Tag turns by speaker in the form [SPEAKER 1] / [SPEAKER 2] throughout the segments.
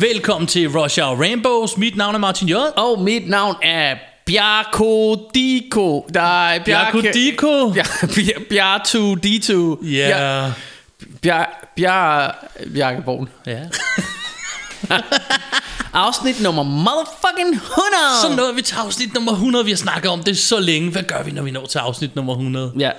[SPEAKER 1] Velkommen til Rush Hour Rainbows. Mit navn er Martin J.
[SPEAKER 2] Og mit navn er Bjarko Diko. Nej,
[SPEAKER 1] Bjarko Diko?
[SPEAKER 2] Bjartu Dito.
[SPEAKER 1] Ja.
[SPEAKER 2] Bjar... Bjar... Bjarke Born.
[SPEAKER 1] Ja.
[SPEAKER 2] Afsnit nummer motherfucking 100.
[SPEAKER 1] Så nåede vi til afsnit nummer 100. Vi har snakket om det så længe. Hvad gør vi, når vi når til afsnit nummer 100?
[SPEAKER 2] Ja.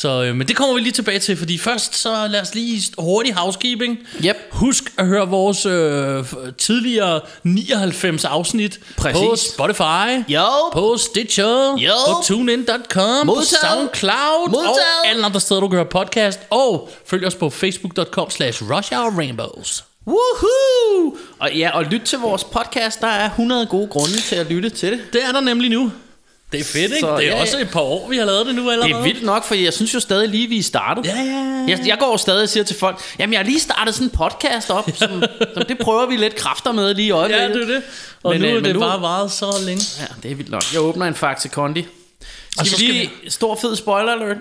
[SPEAKER 1] Så, øh, men det kommer vi lige tilbage til, fordi først så lad os lige hurtig housekeeping.
[SPEAKER 2] Yep.
[SPEAKER 1] Husk at høre vores øh, tidligere 99 afsnit
[SPEAKER 2] Præcis.
[SPEAKER 1] på Spotify,
[SPEAKER 2] Jo.
[SPEAKER 1] på Stitcher,
[SPEAKER 2] Jo.
[SPEAKER 1] på TuneIn.com, på. SoundCloud
[SPEAKER 2] Modtaget.
[SPEAKER 1] og alle andre steder, du kan høre podcast. Og følg os på facebook.com slash rushhourrainbows.
[SPEAKER 2] Woohoo! Og ja, og lyt til vores podcast. Der er 100 gode grunde til at lytte til det.
[SPEAKER 1] Det er der nemlig nu. Det er fedt, ikke?
[SPEAKER 2] Så,
[SPEAKER 1] det er
[SPEAKER 2] ja,
[SPEAKER 1] også
[SPEAKER 2] ja.
[SPEAKER 1] et par år, vi har lavet det nu allerede.
[SPEAKER 2] Det er vildt nok, for jeg synes jo stadig lige, vi er startet.
[SPEAKER 1] Ja, ja, ja.
[SPEAKER 2] Jeg, jeg går stadig og siger til folk, jamen jeg har lige startet sådan en podcast op, som, som det prøver vi lidt kræfter med lige i
[SPEAKER 1] Ja,
[SPEAKER 2] øjeblikket.
[SPEAKER 1] det er det. Og
[SPEAKER 2] Men,
[SPEAKER 1] nu
[SPEAKER 2] øh,
[SPEAKER 1] er
[SPEAKER 2] men
[SPEAKER 1] det
[SPEAKER 2] nu-
[SPEAKER 1] bare varet så længe.
[SPEAKER 2] Ja, det er vildt nok. Jeg åbner en Faxe Kondi.
[SPEAKER 1] Og
[SPEAKER 2] Skal
[SPEAKER 1] så
[SPEAKER 2] vi
[SPEAKER 1] skal
[SPEAKER 2] lige... Stor fed spoiler alert.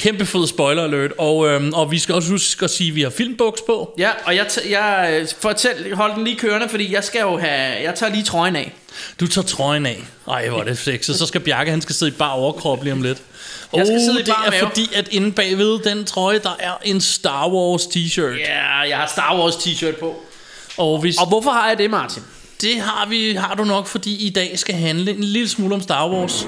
[SPEAKER 1] Kæmpe fed spoiler alert. Og, øhm, og vi skal også huske at sige, at vi har filmbuks på.
[SPEAKER 2] Ja, og jeg, t- jeg øh, fortæl, hold den lige kørende, fordi jeg skal jo have, jeg tager lige trøjen af.
[SPEAKER 1] Du tager trøjen af. Ej, hvor er det sexet. Så skal Bjarke, han skal sidde i bare overkrop lige om lidt.
[SPEAKER 2] Jeg skal
[SPEAKER 1] Oh,
[SPEAKER 2] sidde i
[SPEAKER 1] det
[SPEAKER 2] bar
[SPEAKER 1] er
[SPEAKER 2] mave.
[SPEAKER 1] fordi, at inde bagved den trøje, der er en Star Wars t-shirt.
[SPEAKER 2] Ja, jeg har Star Wars t-shirt på.
[SPEAKER 1] Og, hvis,
[SPEAKER 2] Og hvorfor har jeg det, Martin?
[SPEAKER 1] det har, vi, har du nok, fordi i dag skal handle en lille smule om Star Wars.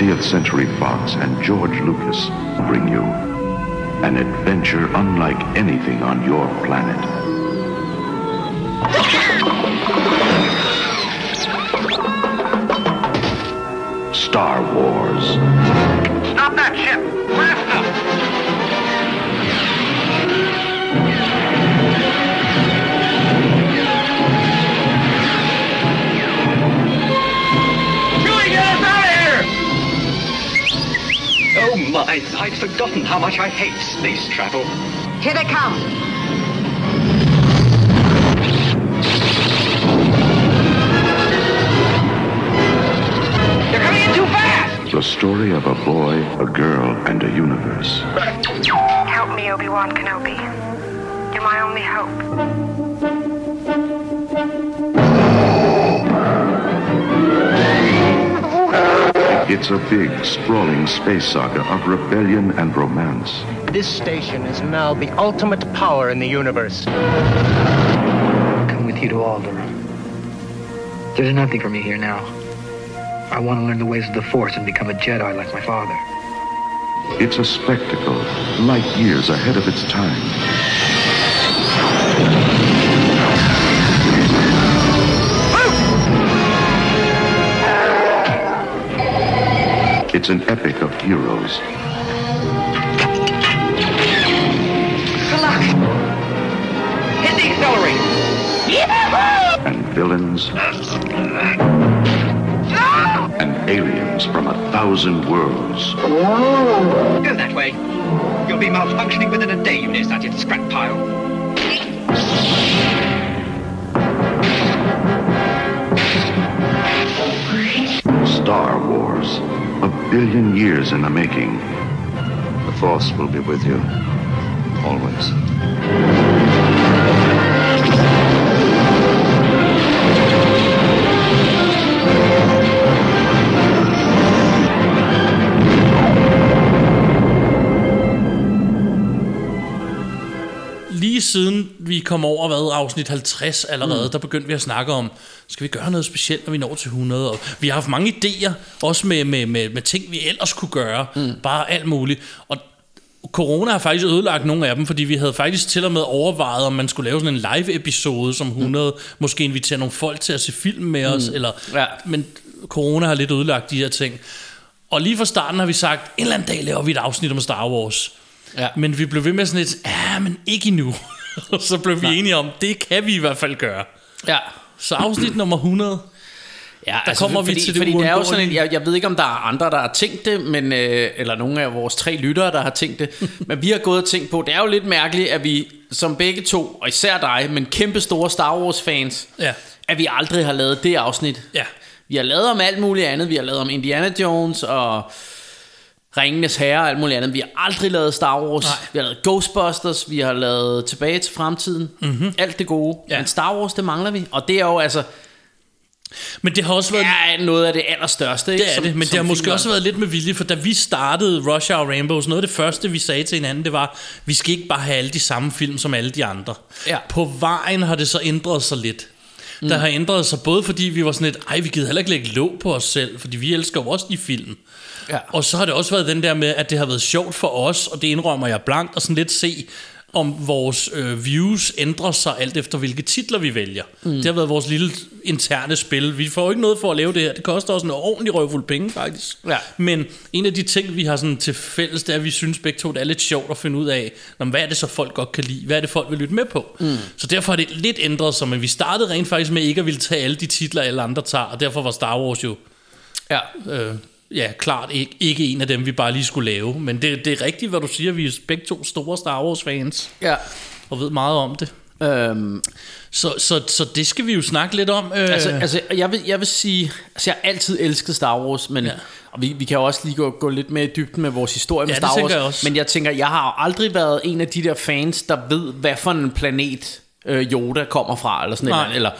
[SPEAKER 3] Twentieth Century Fox and George Lucas bring you an adventure unlike anything on your planet. Star Wars.
[SPEAKER 4] Stop that ship! Blast up!
[SPEAKER 5] My, I'd forgotten how much I hate space travel.
[SPEAKER 6] Here they come.
[SPEAKER 4] They're coming in too fast!
[SPEAKER 3] The story of a boy, a girl, and a universe.
[SPEAKER 6] Help me, Obi-Wan Kenobi. You're my only hope.
[SPEAKER 3] It's a big, sprawling space saga of rebellion and romance.
[SPEAKER 7] This station is now the ultimate power in the universe.
[SPEAKER 5] Come with you to Alderaan. There's nothing for me here now. I want to learn the ways of the Force and become a Jedi like my father.
[SPEAKER 3] It's a spectacle, light years ahead of its time. It's an epic of heroes
[SPEAKER 4] Good luck! Hit the accelerator!
[SPEAKER 3] and villains and aliens from a thousand worlds.
[SPEAKER 5] Go that way. You'll be malfunctioning within a day, you nearsighted scrap pile.
[SPEAKER 3] Star Wars, a billion years in the making. The Force will be with you, always.
[SPEAKER 1] Lige siden vi kom over hvad, afsnit 50 allerede, mm. der begyndte vi at snakke om, skal vi gøre noget specielt, når vi når til 100? Og vi har haft mange idéer, også med, med, med, med ting, vi ellers kunne gøre. Mm. Bare alt muligt. Og corona har faktisk ødelagt nogle af dem, fordi vi havde faktisk til og med overvejet, om man skulle lave sådan en live-episode som 100, mm. måske invitere nogle folk til at se film med os, eller,
[SPEAKER 2] Ja.
[SPEAKER 1] men corona har lidt ødelagt de her ting. Og lige fra starten har vi sagt, en eller anden dag laver vi et afsnit om Star Wars.
[SPEAKER 2] Ja.
[SPEAKER 1] Men vi blev ved med sådan et, ja, men ikke endnu. Og så blev vi enige om, det kan vi i hvert fald gøre.
[SPEAKER 2] Ja.
[SPEAKER 1] Så afsnit nummer 100.
[SPEAKER 2] Ja,
[SPEAKER 1] der
[SPEAKER 2] altså,
[SPEAKER 1] kommer vi
[SPEAKER 2] fordi,
[SPEAKER 1] til det
[SPEAKER 2] fordi det er jo sådan, en, jeg, jeg ved ikke, om der er andre, der har tænkt det, men, øh, eller nogle af vores tre lyttere, der har tænkt det, men vi har gået og tænkt på, det er jo lidt mærkeligt, at vi som begge to, og især dig, men kæmpe store Star Wars fans,
[SPEAKER 1] Ja.
[SPEAKER 2] at vi aldrig har lavet det afsnit.
[SPEAKER 1] Ja.
[SPEAKER 2] Vi har lavet om alt muligt andet. Vi har lavet om Indiana Jones og Ringenes Herre og alt muligt andet. Vi har aldrig lavet Star Wars.
[SPEAKER 1] Nej.
[SPEAKER 2] Vi har lavet Ghostbusters. Vi har lavet Tilbage til fremtiden. Mm-hmm. Alt det gode.
[SPEAKER 1] Ja.
[SPEAKER 2] Men Star Wars, det mangler vi. Og det er jo altså
[SPEAKER 1] Men det har også været...
[SPEAKER 2] er noget af det allerstørste. Ikke?
[SPEAKER 1] Det er
[SPEAKER 2] Som-
[SPEAKER 1] det, men det har måske også været lidt med vilje, for da vi startede Rush Hour Rainbows, noget af det første, vi sagde til hinanden, det var, vi skal ikke bare have alle de samme film som alle de andre.
[SPEAKER 2] Ja.
[SPEAKER 1] På vejen har det så ændret sig lidt. Mm. Der har ændret sig både fordi vi var sådan lidt, ej, vi gider heller ikke lægge låg på os selv, fordi vi elsker jo også de film.
[SPEAKER 2] Ja.
[SPEAKER 1] Og så har det også været den der med, at det har været sjovt for os, og det indrømmer jeg blankt, og sådan lidt se, om vores øh, views ændrer sig alt efter, hvilke titler vi vælger. Mm. Det har været vores lille interne spil. Vi får jo ikke noget for at lave det her. Det koster os en ordentlig røvfuld penge, faktisk.
[SPEAKER 2] Ja.
[SPEAKER 1] Men en af de ting, vi har sådan til fælles, det er, at vi synes begge to, det er lidt sjovt at finde ud af, hvad er det så, folk godt kan lide? Hvad er det, folk vil lytte med på? Mm. Så derfor har det lidt ændret sig, men vi startede rent faktisk med ikke at ville tage alle de titler, alle andre tager, og derfor var Star Wars jo
[SPEAKER 2] Ja.
[SPEAKER 1] øh, ja, klart ikke, ikke en af dem, vi bare lige skulle lave. Men det, det er rigtigt, hvad du siger. Vi er begge to store Star Wars-fans,
[SPEAKER 2] ja.
[SPEAKER 1] og ved meget om det.
[SPEAKER 2] Øhm,
[SPEAKER 1] Så, så, så det skal vi jo snakke lidt om. Øh,
[SPEAKER 2] altså, altså jeg, vil, jeg vil sige, altså jeg har altid elsket Star Wars, men
[SPEAKER 1] Ja.
[SPEAKER 2] og vi, vi kan jo også lige gå, gå lidt mere i dybden med vores historie med
[SPEAKER 1] Ja, det
[SPEAKER 2] Star Wars.
[SPEAKER 1] jeg også.
[SPEAKER 2] Men jeg tænker, jeg har aldrig været en af de der fans, der ved, hvad for en planet øh, Yoda kommer fra, eller sådan noget. Eller,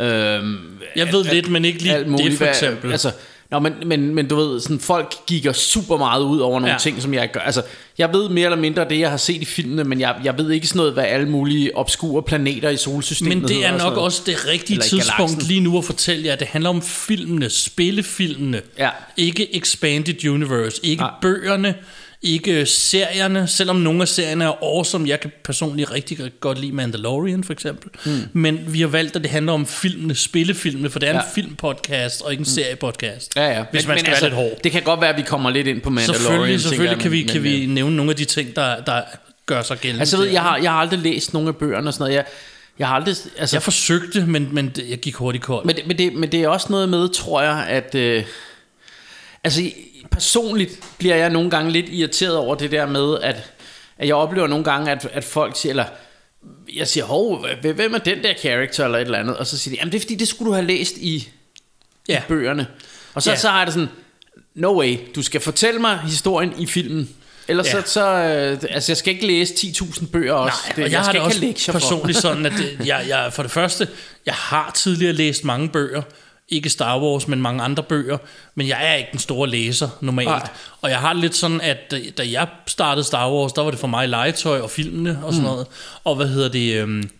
[SPEAKER 2] øhm,
[SPEAKER 1] jeg ved lidt, men ikke lige det for
[SPEAKER 2] hvad-
[SPEAKER 1] eksempel.
[SPEAKER 2] Altså, Nå, men, men, men du ved, sådan, folk gik super meget ud over nogle
[SPEAKER 1] Ja.
[SPEAKER 2] ja. ting, som jeg gør. Altså, jeg ved mere eller mindre det, jeg har set i filmene, men jeg, jeg ved ikke sådan noget, hvad alle mulige obskure planeter i solsystemet
[SPEAKER 1] Men det er
[SPEAKER 2] og
[SPEAKER 1] nok
[SPEAKER 2] noget.
[SPEAKER 1] også det rigtige
[SPEAKER 2] Eller
[SPEAKER 1] tidspunkt lige nu at fortælle jer, at det handler om filmene, spillefilmene.
[SPEAKER 2] Ja.
[SPEAKER 1] Ikke Expanded Universe, ikke
[SPEAKER 2] Nej.
[SPEAKER 1] bøgerne, ikke serierne, selvom nogle af serierne er awesome. Jeg kan personligt rigtig godt lide Mandalorian for eksempel. Mm. Men vi har valgt, at det handler om filmene, spillefilmene, for det er en
[SPEAKER 2] Ja.
[SPEAKER 1] filmpodcast og ikke en seriepodcast.
[SPEAKER 2] Ja, ja.
[SPEAKER 1] Hvis man skal være lidt hård.
[SPEAKER 2] Det kan godt være, at vi kommer lidt ind på Mandalorian.
[SPEAKER 1] Selvfølgelig, selvfølgelig kan vi,
[SPEAKER 2] men-
[SPEAKER 1] kan
[SPEAKER 2] men,
[SPEAKER 1] vi nævne nogle af de ting, der, der gør sig gældende.
[SPEAKER 2] Altså, ved, jeg, har, jeg har aldrig læst nogle af bøgerne og sådan noget. Jeg, jeg har aldrig... Altså,
[SPEAKER 1] jeg forsøgte, men, men jeg gik hurtigt kold.
[SPEAKER 2] Men, det- men, det, men det er også noget med, tror jeg, at... Øh, altså, personligt bliver jeg nogle gange lidt irriteret over det der med, at, at jeg oplever nogle gange, at, at folk siger, eller jeg siger, hov, hvem er den der character, eller et eller andet, og så siger de, jamen det er fordi, det skulle du have læst i,
[SPEAKER 1] ja.
[SPEAKER 2] i bøgerne. Og så,
[SPEAKER 1] Ja.
[SPEAKER 2] så har jeg det sådan, no way, du skal fortælle mig historien i filmen. Ellers
[SPEAKER 1] Ja.
[SPEAKER 2] så, så øh, altså jeg skal ikke læse 10.000 bøger også.
[SPEAKER 1] Nej,
[SPEAKER 2] det,
[SPEAKER 1] og jeg, jeg har
[SPEAKER 2] skal
[SPEAKER 1] det
[SPEAKER 2] ikke
[SPEAKER 1] også
[SPEAKER 2] lektier for.
[SPEAKER 1] personligt sådan, at det, jeg, jeg, for det første, jeg har tidligere læst mange bøger, ikke Star Wars, men mange andre bøger, men jeg er ikke den store læser normalt.
[SPEAKER 2] Nej.
[SPEAKER 1] Og jeg har lidt sådan, at da- da jeg startede Star Wars, der var det for mig legetøj og filmene og sådan mm. noget. Og hvad hedder det? Øhm,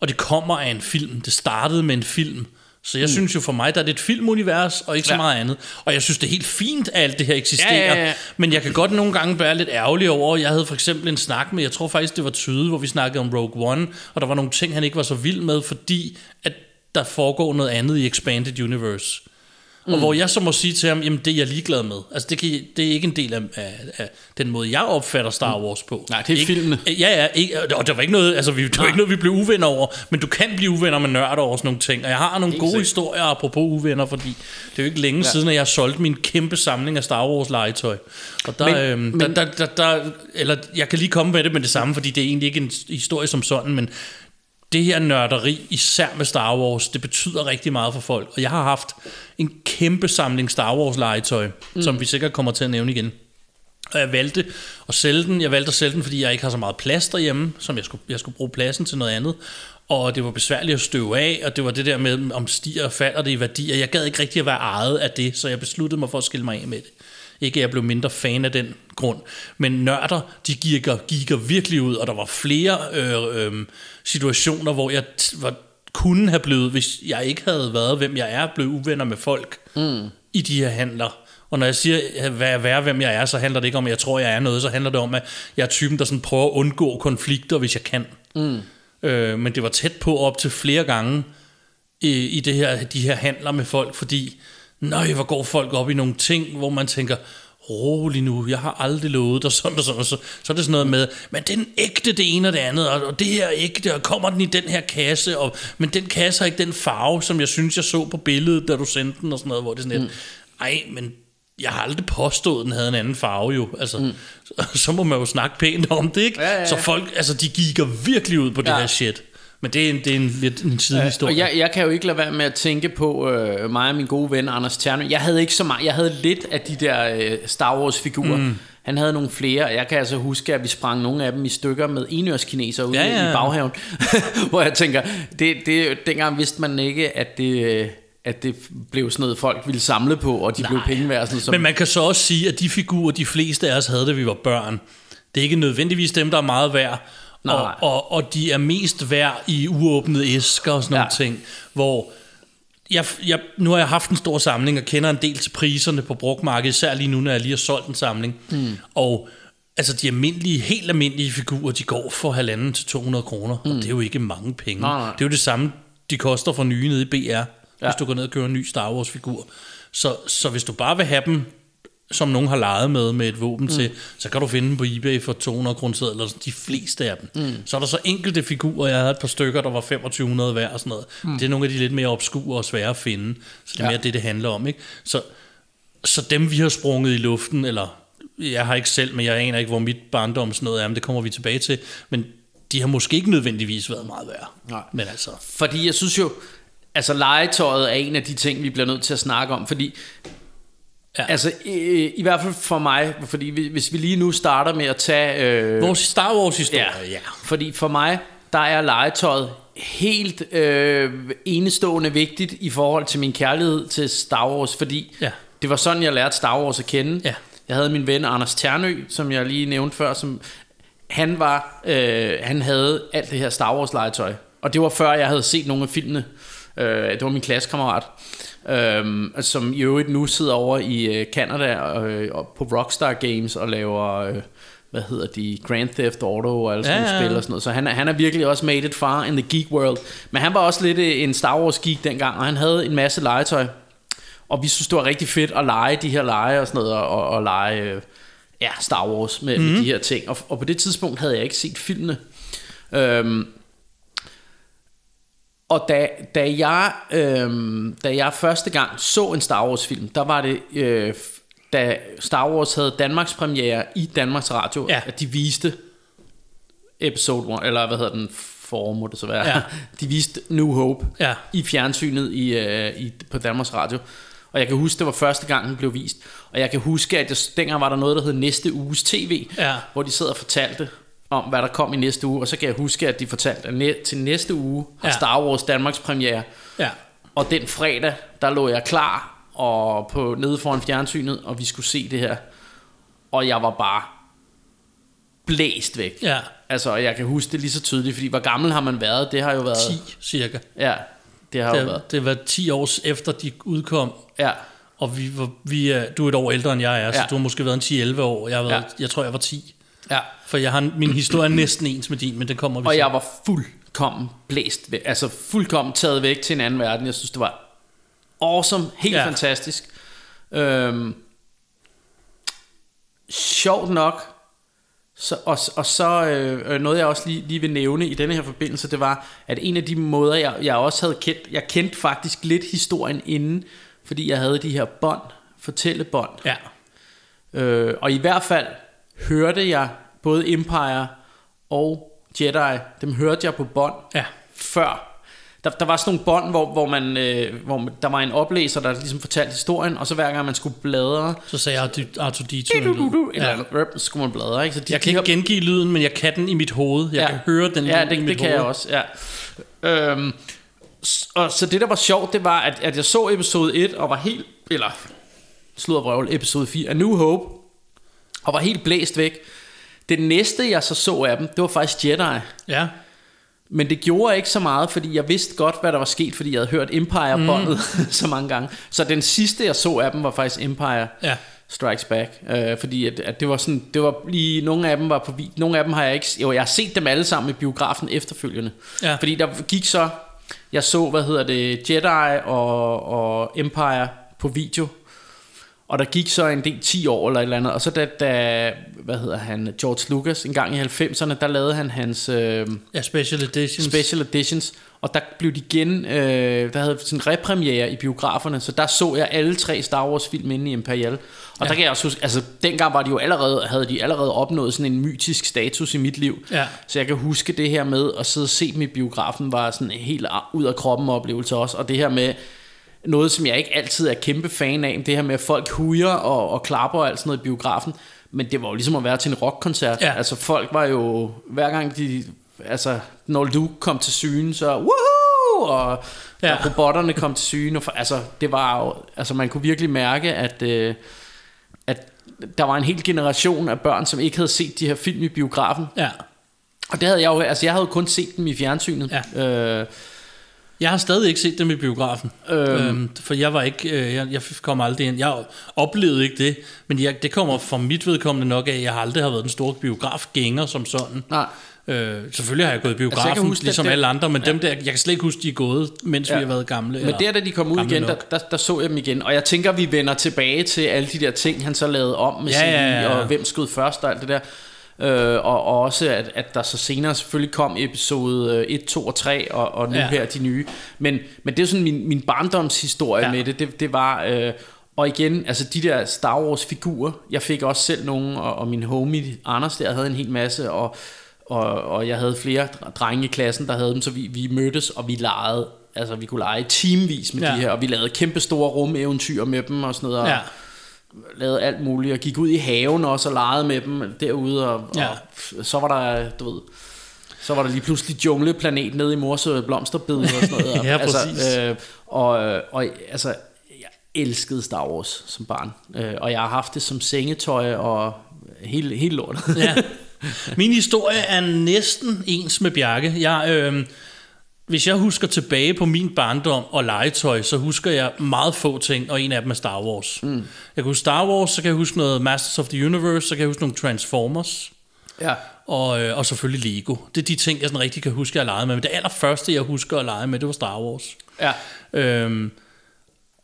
[SPEAKER 1] og det kommer af en film. Det startede med en film. Så jeg mm. synes jo for mig, der er det et filmunivers, og ikke så
[SPEAKER 2] Ja.
[SPEAKER 1] meget andet. Og jeg synes, det er helt fint, at alt det her eksisterer.
[SPEAKER 2] Ja, ja, ja.
[SPEAKER 1] Men jeg kan godt nogle gange være lidt ærgerlig over, jeg havde for eksempel en snak med, jeg tror faktisk, det var Tyde, hvor vi snakkede om Rogue One, og der var nogle ting, han ikke var så vild med, fordi at der foregår noget andet i Expanded Universe. Mm. Og hvor jeg så må sige til ham, jamen det er jeg ligeglad med. Altså det, kan, det er ikke en del af, af, af den måde, jeg opfatter Star Wars på.
[SPEAKER 2] Nej, det er
[SPEAKER 1] ikke,
[SPEAKER 2] filmene.
[SPEAKER 1] Ja, ja, ikke, og der var ikke noget, altså vi, der var ikke noget, vi blev uvenner over, men du kan blive uvenner med nørder over sådan nogle ting. Og jeg har nogle
[SPEAKER 2] Helt
[SPEAKER 1] gode
[SPEAKER 2] sikkert.
[SPEAKER 1] historier apropos uvenner, fordi det er jo ikke længe ja. Siden, at jeg solgte min kæmpe samling af Star Wars legetøj. Og der, Men- øhm,
[SPEAKER 2] men-
[SPEAKER 1] der, der, der, der, eller jeg kan lige komme med det med det samme, fordi det er egentlig ikke en historie som sådan, men det her nørderi, især med Star Wars, det betyder rigtig meget for folk. Og jeg har haft en kæmpe samling Star Wars legetøj, mm. som vi sikkert kommer til at nævne igen. Og jeg valgte at sælge den. Jeg valgte at sælge den, fordi jeg ikke har så meget plads derhjemme, som jeg skulle, jeg skulle bruge pladsen til noget andet. Og det var besværligt at støve af, og det var det der med, om stiger og falder det i værdi. Og jeg gad ikke rigtig at være ejet af det, så jeg besluttede mig for at skille mig af med det. Ikke at jeg blev mindre fan af den grund. Men nørder, de gik gik virkelig ud, og der var flere øh, øh, situationer, hvor jeg t- var, kunne have blevet, hvis jeg ikke havde været, hvem jeg er, blevet uvenner med folk mm. i de her handler. Og når jeg siger, at være, være, hvem jeg er, så handler det ikke om, at jeg tror, jeg er noget, så handler det om, at jeg er typen, der sådan prøver at undgå konflikter, hvis jeg kan. Mm. Øh, men det var tæt på op til flere gange i, i det her, de her handler med folk, fordi, nøj, hvor går folk op i nogle ting, hvor man tænker, rolig nu, jeg har aldrig lovet dig sådan og sådan, og så, så er det sådan noget med, men den ægte det ene og det andet, og, og det her er ægte, og kommer den i den her kasse, og, men den kasse har ikke den farve, som jeg synes, jeg så på billedet, da du sendte den, og sådan noget, hvor det er sådan lidt, ej, men jeg har aldrig påstået, at den havde en anden farve jo. Altså, mm. så, så må man jo snakke pænt om det, ikke?
[SPEAKER 2] Ja, ja, ja.
[SPEAKER 1] Så folk, altså, de giger virkelig ud på det
[SPEAKER 2] Ja.
[SPEAKER 1] her shit. Men det er en, det er en lidt en sidehistorie.
[SPEAKER 2] Og jeg, jeg kan jo ikke lade være med at tænke på øh, mig og min gode ven Anders Tjernø. Jeg havde ikke så meget. Jeg havde lidt af de der øh, Star Wars figurer. Mm. Han havde nogle flere. Jeg kan altså huske, at vi sprang nogle af dem i stykker med enørskineser ude
[SPEAKER 1] Ja,
[SPEAKER 2] ja, i baghaven. Hvor jeg tænker, det, det, dengang vidste man ikke, at det, øh, at det blev sådan noget, folk ville samle på, og de Nej. blev penge værd. Sådan, som,
[SPEAKER 1] Men man kan så også sige, at de figurer, de fleste af os havde, da vi var børn, det er ikke nødvendigvis dem, der er meget værd. Og,
[SPEAKER 2] Nej.
[SPEAKER 1] og, og de er mest værd i uåbnede æsker og sådan nogle
[SPEAKER 2] Ja.
[SPEAKER 1] ting, hvor jeg, jeg, nu har jeg haft en stor samling og kender en del til priserne på brugmarkedet, især lige nu, når jeg lige har solgt en samling. Mm. Og altså de almindelige, helt almindelige figurer, de går for halvanden til 200 kroner, mm. og det er jo ikke mange penge.
[SPEAKER 2] Nej, nej.
[SPEAKER 1] Det er jo det samme, de koster for nye nede i BR, ja. Hvis du går ned og køber en ny Star Wars figur. Så, så hvis du bare vil have dem, som nogen har leget med, med et våben mm. til, så kan du finde dem på eBay for 200 kroner, eller de fleste af dem. Mm. Så er der så enkelte figurer, jeg havde et par stykker, der var 2500 værd og sådan noget. Mm. Det er nogle af de lidt mere obskure og svære at finde, så det er
[SPEAKER 2] Ja.
[SPEAKER 1] mere det, det handler om. Ikke? Så, så dem, vi har sprunget i luften, eller jeg har ikke selv, men jeg aner ikke, hvor mit barndom sådan noget er, men det kommer vi tilbage til, men de har måske ikke nødvendigvis været meget værd.
[SPEAKER 2] Nej.
[SPEAKER 1] Men altså,
[SPEAKER 2] Fordi jeg synes jo, altså legetøjet er en af de ting, vi bliver nødt til at snakke om, fordi
[SPEAKER 1] Ja.
[SPEAKER 2] altså i, i hvert fald for mig, fordi vi- hvis vi lige nu starter med at tage... Øh,
[SPEAKER 1] vores Star Wars historie,
[SPEAKER 2] ja,
[SPEAKER 1] ja.
[SPEAKER 2] fordi for mig, der er legetøjet helt øh, enestående vigtigt i forhold til min kærlighed til Star Wars, fordi
[SPEAKER 1] Ja.
[SPEAKER 2] det var sådan, jeg lærte Star Wars at kende.
[SPEAKER 1] Ja.
[SPEAKER 2] Jeg havde min ven Anders Ternø, som jeg lige nævnte før, som han var, øh, han havde alt det her Star Wars legetøj. Og det var før jeg havde set nogle af filmene. Øh, det var min klassekammerat, øh, som i øvrigt nu sidder over i øh, Canada øh, og på Rockstar Games og laver, øh, hvad hedder de, Grand Theft Auto og alle sådan
[SPEAKER 1] Ja, ja,
[SPEAKER 2] spil og sådan noget. Så han, han er virkelig også made it far in the geek world. Men han var også lidt øh, en Star Wars geek dengang, og han havde en masse legetøj. Og vi synes, det var rigtig fedt at lege de her lege og sådan noget, og, og lege øh, ja, Star Wars med, mm. med de her ting. Og, og på det tidspunkt havde jeg ikke set filmene. Øhm, og da, da, jeg, øhm, da jeg første gang så en Star Wars film, der var det, øh, da Star Wars havde Danmarks premiere i Danmarks Radio,
[SPEAKER 1] Ja.
[SPEAKER 2] at de viste episode 1, eller hvad hedder den, for må det så være.
[SPEAKER 1] Ja.
[SPEAKER 2] De viste New Hope
[SPEAKER 1] Ja.
[SPEAKER 2] i fjernsynet i, øh, i, på Danmarks Radio. Og jeg kan huske, det var første gang, den blev vist. Og jeg kan huske, at jeg, dengang var der noget, der hed Næste Uges TV,
[SPEAKER 1] Ja.
[SPEAKER 2] hvor de sad og fortalte om, hvad der kom i næste uge. Og så kan jeg huske, at de fortalte, at næ- til næste uge har
[SPEAKER 1] Ja.
[SPEAKER 2] Star Wars Danmarks premiere.
[SPEAKER 1] Ja.
[SPEAKER 2] Og den fredag, der lå jeg klar og på nede foran fjernsynet, og vi skulle se det her. Og jeg var bare blæst væk.
[SPEAKER 1] Ja.
[SPEAKER 2] Altså, jeg kan huske det lige så tydeligt, fordi hvor gammel har man været? Det har jo været...
[SPEAKER 1] 10 cirka.
[SPEAKER 2] Ja, det har jo
[SPEAKER 1] Det,
[SPEAKER 2] været.
[SPEAKER 1] det var 10 år efter de udkom,
[SPEAKER 2] Ja,
[SPEAKER 1] og vi, var, vi du er et år ældre end jeg er, så
[SPEAKER 2] Ja.
[SPEAKER 1] du har måske været en 10-11 år. Jeg, har været,
[SPEAKER 2] Ja.
[SPEAKER 1] jeg tror, jeg var 10.
[SPEAKER 2] ja.
[SPEAKER 1] For jeg har, min historie er næsten ens med din, men den kommer vi
[SPEAKER 2] Og
[SPEAKER 1] til.
[SPEAKER 2] jeg var fuldkommen blæst væk. Altså fuldkommen taget væk til en anden verden. Jeg synes, det var awesome. Helt
[SPEAKER 1] Ja.
[SPEAKER 2] fantastisk. Øhm, sjovt nok. Så, og, og så øh, øh, noget jeg også lige, lige vil nævne i denne her forbindelse Det var at en af de måder jeg, jeg også havde kendt Jeg kendte faktisk lidt historien inden Fordi jeg havde de her bånd Fortællebånd
[SPEAKER 1] Ja.
[SPEAKER 2] Øh, og i hvert fald hørte jeg både Empire og Jedi, dem hørte jeg på bånd
[SPEAKER 1] Ja.
[SPEAKER 2] før. Der, der var sådan nogle bånd, hvor, hvor, man, øh, hvor man, der var en oplæser, der ligesom fortalte historien, og så hver gang man skulle bladre,
[SPEAKER 1] Så sagde jeg Arthur D.
[SPEAKER 2] eller
[SPEAKER 1] Ja.
[SPEAKER 2] andet, røp, så skulle man bladre. Ikke? Så de,
[SPEAKER 1] Jeg kan
[SPEAKER 2] de
[SPEAKER 1] ikke gengive lyden, men jeg kan den i mit hoved. Jeg kan høre den
[SPEAKER 2] ja,
[SPEAKER 1] lyd
[SPEAKER 2] det,
[SPEAKER 1] i mit
[SPEAKER 2] det kan
[SPEAKER 1] hoved.
[SPEAKER 2] jeg også, ja. Øhm, og så det, der var sjovt, det var, at, at jeg så episode 1, og var helt, eller sluddervrøvl, episode 4 af New Hope, og var helt blæst væk. Det næste, jeg så så af dem, det var faktisk Jedi.
[SPEAKER 1] Ja.
[SPEAKER 2] Men det gjorde ikke så meget, fordi jeg vidste godt, hvad der var sket, fordi jeg havde hørt Empire-båndet mm. så mange gange. Så den sidste, jeg så af dem, var faktisk Empire
[SPEAKER 1] Ja.
[SPEAKER 2] Strikes Back. Øh, fordi at, at det var sådan, det var lige, nogle af dem var på vid- nogle af dem har jeg ikke, jo, jeg har set dem alle sammen i biografen efterfølgende.
[SPEAKER 1] Ja.
[SPEAKER 2] Fordi der gik så, jeg så, hvad hedder det, Jedi og, og Empire på video. Og der gik så en del 10 år eller et eller andet, og så da, da hvad hedder han, George Lucas, en gang i 90'erne, der lavede han hans øh,
[SPEAKER 1] Ja, special editions.
[SPEAKER 2] special editions, og der blev de igen, øh, der havde sådan en repremiere i biograferne, så der så jeg alle tre Star Wars film inde i Imperial. Og ja. der kan jeg også huske, altså dengang var de jo allerede, havde de allerede opnået sådan en mytisk status i mit liv.
[SPEAKER 1] Ja.
[SPEAKER 2] Så jeg kan huske det her med at sidde og se dem i biografen, var sådan en helt ud af kroppen oplevelse også. Og det her med, noget som jeg ikke altid er kæmpe fan af, det her med at folk hujer og, og klapper og alt sådan noget i biografen. Men det var jo ligesom at være til en rockkoncert.
[SPEAKER 1] Ja.
[SPEAKER 2] Altså folk var jo, hver gang de, altså når Luke kom til syne, så woohoo! Og
[SPEAKER 1] Ja.
[SPEAKER 2] ja. robotterne kom til syne. Og for, altså det var jo, altså man kunne virkelig mærke, at, øh, at der var en hel generation af børn, som ikke havde set de her film i biografen.
[SPEAKER 1] Ja.
[SPEAKER 2] Og det havde jeg jo, altså jeg havde jo kun set dem i fjernsynet.
[SPEAKER 1] Ja.
[SPEAKER 2] Øh,
[SPEAKER 1] Jeg har stadig ikke set dem i biografen, øhm. Øhm, for jeg var ikke, øh, jeg, jeg kom aldrig ind. Jeg oplevede ikke det, men jeg, det kommer fra mit vedkommende nok af, at jeg aldrig har været den store biografgænger som sådan.
[SPEAKER 2] nej.
[SPEAKER 1] Øh, selvfølgelig har jeg gået i biografen,
[SPEAKER 2] Altså, jeg
[SPEAKER 1] altså, huske ligesom
[SPEAKER 2] det-
[SPEAKER 1] alle andre, men ja. dem der, jeg kan slet ikke huske, de er gået, mens ja. vi har været gamle.
[SPEAKER 2] Men der, da de kom ud igen, der,
[SPEAKER 1] nok.
[SPEAKER 2] der, der så jeg dem igen. Og jeg tænker, vi vender tilbage til alle de der ting, han så lavede om med
[SPEAKER 1] Ja, ja, ja, ja.
[SPEAKER 2] og hvem skød først og alt det der. Øh, og, og også, at, at der så senere selvfølgelig kom episode 1, 2 og 3, og, og nu
[SPEAKER 1] Ja.
[SPEAKER 2] her de nye. Men, men det er sådan min, min barndomshistorie
[SPEAKER 1] Ja.
[SPEAKER 2] med det. Det, det var... Øh, og igen, altså de der Star Wars figurer, jeg fik også selv nogle, og, og min homie Anders der havde en hel masse, og, og, og jeg havde flere dr- drenge i klassen, der havde dem, så vi, vi mødtes, og vi legede, altså vi kunne lege teamvis med
[SPEAKER 1] ja.
[SPEAKER 2] de her, og vi lavede kæmpe store rumeventyr med dem og sådan noget, og
[SPEAKER 1] Ja.
[SPEAKER 2] Lavede alt muligt, og gik ud i haven også og legede med dem derude, og,
[SPEAKER 1] Ja.
[SPEAKER 2] og så var der, du ved, så var der lige pludselig jungleplanet nede i mors øh, blomsterbed og sådan noget. og,
[SPEAKER 1] Ja, præcis.
[SPEAKER 2] Altså, øh, og, øh, og altså, jeg elskede Star Wars som barn, øh, og jeg har haft det som sengetøj og hele, hele lortet.
[SPEAKER 1] ja. Min historie er næsten ens med Bjarke. Jeg, øh, hvis jeg husker tilbage på min barndom og legetøj, så husker jeg meget få ting, og en af dem er Star Wars. Mm. Jeg kan huske Star Wars, så kan jeg huske noget Masters of the Universe, så kan jeg huske nogle Transformers,
[SPEAKER 2] ja.
[SPEAKER 1] og, øh, og selvfølgelig Lego. Det er de ting, jeg sådan rigtig kan huske, har leget med. Men det allerførste, jeg husker at lege med, det var Star Wars.
[SPEAKER 2] Ja.
[SPEAKER 1] Øhm,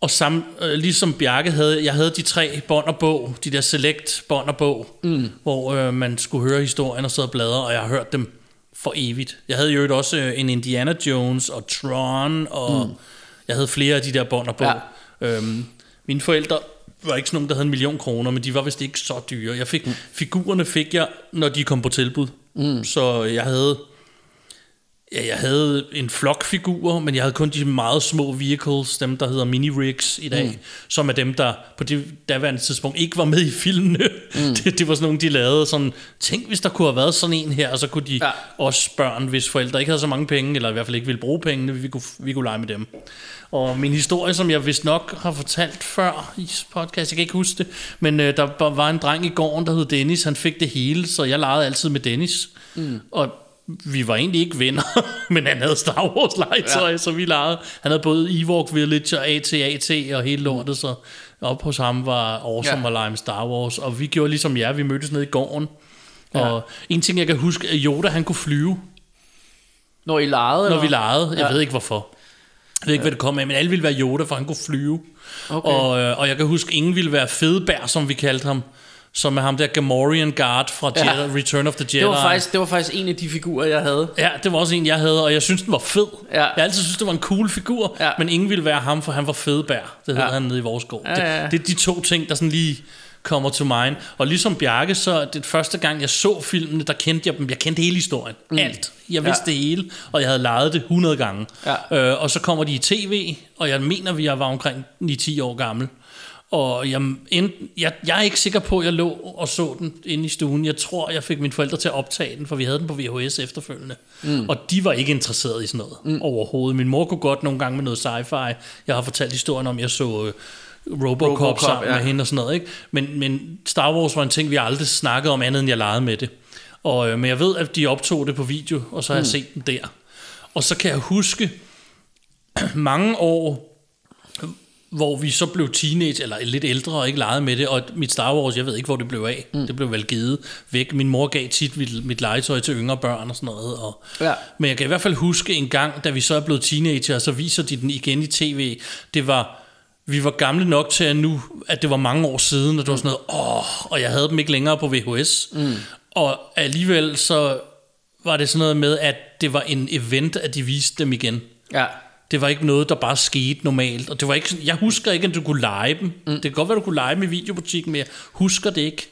[SPEAKER 1] og sam, øh, ligesom Bjarke havde, jeg havde de tre bånd og bog, de der select bånd og bog, mm. hvor øh, man skulle høre historien og sidde og bladre, og jeg har hørt dem for evigt. Jeg havde jo også øh, en Indiana Jones og Tron, og mm. jeg havde flere af de der bånd og bog. Ja. Øhm, mine forældre var ikke sådan nogen, der havde en million kroner, men de var vist ikke så dyre. Jeg fik, mm. Figurerne fik jeg, når de kom på tilbud. Mm. Så jeg havde... Ja, jeg havde en flok figurer, men jeg havde kun de meget små vehicles, dem der hedder mini-rigs i dag, mm. som er dem, der på det daværende tidspunkt ikke var med i filmene. Mm. Det, det var sådan nogle, de lavede sådan, tænk hvis der kunne have været sådan en her, og så kunne de ja. Også børn, hvis forældre ikke havde så mange penge, eller i hvert fald ikke ville bruge pengene, vi kunne, vi kunne lege med dem. Og min historie, som jeg vist nok har fortalt før i podcast, jeg kan ikke huske det, men øh, der var en dreng i gården, der hed Dennis, han fik det hele, så jeg legede altid med Dennis. Mm. Og vi var egentlig ikke venner, men han havde Star Wars legetøj, ja. så vi legede. Han havde både Ewok Village og AT-AT og hele lortet, så op hos ham var awesome ja.
[SPEAKER 2] Ja.
[SPEAKER 1] at lege med Star Wars. Og vi gjorde ligesom jer, vi mødtes nede i gården. Ja.
[SPEAKER 2] Ja.
[SPEAKER 1] Og en ting, jeg kan huske, at Yoda, han kunne flyve,
[SPEAKER 2] Når I legede?
[SPEAKER 1] når vi legede. Jeg
[SPEAKER 2] Ja.
[SPEAKER 1] ved ikke hvorfor. Jeg ved ikke, hvad det kom af, men alle ville være Yoda, for han kunne flyve.
[SPEAKER 2] Okay.
[SPEAKER 1] Og, øh, og jeg kan huske, ingen ville være Fedebær, som vi kaldte ham. Som er ham der Gamorrean Guard fra
[SPEAKER 2] Ja.
[SPEAKER 1] Jedi, Return of the Jedi.
[SPEAKER 2] Det var, faktisk, det var faktisk en af de figurer, jeg havde.
[SPEAKER 1] Ja, det var også en, jeg havde, og jeg synes, den var fed.
[SPEAKER 2] Ja.
[SPEAKER 1] Jeg altid synes, det var en cool figur,
[SPEAKER 2] Ja.
[SPEAKER 1] men ingen ville være ham, for han var fedebær. Det hed
[SPEAKER 2] Ja.
[SPEAKER 1] han nede i vores gård.
[SPEAKER 2] Ja, ja, ja.
[SPEAKER 1] Det, det er de to ting, der sådan lige kommer til mind. Og ligesom Bjarke, så det første gang, jeg så filmene, der kendte jeg dem. Jeg kendte hele historien. Mm. Alt. Jeg vidste
[SPEAKER 2] Ja.
[SPEAKER 1] det hele, og jeg havde lejet det 100 gange.
[SPEAKER 2] Ja.
[SPEAKER 1] Øh, og så kommer de i tv, og jeg mener, vi var omkring 9-10 år gammel. Og jeg, end, jeg, jeg er ikke sikker på, at jeg lå og så den inde i stuen. Jeg tror, jeg fik mine forældre til at optage den, for vi havde den på VHS efterfølgende. Mm. Og de var ikke interesserede i sådan noget mm. overhovedet. Min mor kunne godt nogle gange med noget sci-fi. Jeg har fortalt historien om, at jeg så øh, Robocop,
[SPEAKER 2] Robocop,
[SPEAKER 1] Robocop sammen
[SPEAKER 2] ja.
[SPEAKER 1] med hende og sådan noget. Ikke? Men, men Star Wars var en ting, vi aldrig snakkede om andet, end jeg legede med det. Og, øh, men jeg ved, at de optog det på video, og så har mm. jeg set den der. Og så kan jeg huske mange år hvor vi så blev teenage, eller lidt ældre og ikke legede med det, og mit Star Wars, jeg ved ikke, hvor det blev af. Mm. Det blev vel givet væk. Min mor gav tit mit, mit legetøj til yngre børn og sådan noget. Og,
[SPEAKER 2] Ja.
[SPEAKER 1] Men jeg kan i hvert fald huske en gang, da vi så er blevet teenager, så viser de den igen i tv. Det var vi var gamle nok til at nu, at det var mange år siden, og det var sådan noget, åh, og jeg havde dem ikke længere på VHS. Mm. Og alligevel så var det sådan noget med, at det var en event, at de viste dem igen.
[SPEAKER 2] Ja.
[SPEAKER 1] Det var ikke noget, der bare skete normalt. Og det var ikke, jeg husker ikke, at du kunne lege dem. Mm. Det kan godt være, du kunne lege dem i videobutikken, men jeg husker det ikke.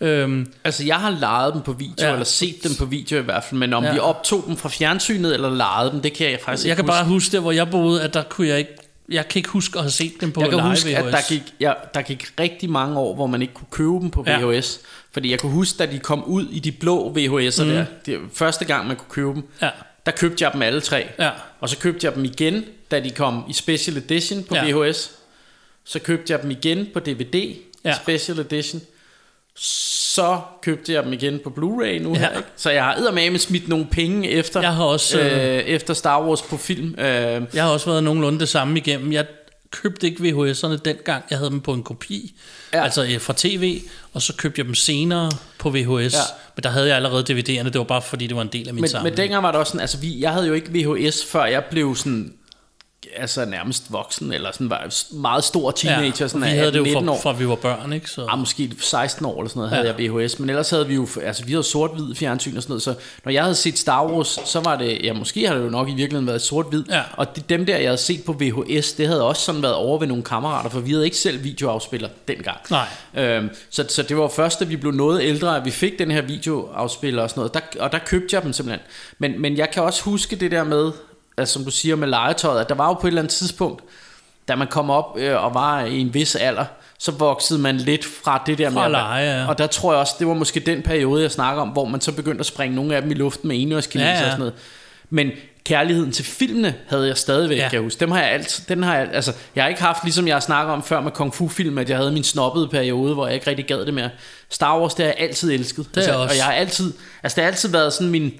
[SPEAKER 1] Øhm,
[SPEAKER 2] Altså, jeg har lejet dem på video,
[SPEAKER 1] Ja.
[SPEAKER 2] ja. eller set dem på video i hvert fald, men om
[SPEAKER 1] Ja.
[SPEAKER 2] ja. vi optog dem fra fjernsynet, eller lejede dem, det kan jeg faktisk
[SPEAKER 1] jeg
[SPEAKER 2] ikke
[SPEAKER 1] kan bare
[SPEAKER 2] huske.
[SPEAKER 1] huske der, hvor jeg boede, at der kunne jeg ikke... Jeg kan ikke huske at have set dem på
[SPEAKER 2] Jeg kan
[SPEAKER 1] live
[SPEAKER 2] huske, at
[SPEAKER 1] VHS.
[SPEAKER 2] der gik, ja, der gik rigtig mange år, hvor man ikke kunne købe dem på
[SPEAKER 1] Ja.
[SPEAKER 2] VHS. Fordi jeg kunne huske, da de kom ud i de blå VHS'er mm. der, det første gang, man kunne købe dem,
[SPEAKER 1] Ja.
[SPEAKER 2] Der købte jeg dem alle tre.
[SPEAKER 1] Ja.
[SPEAKER 2] Og så købte jeg dem igen, da de kom i Special Edition på
[SPEAKER 1] Ja.
[SPEAKER 2] VHS. Så købte jeg dem igen på DVD,
[SPEAKER 1] Ja.
[SPEAKER 2] Special Edition. Så købte jeg dem igen på Blu-ray nu
[SPEAKER 1] Ja.
[SPEAKER 2] her. Ikke? Så jeg har eddermame smidt nogle penge efter,
[SPEAKER 1] Jeg har også, øh,
[SPEAKER 2] øh, efter Star Wars på film. Øh,
[SPEAKER 1] Jeg har også været nogenlunde det samme igennem. Jeg købte ikke VHS'erne dengang. Jeg havde dem på en kopi. Ja. altså øh, fra tv, og så købte jeg dem senere på VHS. Ja. Men der havde jeg allerede DVD'erne. Det var bare fordi, det var en del af min
[SPEAKER 2] men,
[SPEAKER 1] samling.
[SPEAKER 2] men dengang var det også sådan, altså vi, jeg havde jo ikke VHS, før jeg blev sådan, altså nærmest voksen, eller sådan var meget stor teenager, sådan
[SPEAKER 1] vi havde det jo
[SPEAKER 2] 18-19
[SPEAKER 1] fra,
[SPEAKER 2] år.
[SPEAKER 1] fra vi var børn, ikke? Så.
[SPEAKER 2] Ah, måske 16 år eller sådan noget havde
[SPEAKER 1] Ja.
[SPEAKER 2] ja. jeg VHS, men ellers havde vi jo, altså vi havde sort-hvid fjernsyn og sådan noget, så når jeg havde set Star Wars, så var det, ja måske har det jo nok i virkeligheden været sort-hvid,
[SPEAKER 1] Ja.
[SPEAKER 2] og de, dem der jeg havde set på VHS, det havde også sådan været over ved nogle kammerater, for vi havde ikke selv videoafspiller dengang.
[SPEAKER 1] Nej.
[SPEAKER 2] Øhm, så, så det var først, da vi blev noget ældre, at vi fik den her videoafspiller og sådan noget, der, og der købte jeg dem simpelthen. Men, men jeg kan også huske det der med, altså, som du siger med legetøjet, at der var jo på et eller andet tidspunkt, da man kom op øh, og var i en vis alder, så voksede man lidt fra det der
[SPEAKER 1] Fra
[SPEAKER 2] med
[SPEAKER 1] lege, ja.
[SPEAKER 2] Og der tror jeg også, det var måske den periode, jeg snakker om, hvor man så begyndte at springe nogle af dem i luften med enøjskineser
[SPEAKER 1] Ja, ja.
[SPEAKER 2] og sådan noget. Men kærligheden til filmene havde jeg stadigvæk,
[SPEAKER 1] Ja.
[SPEAKER 2] kan jeg huske. Dem har jeg altid, den har jeg, altså, jeg har ikke haft, ligesom jeg snakker om før med Kung Fu film, at jeg havde min snobbede periode, hvor jeg ikke rigtig gad det mere. Star Wars, det har jeg altid elsket.
[SPEAKER 1] Det
[SPEAKER 2] altså,
[SPEAKER 1] også.
[SPEAKER 2] Og jeg har altid, altså det har altid været sådan min,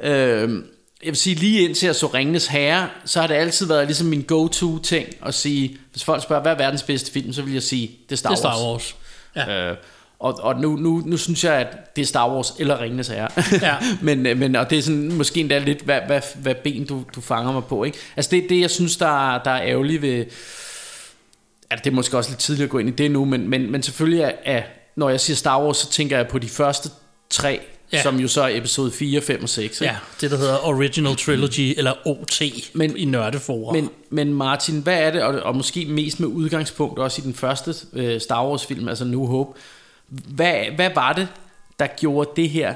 [SPEAKER 2] øh, jeg vil sige, lige indtil jeg så Ringenes Herre, så har det altid været ligesom min go-to ting at sige, hvis folk spørger, hvad er verdens bedste film, så vil jeg sige, det er Star
[SPEAKER 1] det er
[SPEAKER 2] Wars.
[SPEAKER 1] Star Wars. Ja.
[SPEAKER 2] Øh, og og nu, nu, nu synes jeg, at det er Star Wars eller Ringenes Herre.
[SPEAKER 1] Ja.
[SPEAKER 2] men, øh, men, og det er sådan, måske endda lidt, hvad, hvad, hvad ben du, du fanger mig på. Ikke? Altså det er det, jeg synes, der, er- der er ærgerligt ved... Altså det er måske også lidt tidligt at gå ind i det nu, men, men, men selvfølgelig er, er, når jeg siger Star Wars, så tænker jeg på de første tre,
[SPEAKER 1] Ja.
[SPEAKER 2] ja. som jo så er episode 4, 5 og 6. Ikke?
[SPEAKER 1] ja, det der hedder Original Trilogy, eller OT men, i nørdeforer.
[SPEAKER 2] Men, men Martin, hvad er det, og, og måske mest med udgangspunkt også i den første øh, Star Wars film, altså New Hope, hvad, hvad var det, der gjorde det her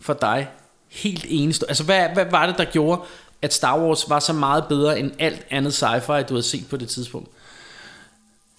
[SPEAKER 2] for dig helt eneste? Altså hvad, hvad var det, der gjorde, at Star Wars var så meget bedre end alt andet sci-fi, du havde set på det tidspunkt?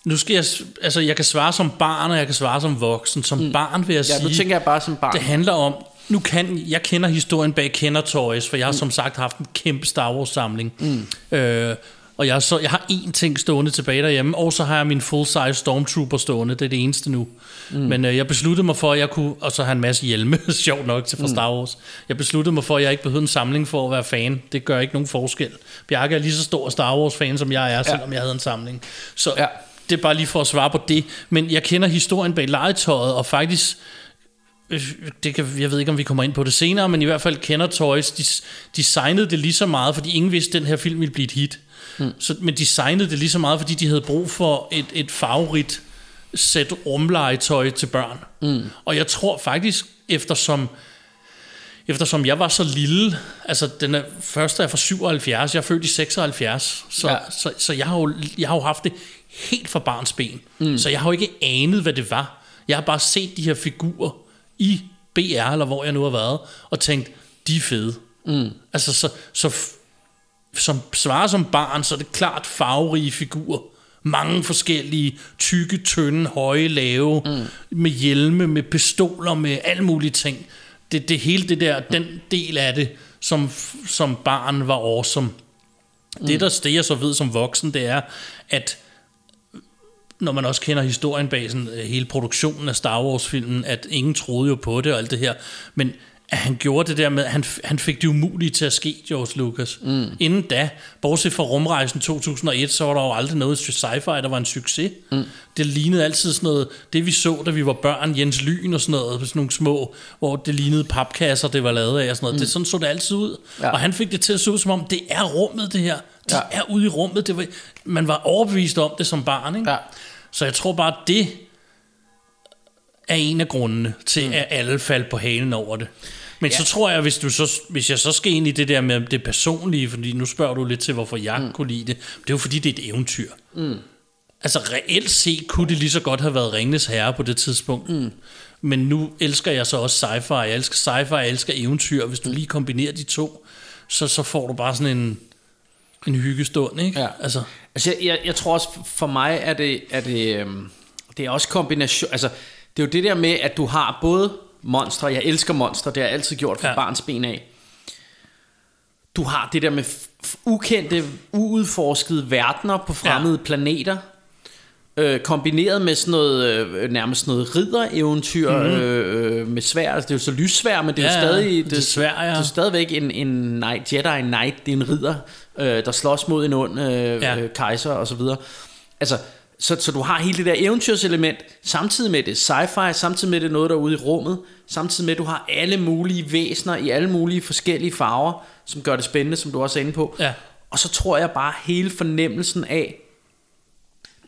[SPEAKER 1] Nu skal jeg, altså jeg kan svare som barn, og jeg kan svare som voksen. Som mm. barn vil jeg
[SPEAKER 2] Ja,
[SPEAKER 1] sige,
[SPEAKER 2] nu tænker jeg bare som barn.
[SPEAKER 1] det handler om, nu kan, jeg kender historien bag Kenner Toys, for jeg har mm. som sagt haft en kæmpe Star Wars samling. Mm. Øh, og jeg, så, jeg har én ting stående tilbage derhjemme, og så har jeg min full-size Stormtrooper stående, det er det eneste nu. Mm. Men øh, jeg besluttede mig for, at jeg kunne, og så har en masse hjelme, sjovt nok, til fra Star Wars. Jeg besluttede mig for, at jeg ikke behøvede en samling for at være fan. Det gør ikke nogen forskel. Bjarke er lige så stor Star Wars-fan, som jeg er, selvom jeg havde en samling. Så
[SPEAKER 2] Ja.
[SPEAKER 1] det er bare lige for at svare på det. Men jeg kender historien bag legetøjet, og faktisk det kan, jeg ved ikke, om vi kommer ind på det senere, men i hvert fald kender Toys, de designede det lige så meget, fordi ingen vidste, at den her film ville blive et hit. Mm. Så, men designede det lige så meget, fordi de havde brug for et, et farverigt sæt rumlegetøj til børn. Mm. Og jeg tror faktisk, eftersom eftersom jeg var så lille, altså den er, første er fra 77, jeg er født i 76, så, ja.
[SPEAKER 2] Ja.
[SPEAKER 1] så, så jeg, har jo, jeg har jo haft det helt fra barns ben. Mm. Så jeg har jo ikke anet, hvad det var. Jeg har bare set de her figurer i BR, eller hvor jeg nu har været, og tænkt, de er fede. Mm. Altså, så, så som svarer som barn, så er det klart farverige figurer. Mange forskellige, tykke, tynde, høje, lave, mm. med hjelme, med pistoler, med alle mulige ting. Det, det hele det der, den del af det, som, som barn var awesome. Mm. Det, der, det jeg så ved som voksen, det er, at når man også kender historien bag sådan, øh, hele produktionen af Star Wars-filmen, at ingen troede jo på det og alt det her, men at han gjorde det der med, han, han fik det umulige til at ske, George Lucas. Mm. Inden da, bortset fra rumrejsen 2001, så var der jo aldrig noget sci-fi, der var en succes. Mm. Det lignede altid sådan noget, det vi så, da vi var børn, Jens Lyn og sådan noget, sådan nogle små, hvor det lignede papkasser, det var lavet af og sådan noget. Mm. Det, sådan så det altid ud.
[SPEAKER 2] Ja.
[SPEAKER 1] Og han fik det til at se ud, som om det er rummet, det her. De
[SPEAKER 2] Ja.
[SPEAKER 1] er ude i rummet. Det var, man var overbevist om det som barn, ikke?
[SPEAKER 2] Ja.
[SPEAKER 1] Så jeg tror bare, det er en af grundene til, mm. at alle faldt på halen over det. Men ja. så tror jeg, hvis, du så, hvis jeg så skal ind i det der med det personlige, fordi nu spørger du lidt til, hvorfor jeg mm. kunne lide det. Det er jo fordi, det er et eventyr. Mm. Altså reelt set kunne det lige så godt have været Ringnes Herre på det tidspunkt. Mm. Men nu elsker jeg så også sci-fi. Jeg elsker sci-fi, jeg elsker eventyr. Hvis du lige kombinerer de to, så, så får du bare sådan en, en hyggestund, ikke?
[SPEAKER 2] Ja.
[SPEAKER 1] Altså,
[SPEAKER 2] Altså, jeg, jeg, jeg tror også, for mig er det, er det, øhm, det er også kombination, altså, det er jo det der med, at du har både monstre, jeg elsker monstre, det har jeg altid gjort fra
[SPEAKER 1] Ja.
[SPEAKER 2] barns ben af. Du har det der med ukendte, uudforskede verdener på fremmede ja. planeter, øh, kombineret med sådan noget, øh, nærmest noget riddereventyr mm-hmm. øh, med svær, altså det er jo så lyssvær, men det er
[SPEAKER 1] Ja,
[SPEAKER 2] jo stadig,
[SPEAKER 1] det er sværd, ja.
[SPEAKER 2] det er stadigvæk en, en knight, Jedi Knight, det er en ridder, øh, der slås mod en ond øh,
[SPEAKER 1] ja.
[SPEAKER 2] øh, kejser og så videre. Altså, så, så du har hele det der eventyrselement, samtidig med det sci-fi, samtidig med det noget, der er ude i rummet, samtidig med, at du har alle mulige væsener i alle mulige forskellige farver, som gør det spændende, som du også er inde på.
[SPEAKER 1] Ja.
[SPEAKER 2] Og så tror jeg bare hele fornemmelsen af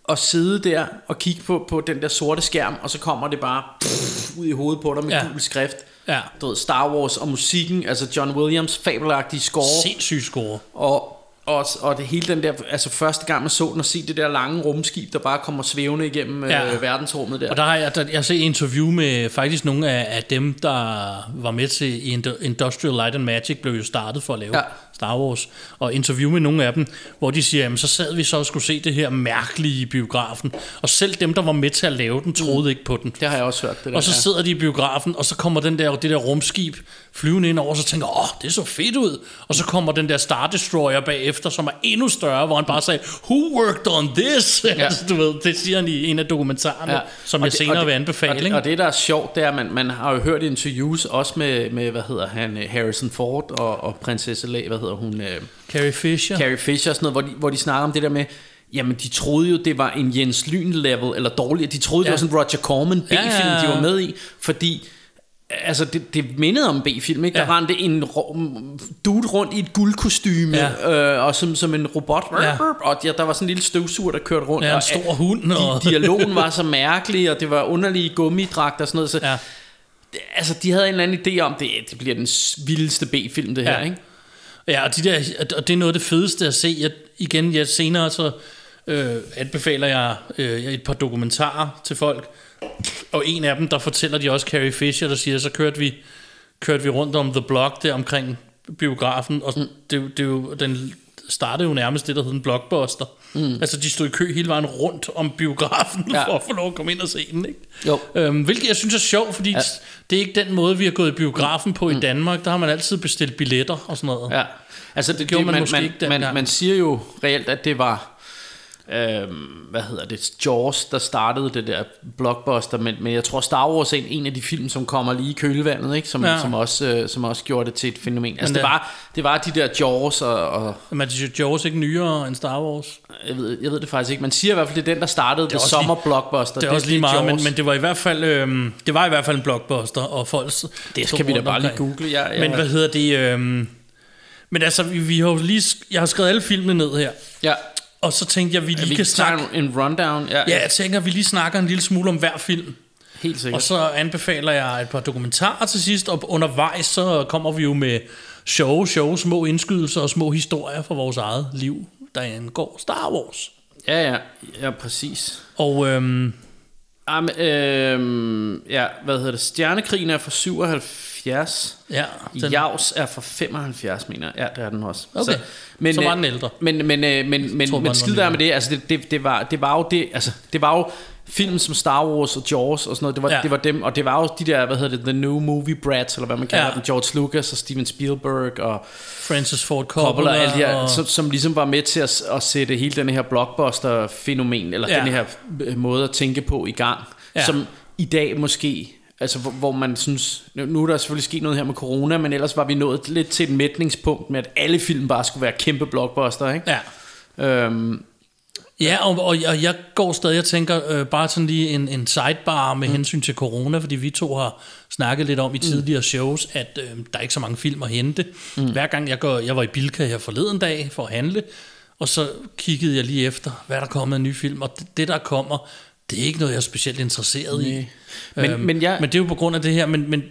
[SPEAKER 2] at sidde der og kigge på, på den der sorte skærm, og så kommer det bare pff, ud i hovedet på dig med
[SPEAKER 1] Ja.
[SPEAKER 2] gul skrift.
[SPEAKER 1] Ja.
[SPEAKER 2] Du ved, Star Wars og musikken, altså John Williams fabelagtige score.
[SPEAKER 1] sindssyg score.
[SPEAKER 2] Og, og, og det hele den der, altså første gang man så den og se det der lange rumskib, der bare kommer svævende igennem
[SPEAKER 1] Ja.
[SPEAKER 2] ja. øh, verdensrummet der.
[SPEAKER 1] Og der har jeg, der, jeg har set interview med faktisk nogle af, af dem, der var med til Ind- Industrial Light and Magic, blev jo startet for at lave ja. Star Wars. Og interview med nogle af dem, hvor de siger, jamen så sad vi så og skulle se det her mærkelige i biografen. Og selv dem, der var med til at lave den, troede mm. ikke på den.
[SPEAKER 2] det har jeg også hørt. Det der,
[SPEAKER 1] Og så sidder de i biografen, og så kommer den der, det der rumskib flyvende ind over, og så tænker åh, det så fedt ud. Og så kommer den der Star Destroyer bagefter, som er endnu større, hvor han bare sagde, who worked on this? Ja. altså, du ved, det siger han i en af dokumentarerne, ja. som
[SPEAKER 2] Og
[SPEAKER 1] jeg
[SPEAKER 2] det-
[SPEAKER 1] senere
[SPEAKER 2] det-
[SPEAKER 1] vil anbefale.
[SPEAKER 2] Og det, og det, der er sjovt, det er, at man, man har jo hørt interviews også med, med hvad hedder han, Harrison Ford og, og prinsesse Leia, hvad hedder hun, øh,
[SPEAKER 1] Carrie Fisher.
[SPEAKER 2] Carrie Fisher og sådan noget, hvor de, hvor de snakker om det der med, jamen de troede jo, det var en Jens Lyn-level, eller dårligt, de troede, ja. Det var sådan Roger Corman B-film,
[SPEAKER 1] Ja, ja, ja.
[SPEAKER 2] de var med i, fordi Altså, det, det mindede om B-film, ikke? Der
[SPEAKER 1] Ja.
[SPEAKER 2] rendte en ro- dude rundt i et guldkostyme,
[SPEAKER 1] Ja.
[SPEAKER 2] øh, og som, som en robot,
[SPEAKER 1] Ja.
[SPEAKER 2] og ja, der var sådan en lille støvsuger, der kørte rundt.
[SPEAKER 1] Ja, en
[SPEAKER 2] og,
[SPEAKER 1] stor hund. Og...
[SPEAKER 2] Di- dialogen var så mærkelig, og det var underlige gummidragter og sådan noget, så
[SPEAKER 1] ja.
[SPEAKER 2] altså, de havde en eller anden idé om, det, det bliver den vildeste B-film, det her,
[SPEAKER 1] Ja.
[SPEAKER 2] ikke?
[SPEAKER 1] Ja, og, de der, og det er noget af det fedeste at se. Jeg, igen, jeg senere så øh, anbefaler jeg øh, et par dokumentarer til folk. Og en af dem, der fortæller de også Carrie Fisher, der siger, så kørte vi, kørte vi rundt om The Block der omkring biografen, og mm. det, det, er jo, den startede jo nærmest det, der hed en blockbuster. Mm. Altså, de stod i kø hele vejen rundt om biografen, ja. For at få lov at komme ind og se den, ikke?
[SPEAKER 2] Jo.
[SPEAKER 1] Øhm, hvilket jeg synes er sjovt, fordi ja. Det er ikke den måde, vi har gået i biografen på mm. i Danmark. Der har man altid bestilt billetter og sådan noget.
[SPEAKER 2] Ja, altså det,
[SPEAKER 1] gjorde
[SPEAKER 2] det,
[SPEAKER 1] man
[SPEAKER 2] man,
[SPEAKER 1] måske
[SPEAKER 2] man,
[SPEAKER 1] ikke
[SPEAKER 2] man, man siger jo reelt, at det var, øhm, hvad hedder det, Jaws, der startede det der blockbuster, men, men jeg tror Star Wars er en, en af de film, som kommer lige i kølvandet, ikke? Som,
[SPEAKER 1] Ja.
[SPEAKER 2] som, også, øh, som også gjorde det til et fænomen. Altså
[SPEAKER 1] Men
[SPEAKER 2] det
[SPEAKER 1] det-
[SPEAKER 2] var, det var de der Jaws, og, og
[SPEAKER 1] Men er Jaws ikke nyere end Star Wars?
[SPEAKER 2] jeg, ved, jeg ved det faktisk ikke, man siger i hvert fald, det er den, der startede det,
[SPEAKER 1] også
[SPEAKER 2] sommer
[SPEAKER 1] lige-
[SPEAKER 2] blockbuster.
[SPEAKER 1] Det er også lige meget, men, men det var i hvert fald øhm, det var i hvert fald en blockbuster og folk
[SPEAKER 2] Det skal vi da bare lige google. Jeg, jeg,
[SPEAKER 1] Men hvad hedder det øhm, Men altså vi, vi har jo lige jeg har skrevet alle filmene ned her.
[SPEAKER 2] ja,
[SPEAKER 1] Og så tænkte jeg, vi lige
[SPEAKER 2] vi
[SPEAKER 1] kan snakke
[SPEAKER 2] en rundown. Ja,
[SPEAKER 1] Ja, jeg tænker, vi lige snakker en lille smule om hver film.
[SPEAKER 2] helt sikkert.
[SPEAKER 1] Og så anbefaler jeg et par dokumentarer til sidst, og undervejs så kommer vi jo med sjove, sjove, små indskydelser og små historier fra vores eget liv, der angår Star Wars.
[SPEAKER 2] Ja, ja, ja, præcis.
[SPEAKER 1] Og øhm,
[SPEAKER 2] Um, øhm, ja, hvad hedder det? Stjernekrigen er fra 77.
[SPEAKER 1] ja,
[SPEAKER 2] Den... Javs er fra 75, mener jeg. Ja, det er den også.
[SPEAKER 1] Okay. Så var den ældre.
[SPEAKER 2] Men, men, øh, men, men,
[SPEAKER 1] tror,
[SPEAKER 2] men,
[SPEAKER 1] var
[SPEAKER 2] men skid med det. Altså, det, det, det, var, det var jo det, altså, det var jo film som Star Wars og Jaws og sådan noget. Det var,
[SPEAKER 1] Ja.
[SPEAKER 2] det var dem, og det var jo de der, hvad hedder det, The New Movie Brats, eller hvad man kalder
[SPEAKER 1] Ja.
[SPEAKER 2] dem, George Lucas og Steven Spielberg og
[SPEAKER 1] Francis Ford Coppola,
[SPEAKER 2] Coppola og alle de her,
[SPEAKER 1] og-
[SPEAKER 2] som, som ligesom var med til at, at sætte hele den her blockbuster-fænomen, eller
[SPEAKER 1] Ja.
[SPEAKER 2] den her øh, måde at tænke på i gang,
[SPEAKER 1] ja.
[SPEAKER 2] som i dag måske altså hvor, hvor man synes, nu, er der selvfølgelig sket noget her med corona, men ellers var vi nået lidt til et mætningspunkt med, at alle film bare skulle være kæmpe blockbuster, ikke?
[SPEAKER 1] Ja.
[SPEAKER 2] Øhm,
[SPEAKER 1] Ja, og, og, og jeg går stadig og tænker øh, bare sådan lige en, en sidebar med mm. hensyn til corona, fordi vi to har snakket lidt om i tidligere shows, at øh, der er ikke så mange film at hente. Mm. Hver gang jeg, går, jeg var i Bilka her forleden dag for at handle, og så kiggede jeg lige efter, hvad der kommer af nye film, og det, det der kommer, det er ikke noget, jeg er specielt interesseret i.
[SPEAKER 2] Men-
[SPEAKER 1] Øhm,
[SPEAKER 2] men jeg-
[SPEAKER 1] men det er jo på grund af det her, men, men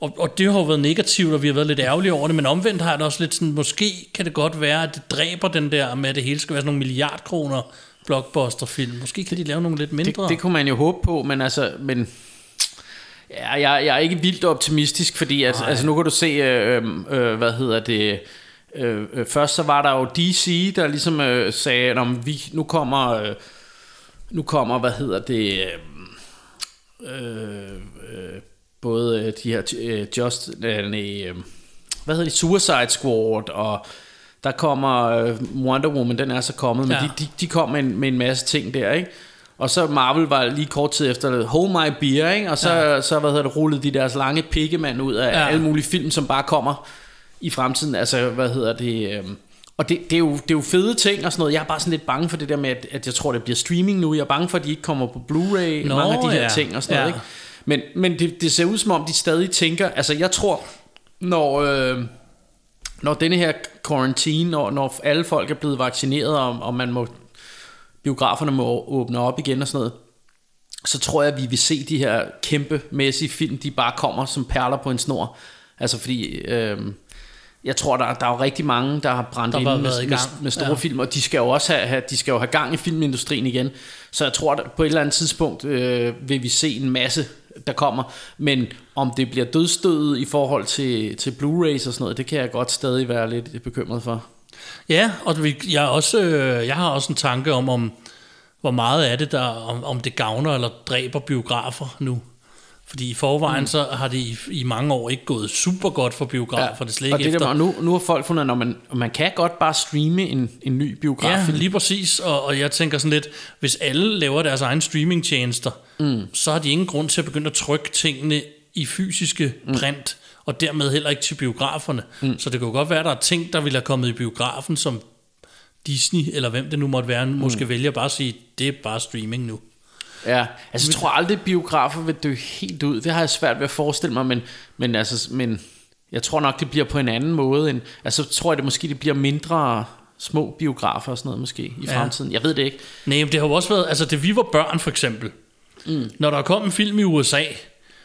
[SPEAKER 1] og, og det har jo været negativt, og vi har været lidt ærgerlige over det, men omvendt har jeg det også lidt sådan, måske kan det godt være, at det dræber den der med, at det hele skal være sådan nogle milliardkroner blockbuster-film. Måske kan de lave nogle lidt mindre.
[SPEAKER 2] det, det kunne man jo håbe på, men altså, men ja, jeg, jeg er ikke vildt optimistisk, fordi at, altså, nu kan du se, øh, øh, hvad hedder det, øh, øh, først så var der jo DC, der ligesom øh, sagde, at vi, nu kommer, øh, nu kommer, hvad hedder det, øh, øh, både øh, de her, øh, Just, øh, nej, øh, hvad hedder det, Suicide Squad, og der kommer øh, Wonder Woman, den er så kommet, men
[SPEAKER 1] Ja.
[SPEAKER 2] de, de, de kom med en, med en masse ting der, ikke? Og så Marvel var lige kort tid efter Hold My Beer, ikke? Og så, ja. så hvad hedder det, rullede de deres lange pikkemand ud af
[SPEAKER 1] ja.
[SPEAKER 2] alle mulige film, som bare kommer i fremtiden. Altså, hvad hedder det... Øh, og det, det, er jo, det er jo fede ting og sådan noget. Jeg er bare sådan lidt bange for det der med, at, at jeg tror, det bliver streaming nu. Jeg er bange for, at de ikke kommer på Blu-ray,
[SPEAKER 1] Nå,
[SPEAKER 2] mange af de her
[SPEAKER 1] ja.
[SPEAKER 2] ting og sådan
[SPEAKER 1] Ja.
[SPEAKER 2] noget. Ikke? Men, men det, det ser ud som om, de stadig tænker... Altså, jeg tror, når... Øh, når denne her quarantine, når, når alle folk er blevet vaccineret, og, og man må, biograferne må åbne op igen og sådan noget, så tror jeg, at vi vil se de her kæmpemæssige film, de bare kommer som perler på en snor. Altså fordi, øh, jeg tror, der, der er jo rigtig mange, der har brændt
[SPEAKER 1] Der
[SPEAKER 2] ind med, med, med store
[SPEAKER 1] Ja.
[SPEAKER 2] film, og de skal jo også have, have, de skal jo have gang i filmindustrien igen. Så jeg tror, at på et eller andet tidspunkt øh, vil vi se en masse, der kommer. Men om det bliver dødstødet i forhold til, til Blu-rays og sådan noget, det kan jeg godt stadig være lidt bekymret for.
[SPEAKER 1] Ja, og vi, jeg, er også, øh, jeg har også en tanke om, om hvor meget af det, der, om, om det gavner eller dræber biografer nu. Fordi i forvejen, mm. så har det i, i mange år ikke gået super godt for biografer. Ja, det slet
[SPEAKER 2] og
[SPEAKER 1] ikke
[SPEAKER 2] det
[SPEAKER 1] efter.
[SPEAKER 2] der, nu, nu har folk fundet, at man, man kan godt bare streame en, en ny biograf.
[SPEAKER 1] Ja, lige præcis. Og, og jeg tænker sådan lidt, hvis alle laver deres egen streamingtjenester, mm. så har de ingen grund til at begynde at trykke tingene i fysiske print, og dermed heller ikke til biograferne. Mm. Så det jo godt være, at der er ting, der ville have kommet i biografen, som Disney, eller hvem det nu måtte være, mm. måske vælger bare at sige, det er bare streaming nu.
[SPEAKER 2] Ja, altså jeg tror aldrig, biografer vil dø helt ud. Det har jeg svært ved at forestille mig, men, men, altså, men jeg tror nok, det bliver på en anden måde. End, altså tror jeg, det måske det bliver mindre små biografer og sådan noget måske i
[SPEAKER 1] Ja.
[SPEAKER 2] fremtiden. Jeg ved det ikke.
[SPEAKER 1] Nej, men det har jo også været, altså det vi var børn for eksempel, mm. når der kom en film i USA,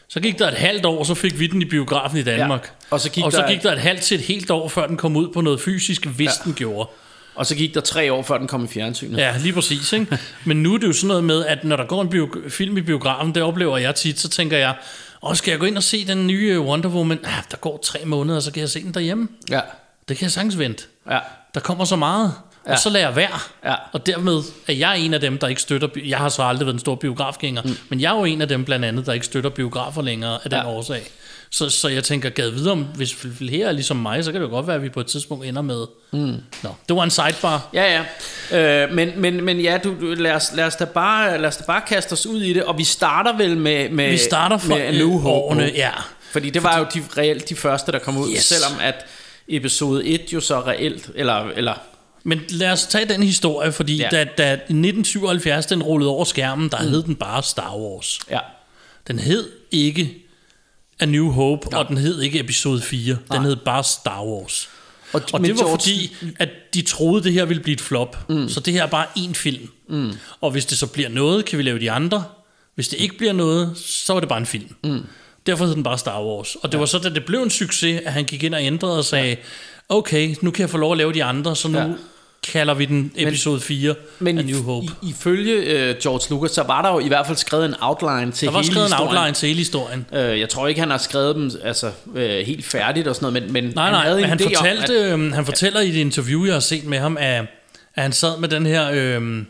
[SPEAKER 1] så gik der et halvt år, så fik vi den i biografen i Danmark.
[SPEAKER 2] Ja. Og så gik
[SPEAKER 1] og så
[SPEAKER 2] der-
[SPEAKER 1] gik der et halvt til et helt år, før den kom ud på noget fysisk, hvis ja. den gjorde.
[SPEAKER 2] Og så gik der tre år, før den kom i fjernsynet.
[SPEAKER 1] Ja, lige præcis. Ikke? Men nu er det jo sådan noget med, at når der går en bio- film i biografen, det oplever jeg tit, så tænker jeg, åh, skal jeg gå ind og se den nye Wonder Woman? Ah, der går tre måneder, så kan jeg se den derhjemme.
[SPEAKER 2] Ja.
[SPEAKER 1] Det kan jeg sagtens vente.
[SPEAKER 2] ja.
[SPEAKER 1] Der kommer så meget, ja. Og så lader jeg være.
[SPEAKER 2] Ja.
[SPEAKER 1] Og dermed er jeg en af dem, der ikke støtter... Jeg har så aldrig været en stor biografgænger, mm. men jeg er jo en af dem blandt andet, der ikke støtter biografer længere af den
[SPEAKER 2] Ja.
[SPEAKER 1] årsag. Så, så jeg tænker, gad videre, om hvis flere er ligesom mig, så kan det jo godt være, at vi på et tidspunkt ender med... Mm. Nå, det var en sidebar.
[SPEAKER 2] Ja, ja. Øh, men, men, men ja, du, du, lad, os, lad, os da bare, lad os da bare kaste os ud i det, og vi starter vel med, med,
[SPEAKER 1] Vi starter fra
[SPEAKER 2] med New
[SPEAKER 1] årene, ja.
[SPEAKER 2] Fordi det var jo de, reelt de første, der kom ud,
[SPEAKER 1] Yes.
[SPEAKER 2] selvom at episode 1 jo så reelt, eller, eller
[SPEAKER 1] Men lad os tage den historie, fordi. Ja. da, da 1977 den rullede over skærmen, der mm. hed den bare Star Wars.
[SPEAKER 2] ja,
[SPEAKER 1] Den hed ikke A New Hope, og den hed ikke Episode 4. Den
[SPEAKER 2] Nej.
[SPEAKER 1] hed bare Star Wars.
[SPEAKER 2] Og-
[SPEAKER 1] Og, det var
[SPEAKER 2] George-
[SPEAKER 1] fordi, at de troede, det her ville blive et flop. Mm. Så det her er bare én film. Mm. Og hvis det så bliver noget, kan vi lave de andre. Hvis det ikke bliver noget, så var det bare en film. Mm. Derfor hed den bare Star Wars. Og det ja. var så, da det blev en succes, at han gik ind og ændrede og sagde, okay, nu kan jeg få lov at lave de andre, så nu
[SPEAKER 2] Ja.
[SPEAKER 1] Kalder vi den episode 4
[SPEAKER 2] men
[SPEAKER 1] A New Hope.
[SPEAKER 2] I, ifølge øh, George Lucas, så var der jo i hvert fald skrevet en outline til
[SPEAKER 1] der var
[SPEAKER 2] hele
[SPEAKER 1] skrevet en
[SPEAKER 2] historien.
[SPEAKER 1] outline til hele historien.
[SPEAKER 2] Øh, jeg tror ikke, han har skrevet dem altså, øh, helt færdigt og sådan noget, men, men
[SPEAKER 1] Nej,
[SPEAKER 2] han
[SPEAKER 1] nej,
[SPEAKER 2] havde
[SPEAKER 1] men
[SPEAKER 2] en
[SPEAKER 1] han,
[SPEAKER 2] idé
[SPEAKER 1] fortalte,
[SPEAKER 2] om,
[SPEAKER 1] at, han fortæller i et interview, jeg har set med ham, at, at han sad med den her øh,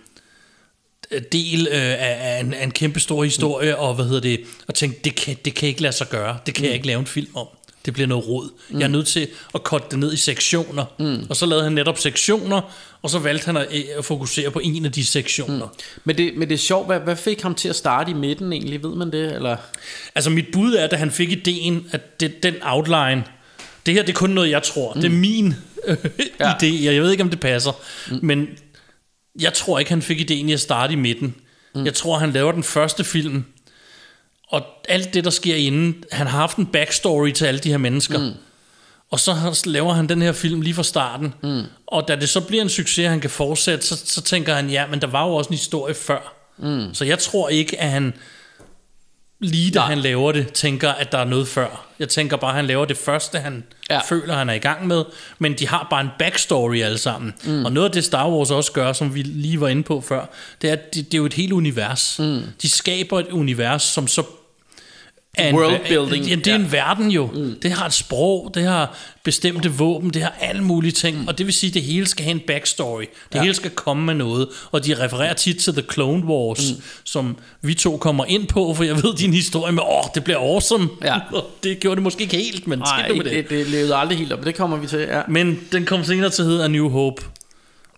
[SPEAKER 1] del øh, af, af, en, af en kæmpe stor historie, mm. og hvad hedder det, og tænkte, det kan, det kan ikke lade sig gøre, det kan mm. jeg ikke lave en film om. det bliver noget rod. Mm. Jeg er nødt til at korte det ned i sektioner. Mm. Og så lavede han netop sektioner, og så valgte han at, øh, at fokusere på en af de sektioner. Mm.
[SPEAKER 2] Men det, men det er sjovt, hvad, hvad fik ham til at starte i midten egentlig? Ved man det? Eller?
[SPEAKER 1] Altså mit bud er, da han fik ideen, at det, den outline, det her det er kun noget, jeg tror. Mm. Det er min øh,
[SPEAKER 2] Ja.
[SPEAKER 1] idé. Jeg ved ikke, om det passer. Mm. Men jeg tror ikke, han fik ideen i at starte i midten. Mm. Jeg tror, han laver den første film, og alt det, der sker inden, han har haft en backstory til alle de her mennesker. Mm. Og så laver han den her film lige fra starten. Mm. Og da det så bliver en succes, han kan fortsætte, så, så tænker han, ja, men der var jo også en historie før. Mm. Så jeg tror ikke, at han lige da
[SPEAKER 2] Nej.
[SPEAKER 1] han laver det, tænker, at der er noget før. Jeg tænker bare, at han laver det første, han
[SPEAKER 2] Ja.
[SPEAKER 1] føler, han er i gang med. Men de har bare en backstory alle sammen. Mm. Og noget af det Star Wars også gør, som vi lige var inde på før, det er, at det, det er jo et helt univers. Mm. De skaber et univers, som så en-
[SPEAKER 2] Worldbuilding,
[SPEAKER 1] Ja, det er
[SPEAKER 2] ja.
[SPEAKER 1] en verden jo. Mm. Det har et sprog, det har bestemte våben, det har alle mulige ting. Mm. Og det vil sige, at det hele skal have en backstory. Det
[SPEAKER 2] Ja.
[SPEAKER 1] hele skal komme med noget. Og de refererer tit til The Clone Wars, mm. som vi to kommer ind på, for jeg ved din historie med, åh, det bliver awesome.
[SPEAKER 2] Ja.
[SPEAKER 1] Det gjorde det måske ikke helt, men
[SPEAKER 2] Nej,
[SPEAKER 1] med det.
[SPEAKER 2] det, det levede aldrig helt op. Det kommer vi til, ja.
[SPEAKER 1] Men den kom senere til at hedde A New Hope.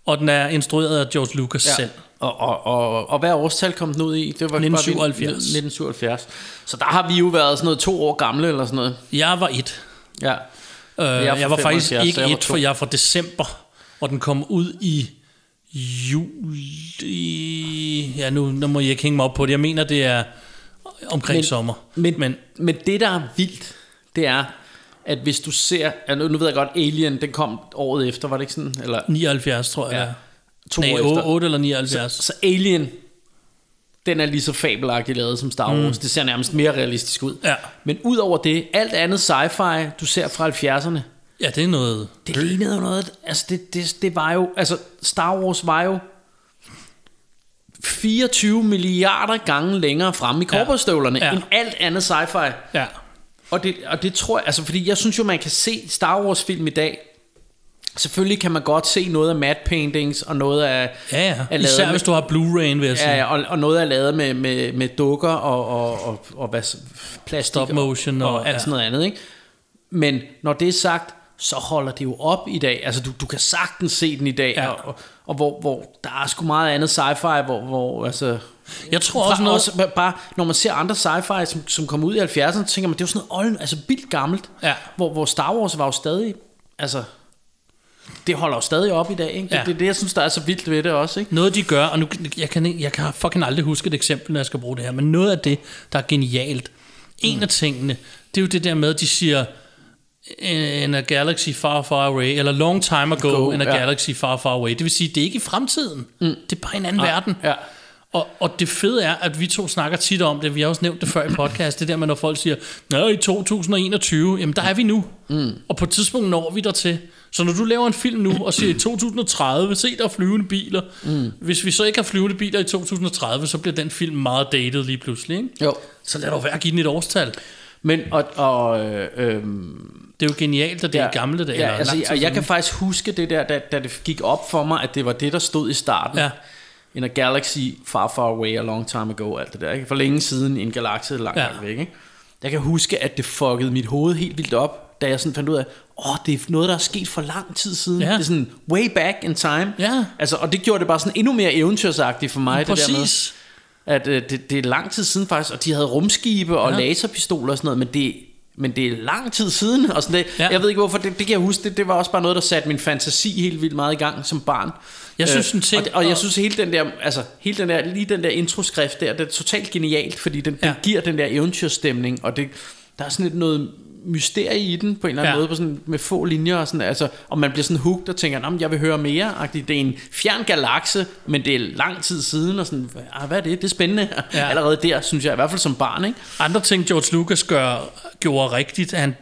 [SPEAKER 1] Og den er instrueret af George Lucas ja. selv.
[SPEAKER 2] Og, og, og, og hvad årstal kom den ud i? Det var
[SPEAKER 1] 1977.
[SPEAKER 2] 1977. Så der har vi jo været sådan noget to år gamle eller sådan noget.
[SPEAKER 1] Jeg var et.
[SPEAKER 2] Ja.
[SPEAKER 1] Øh, jeg, jeg var faktisk
[SPEAKER 2] 75,
[SPEAKER 1] ikke
[SPEAKER 2] jeg
[SPEAKER 1] et, for jeg er fra december. Og den kom ud i juli... Ja, nu, nu må jeg ikke hænge mig op på det. Jeg mener, det er omkring
[SPEAKER 2] Men-
[SPEAKER 1] sommer.
[SPEAKER 2] Men,
[SPEAKER 1] men
[SPEAKER 2] men det, der er vildt, det er, at hvis du ser... Nu, nu ved jeg godt, Alien, den kom året efter, var det ikke sådan? Eller
[SPEAKER 1] 79, tror jeg.
[SPEAKER 2] Ja. To
[SPEAKER 1] Nej,
[SPEAKER 2] år efter.
[SPEAKER 1] 8 eller 79.
[SPEAKER 2] Så Alien, den er lige så fabelagtigt lavet som Star Wars. Mm. Det ser nærmest mere realistisk ud.
[SPEAKER 1] Ja.
[SPEAKER 2] Men ud over det, alt andet sci-fi, du ser fra 70'erne,
[SPEAKER 1] ja, det er noget...
[SPEAKER 2] det lignede jo noget... Altså, det, det, det var jo... Altså, Star Wars var jo 24 milliarder gange længere fremme i korporstøvlerne ja.
[SPEAKER 1] Ja.
[SPEAKER 2] end alt andet sci-fi.
[SPEAKER 1] Ja.
[SPEAKER 2] Og det, og det tror jeg, altså fordi jeg synes jo, man kan se Star Wars film i dag. Selvfølgelig kan man godt se noget af matte paintings og noget af...
[SPEAKER 1] Ja, ja.
[SPEAKER 2] er lavet
[SPEAKER 1] Især
[SPEAKER 2] med-
[SPEAKER 1] hvis du har Blu-ray'en, vil jeg sige.
[SPEAKER 2] Ja, og, og noget er lavet med, med, med dukker og, og, og, og hvad, plastik
[SPEAKER 1] Stop motion
[SPEAKER 2] og,
[SPEAKER 1] og-
[SPEAKER 2] og alt
[SPEAKER 1] ja.
[SPEAKER 2] sådan noget andet. Ikke? Men når det er sagt, så holder det jo op i dag. Altså du, du kan sagtens se den i dag,
[SPEAKER 1] Ja.
[SPEAKER 2] og, og, og hvor, hvor der er sgu meget andet sci-fi, hvor, hvor altså...
[SPEAKER 1] Jeg tror også noget...
[SPEAKER 2] også ba- bare, når man ser andre sci-fi, som, som kom ud i 70'erne, så tænker man, det er jo sådan noget old, altså vildt gammelt.
[SPEAKER 1] Ja.
[SPEAKER 2] Hvor, hvor Star Wars var jo stadig, altså, det holder jo stadig op i dag. Ikke? Det,
[SPEAKER 1] Ja.
[SPEAKER 2] det er det, jeg synes, der er så vildt ved det også. Ikke?
[SPEAKER 1] Noget de gør, og nu, jeg, kan, jeg kan fucking aldrig huske et eksempel, når jeg skal bruge det her, men noget af det, der er genialt, en
[SPEAKER 2] Mm.
[SPEAKER 1] af tingene, det er jo det der med, at de siger, in a galaxy far, far away, eller long time ago
[SPEAKER 2] Go,
[SPEAKER 1] in a
[SPEAKER 2] ja.
[SPEAKER 1] galaxy far, far away. Det vil sige, det er ikke i fremtiden. Mm. Det er bare en anden
[SPEAKER 2] Ah,
[SPEAKER 1] verden.
[SPEAKER 2] ja.
[SPEAKER 1] Og, og det fede er, at vi to snakker tit om det, vi har også nævnt det før i podcast, det der med, når folk siger, Nå, i 2021, jamen der er vi nu. Mm. Og på et tidspunkt når vi der til. Så når du laver en film nu og siger i 2030, se der er flyvende biler. Mm. Hvis vi så ikke har flyvende biler i 2030, så bliver den film meget dated lige pludselig. Ikke?
[SPEAKER 2] Jo.
[SPEAKER 1] Så lad dog være at give den et årstal.
[SPEAKER 2] Men, og, og øh, øh,
[SPEAKER 1] Det er jo genialt, at det er i gamle dage.
[SPEAKER 2] Ja, altså, og jeg
[SPEAKER 1] siden.
[SPEAKER 2] kan faktisk huske det der, da, da det gik op for mig, at det var det, der stod i starten.
[SPEAKER 1] Ja.
[SPEAKER 2] In a galaxy far, far away, a long time ago, alt det der. Ikke? For længe siden i en galakse langt,
[SPEAKER 1] Ja.
[SPEAKER 2] langt væk. Ikke? Jeg kan huske, at det fuckede mit hoved helt vildt op, da jeg sådan fandt ud af, åh, det er noget, der er sket for lang tid siden.
[SPEAKER 1] Ja.
[SPEAKER 2] Det er sådan way back in time.
[SPEAKER 1] Ja.
[SPEAKER 2] Altså, og det gjorde det bare sådan endnu mere eventyrsagtigt for mig, det der med,
[SPEAKER 1] Præcis.
[SPEAKER 2] at øh, det, det er lang tid siden faktisk, og de havde rumskibe og
[SPEAKER 1] Ja.
[SPEAKER 2] laserpistoler og sådan noget, men det, men det er lang tid siden, og sådan det, ja. Jeg ved ikke hvorfor, det, det kan jeg huske, det, det var også bare noget, der satte min fantasi helt vildt meget i gang som barn.
[SPEAKER 1] Jeg synes, en
[SPEAKER 2] Øh,
[SPEAKER 1] ting-
[SPEAKER 2] og, det- og jeg synes hele den der, altså hele den der, lige den der introskrift der, det er totalt genialt, fordi den, ja. den giver den der eventyrstemning, og det, der er sådan lidt noget mysterie i den på en eller anden
[SPEAKER 1] Ja.
[SPEAKER 2] måde, på sådan, med få linjer og sådan, altså, og man bliver sådan hooked og tænker, "Nå, men jeg vil høre mere, -agtigt. det er en fjern galakse, men det er lang tid siden, og sådan, "Ah, hvad er det, det er spændende. Ja. allerede der, synes jeg, i hvert fald som barn, ikke?
[SPEAKER 1] Andre ting, George Lucas gør, gjorde rigtigt, han,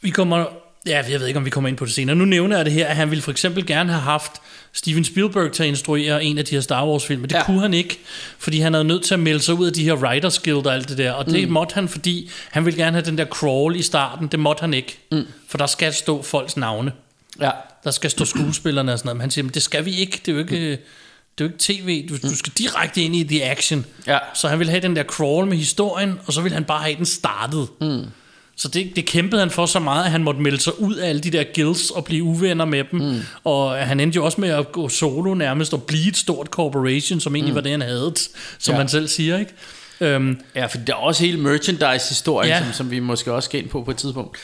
[SPEAKER 1] vi kommer, ja, jeg ved ikke, om vi kommer ind på det senere. Nu nævner jeg det her, at han ville for eksempel gerne have haft Steven Spielberg til at instruere en af de her Star Wars film, men det
[SPEAKER 2] Ja.
[SPEAKER 1] kunne han ikke, fordi han havde nødt til at melde sig ud af de her Writers Guild og alt det der, og det mm. måtte han, fordi han ville gerne have den der crawl i starten, det måtte han ikke, mm. for der skal stå folks navne.
[SPEAKER 2] Ja.
[SPEAKER 1] Der skal stå skuespillerne og sådan noget. Men han siger, men det skal vi ikke. Det er jo ikke, det er jo ikke tv. Du, du skal direkte ind i the action.
[SPEAKER 2] Ja.
[SPEAKER 1] Så han vil have den der crawl med historien, og så vil han bare have den startet. Mm. Så det, det kæmpede han for så meget, at han måtte melde sig ud af alle de der guilds og blive uvenner med dem. Mm. Og han endte jo også med at gå solo nærmest og blive et stort corporation, som egentlig mm. var det, han havde, som
[SPEAKER 2] Ja.
[SPEAKER 1] man selv siger, ikke? Øhm,
[SPEAKER 2] Ja, for der er også hele merchandise-historien,
[SPEAKER 1] Ja.
[SPEAKER 2] som, som vi måske også skal ind på på et tidspunkt.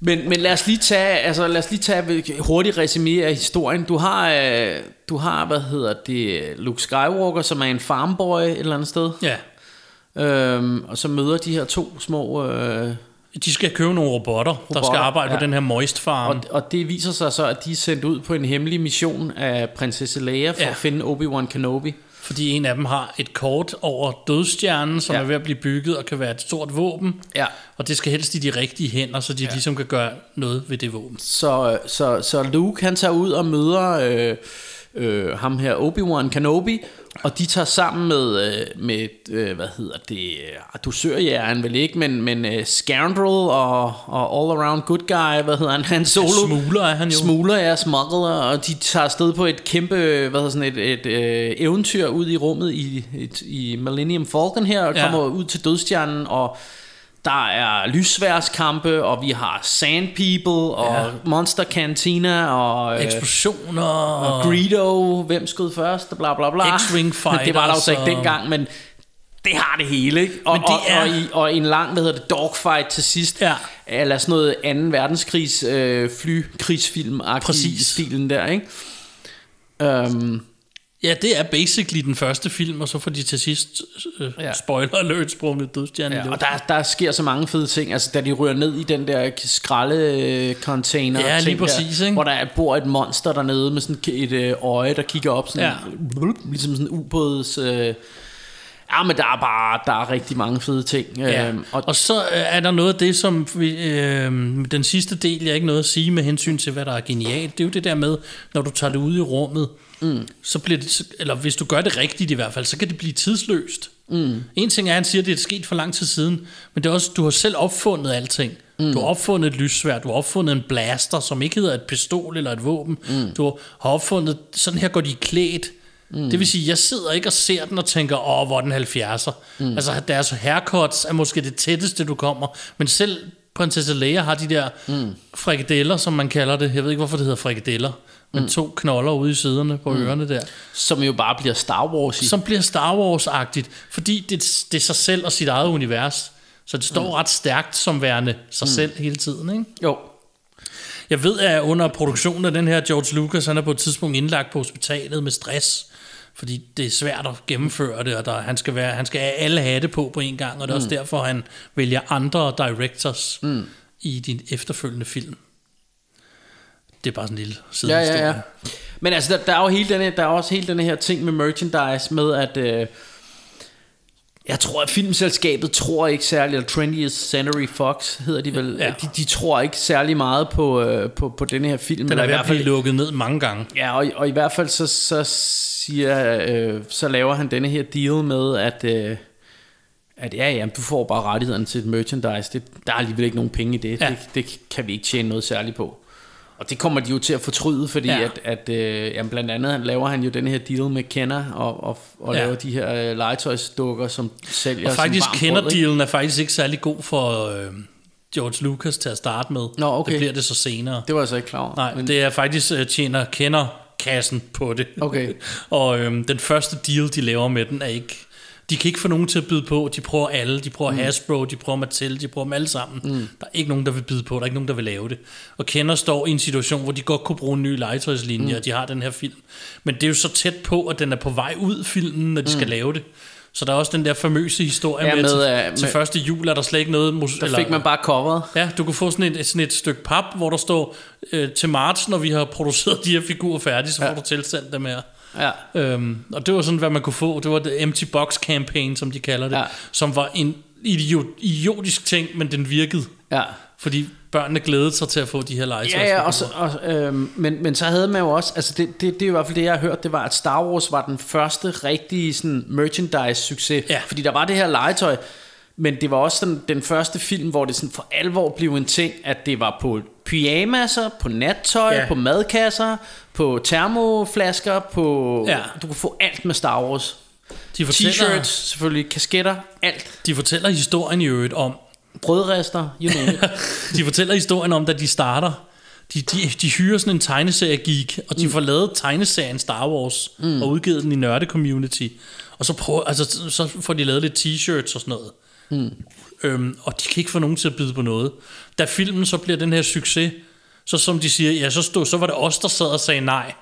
[SPEAKER 2] Men, men lad os lige tage, altså lad os lige tage hurtigt resumé af historien. Du har, øh, du har, hvad hedder det, Luke Skywalker, som er en farmboy et eller andet sted.
[SPEAKER 1] ja,
[SPEAKER 2] Øhm, og så møder de her to små... Øh,
[SPEAKER 1] de skal købe nogle robotter, robotter der skal arbejde ja. på den her moist farm.
[SPEAKER 2] og, og det viser sig så, at de er sendt ud på en hemmelig mission af prinsesse Leia for
[SPEAKER 1] Ja.
[SPEAKER 2] at finde Obi-Wan Kenobi.
[SPEAKER 1] Fordi en af dem har et kort over dødstjernen, som. Ja. er ved at blive bygget og kan være et stort våben.
[SPEAKER 2] Ja.
[SPEAKER 1] Og det skal helst i de rigtige hænder, så de ja. ligesom kan gøre noget ved det våben.
[SPEAKER 2] Så, så, så Luke han tager ud og møder øh, øh, ham her Obi-Wan Kenobi, og de tager sammen med, øh, med øh, hvad hedder det, øh, dusørjæren vel ikke, men, men Scoundrel og, og All Around Good Guy, hvad hedder han, han solo.
[SPEAKER 1] Smugler er han jo.
[SPEAKER 2] Smugler, ja, smuggler, og de tager afsted på et kæmpe, hvad hedder sådan et, et øh, eventyr ud i rummet i, et, i Millennium Falcon her, og
[SPEAKER 1] Ja.
[SPEAKER 2] kommer ud til dødstjernen, og der er lysværskampe, og vi har Sand People, og
[SPEAKER 1] Ja.
[SPEAKER 2] Monster Cantina, og, øh,
[SPEAKER 1] Eksplosioner
[SPEAKER 2] og Greedo, hvem skød først, og bla bla bla.
[SPEAKER 1] X-Wing
[SPEAKER 2] Det var der jo så ikke
[SPEAKER 1] fighters,
[SPEAKER 2] dengang, men det har det hele, ikke? Og,
[SPEAKER 1] Men det er-
[SPEAKER 2] og, og, i, og en lang, hvad hedder det, dogfight til sidst,
[SPEAKER 1] Ja.
[SPEAKER 2] eller sådan noget 2. verdenskrigs øh, flykrigsfilm
[SPEAKER 1] Præcis.
[SPEAKER 2] stilen der, ikke? Um,
[SPEAKER 1] Ja, det er basically den første film, og så får de til sidst, øh, ja.
[SPEAKER 2] Ja.
[SPEAKER 1] spoiler alert, sprunget dødstjernen.
[SPEAKER 2] ja, og der, der sker så mange fede ting, altså da de ryger ned i den der skralde-container,
[SPEAKER 1] Ja, lige præcis,
[SPEAKER 2] der,
[SPEAKER 1] ikke?
[SPEAKER 2] hvor der bor et monster dernede med sådan et øh, øje, der kigger op, sådan, ja. ligesom sådan en ubåds... Øh, ja, men der er bare der er rigtig mange fede ting.
[SPEAKER 1] Ja.
[SPEAKER 2] øhm,
[SPEAKER 1] Og, og så øh, er der noget af det, som vi, øh, den sidste del, jeg ikke noget at sige med hensyn til, hvad der er genialt. Det er jo det der med, når du tager det ud i rummet, mm. så bliver det, eller hvis du gør det rigtigt i hvert fald, så kan det blive tidsløst. Mm. En ting er, at han siger, at det er sket for lang tid siden, men det er også, du har selv opfundet alting. Mm. Du har opfundet et lyssværd, du har opfundet en blaster, som ikke hedder et pistol eller et våben. Mm. Du har opfundet, sådan her går de klædt. Mm. Det vil sige, jeg sidder ikke og ser den og tænker, åh, hvor er den 70'er. Mm. Altså, deres haircuts er måske det tætteste, du kommer. Men selv prinsesse Leia har de der mm. frikadeller, som man kalder det. Jeg ved ikke, hvorfor det hedder frikadeller. Men mm. to knolder ude i siderne på mm. ørerne der.
[SPEAKER 2] som jo bare bliver Star Wars i.
[SPEAKER 1] Som bliver Star Wars-agtigt. Fordi det, det er sig selv og sit eget univers. Så det står mm. ret stærkt som værende sig mm. selv hele tiden, ikke?
[SPEAKER 2] Jo.
[SPEAKER 1] Jeg ved, at under produktionen af den her George Lucas, han er på et tidspunkt indlagt på hospitalet med stress, fordi det er svært at gennemføre det, og der, han, skal være, han skal have alle hatte på på en gang, og det er mm. også derfor, han vælger andre directors mm. i de efterfølgende film. Det er bare sådan en lille
[SPEAKER 2] Ja,
[SPEAKER 1] sidehistorie.
[SPEAKER 2] ja, ja. Men altså, der, der er jo hele denne, der er også hele denne her ting med merchandise med, at øh, jeg tror, at filmselskabet tror ikke særlig, eller 20th Century Fox hedder de vel,
[SPEAKER 1] Ja.
[SPEAKER 2] ja. de, de tror ikke særlig meget på, øh, på, på denne her film.
[SPEAKER 1] Den
[SPEAKER 2] eller
[SPEAKER 1] er
[SPEAKER 2] i hvert fald
[SPEAKER 1] lukket ned mange gange.
[SPEAKER 2] Ja, og, og i hvert fald så, så siger, øh, så laver han denne her deal med, at, øh, at ja, ja, du får bare rettighederne til et merchandise. Det, der er alligevel ikke nogen penge i det.
[SPEAKER 1] Ja.
[SPEAKER 2] Ja. det. Det kan vi ikke tjene noget særligt på. Og det kommer de jo til at fortryde, fordi
[SPEAKER 1] Ja.
[SPEAKER 2] at, at øh, jamen blandt andet laver han jo den her deal med Kenner, og, og, og
[SPEAKER 1] Ja.
[SPEAKER 2] laver de her øh, legetøjsdukker, som sælger
[SPEAKER 1] Og faktisk kender-dealen er faktisk ikke særlig god for øh, George Lucas til at starte med.
[SPEAKER 2] Nå, okay.
[SPEAKER 1] Det bliver det så senere.
[SPEAKER 2] Det var jeg så ikke klar over.
[SPEAKER 1] Nej, men det er faktisk uh, tjener kender kassen på det.
[SPEAKER 2] Okay.
[SPEAKER 1] og øhm, den første deal, de laver med den, er ikke... De kan ikke få nogen til at byde på. De prøver alle. De prøver mm. Hasbro, de prøver Mattel, de prøver dem alle sammen. Mm. Der er ikke nogen, der vil byde på. Der er ikke nogen, der vil lave det. Og Kenner står i en situation, hvor de godt kunne bruge en ny legetøjslinje, mm. og de har den her film. Men det er jo så tæt på, at den er på vej ud, filmen, når de mm. skal lave det. Så der er også den der famøse historie
[SPEAKER 2] Ja,
[SPEAKER 1] med,
[SPEAKER 2] med,
[SPEAKER 1] til,
[SPEAKER 2] øh,
[SPEAKER 1] til
[SPEAKER 2] med-
[SPEAKER 1] første jul, er der slet ikke noget... Mus-
[SPEAKER 2] Der fik man bare coveret.
[SPEAKER 1] Ja, du kunne få sådan et, sådan et stykke pap, hvor der står, øh, til marts, når vi har produceret de her figurer færdige, så. Ja. får du tilsendt dem her.
[SPEAKER 2] Ja.
[SPEAKER 1] Øhm, og det var sådan, hvad man kunne få. Det var det Empty Box Campaign, som de kalder det.
[SPEAKER 2] Ja.
[SPEAKER 1] Som var en idiot, idiotisk ting, men den virkede.
[SPEAKER 2] Ja.
[SPEAKER 1] Fordi børnene glædede sig til at få de her legetøj.
[SPEAKER 2] Ja, ja, og så, og, øhm, men, men så havde man jo også, altså det, det, det er i hvert fald det, jeg har hørt, det var, at Star Wars var den første rigtige sådan, merchandise-succes.
[SPEAKER 1] Ja.
[SPEAKER 2] Fordi der var det her legetøj, men det var også sådan, den første film, hvor det sådan for alvor blev en ting, at det var på pyjamaser, på nattøj,
[SPEAKER 1] Ja.
[SPEAKER 2] på madkasser, på termoflasker, på...
[SPEAKER 1] Ja.
[SPEAKER 2] Du kunne få alt med Star Wars.
[SPEAKER 1] de, fortæller,
[SPEAKER 2] T-shirts, selvfølgelig, kasketter, alt.
[SPEAKER 1] de fortæller historien i øvrigt om,
[SPEAKER 2] Brødrester, you know.
[SPEAKER 1] De fortæller historien om, da de starter. De, de, de hyrer sådan en tegneserie-geek, og de mm. får lavet tegneserien Star Wars, mm. og udgivet den i nørde-community. Og så, prøver, altså, så får de lavet lidt t-shirts og sådan noget. Mm. Øhm, og de kan ikke få nogen til at byde på noget. Da filmen så bliver den her succes, så som de siger, ja, så, stod, så var det os, der sad og sagde nej.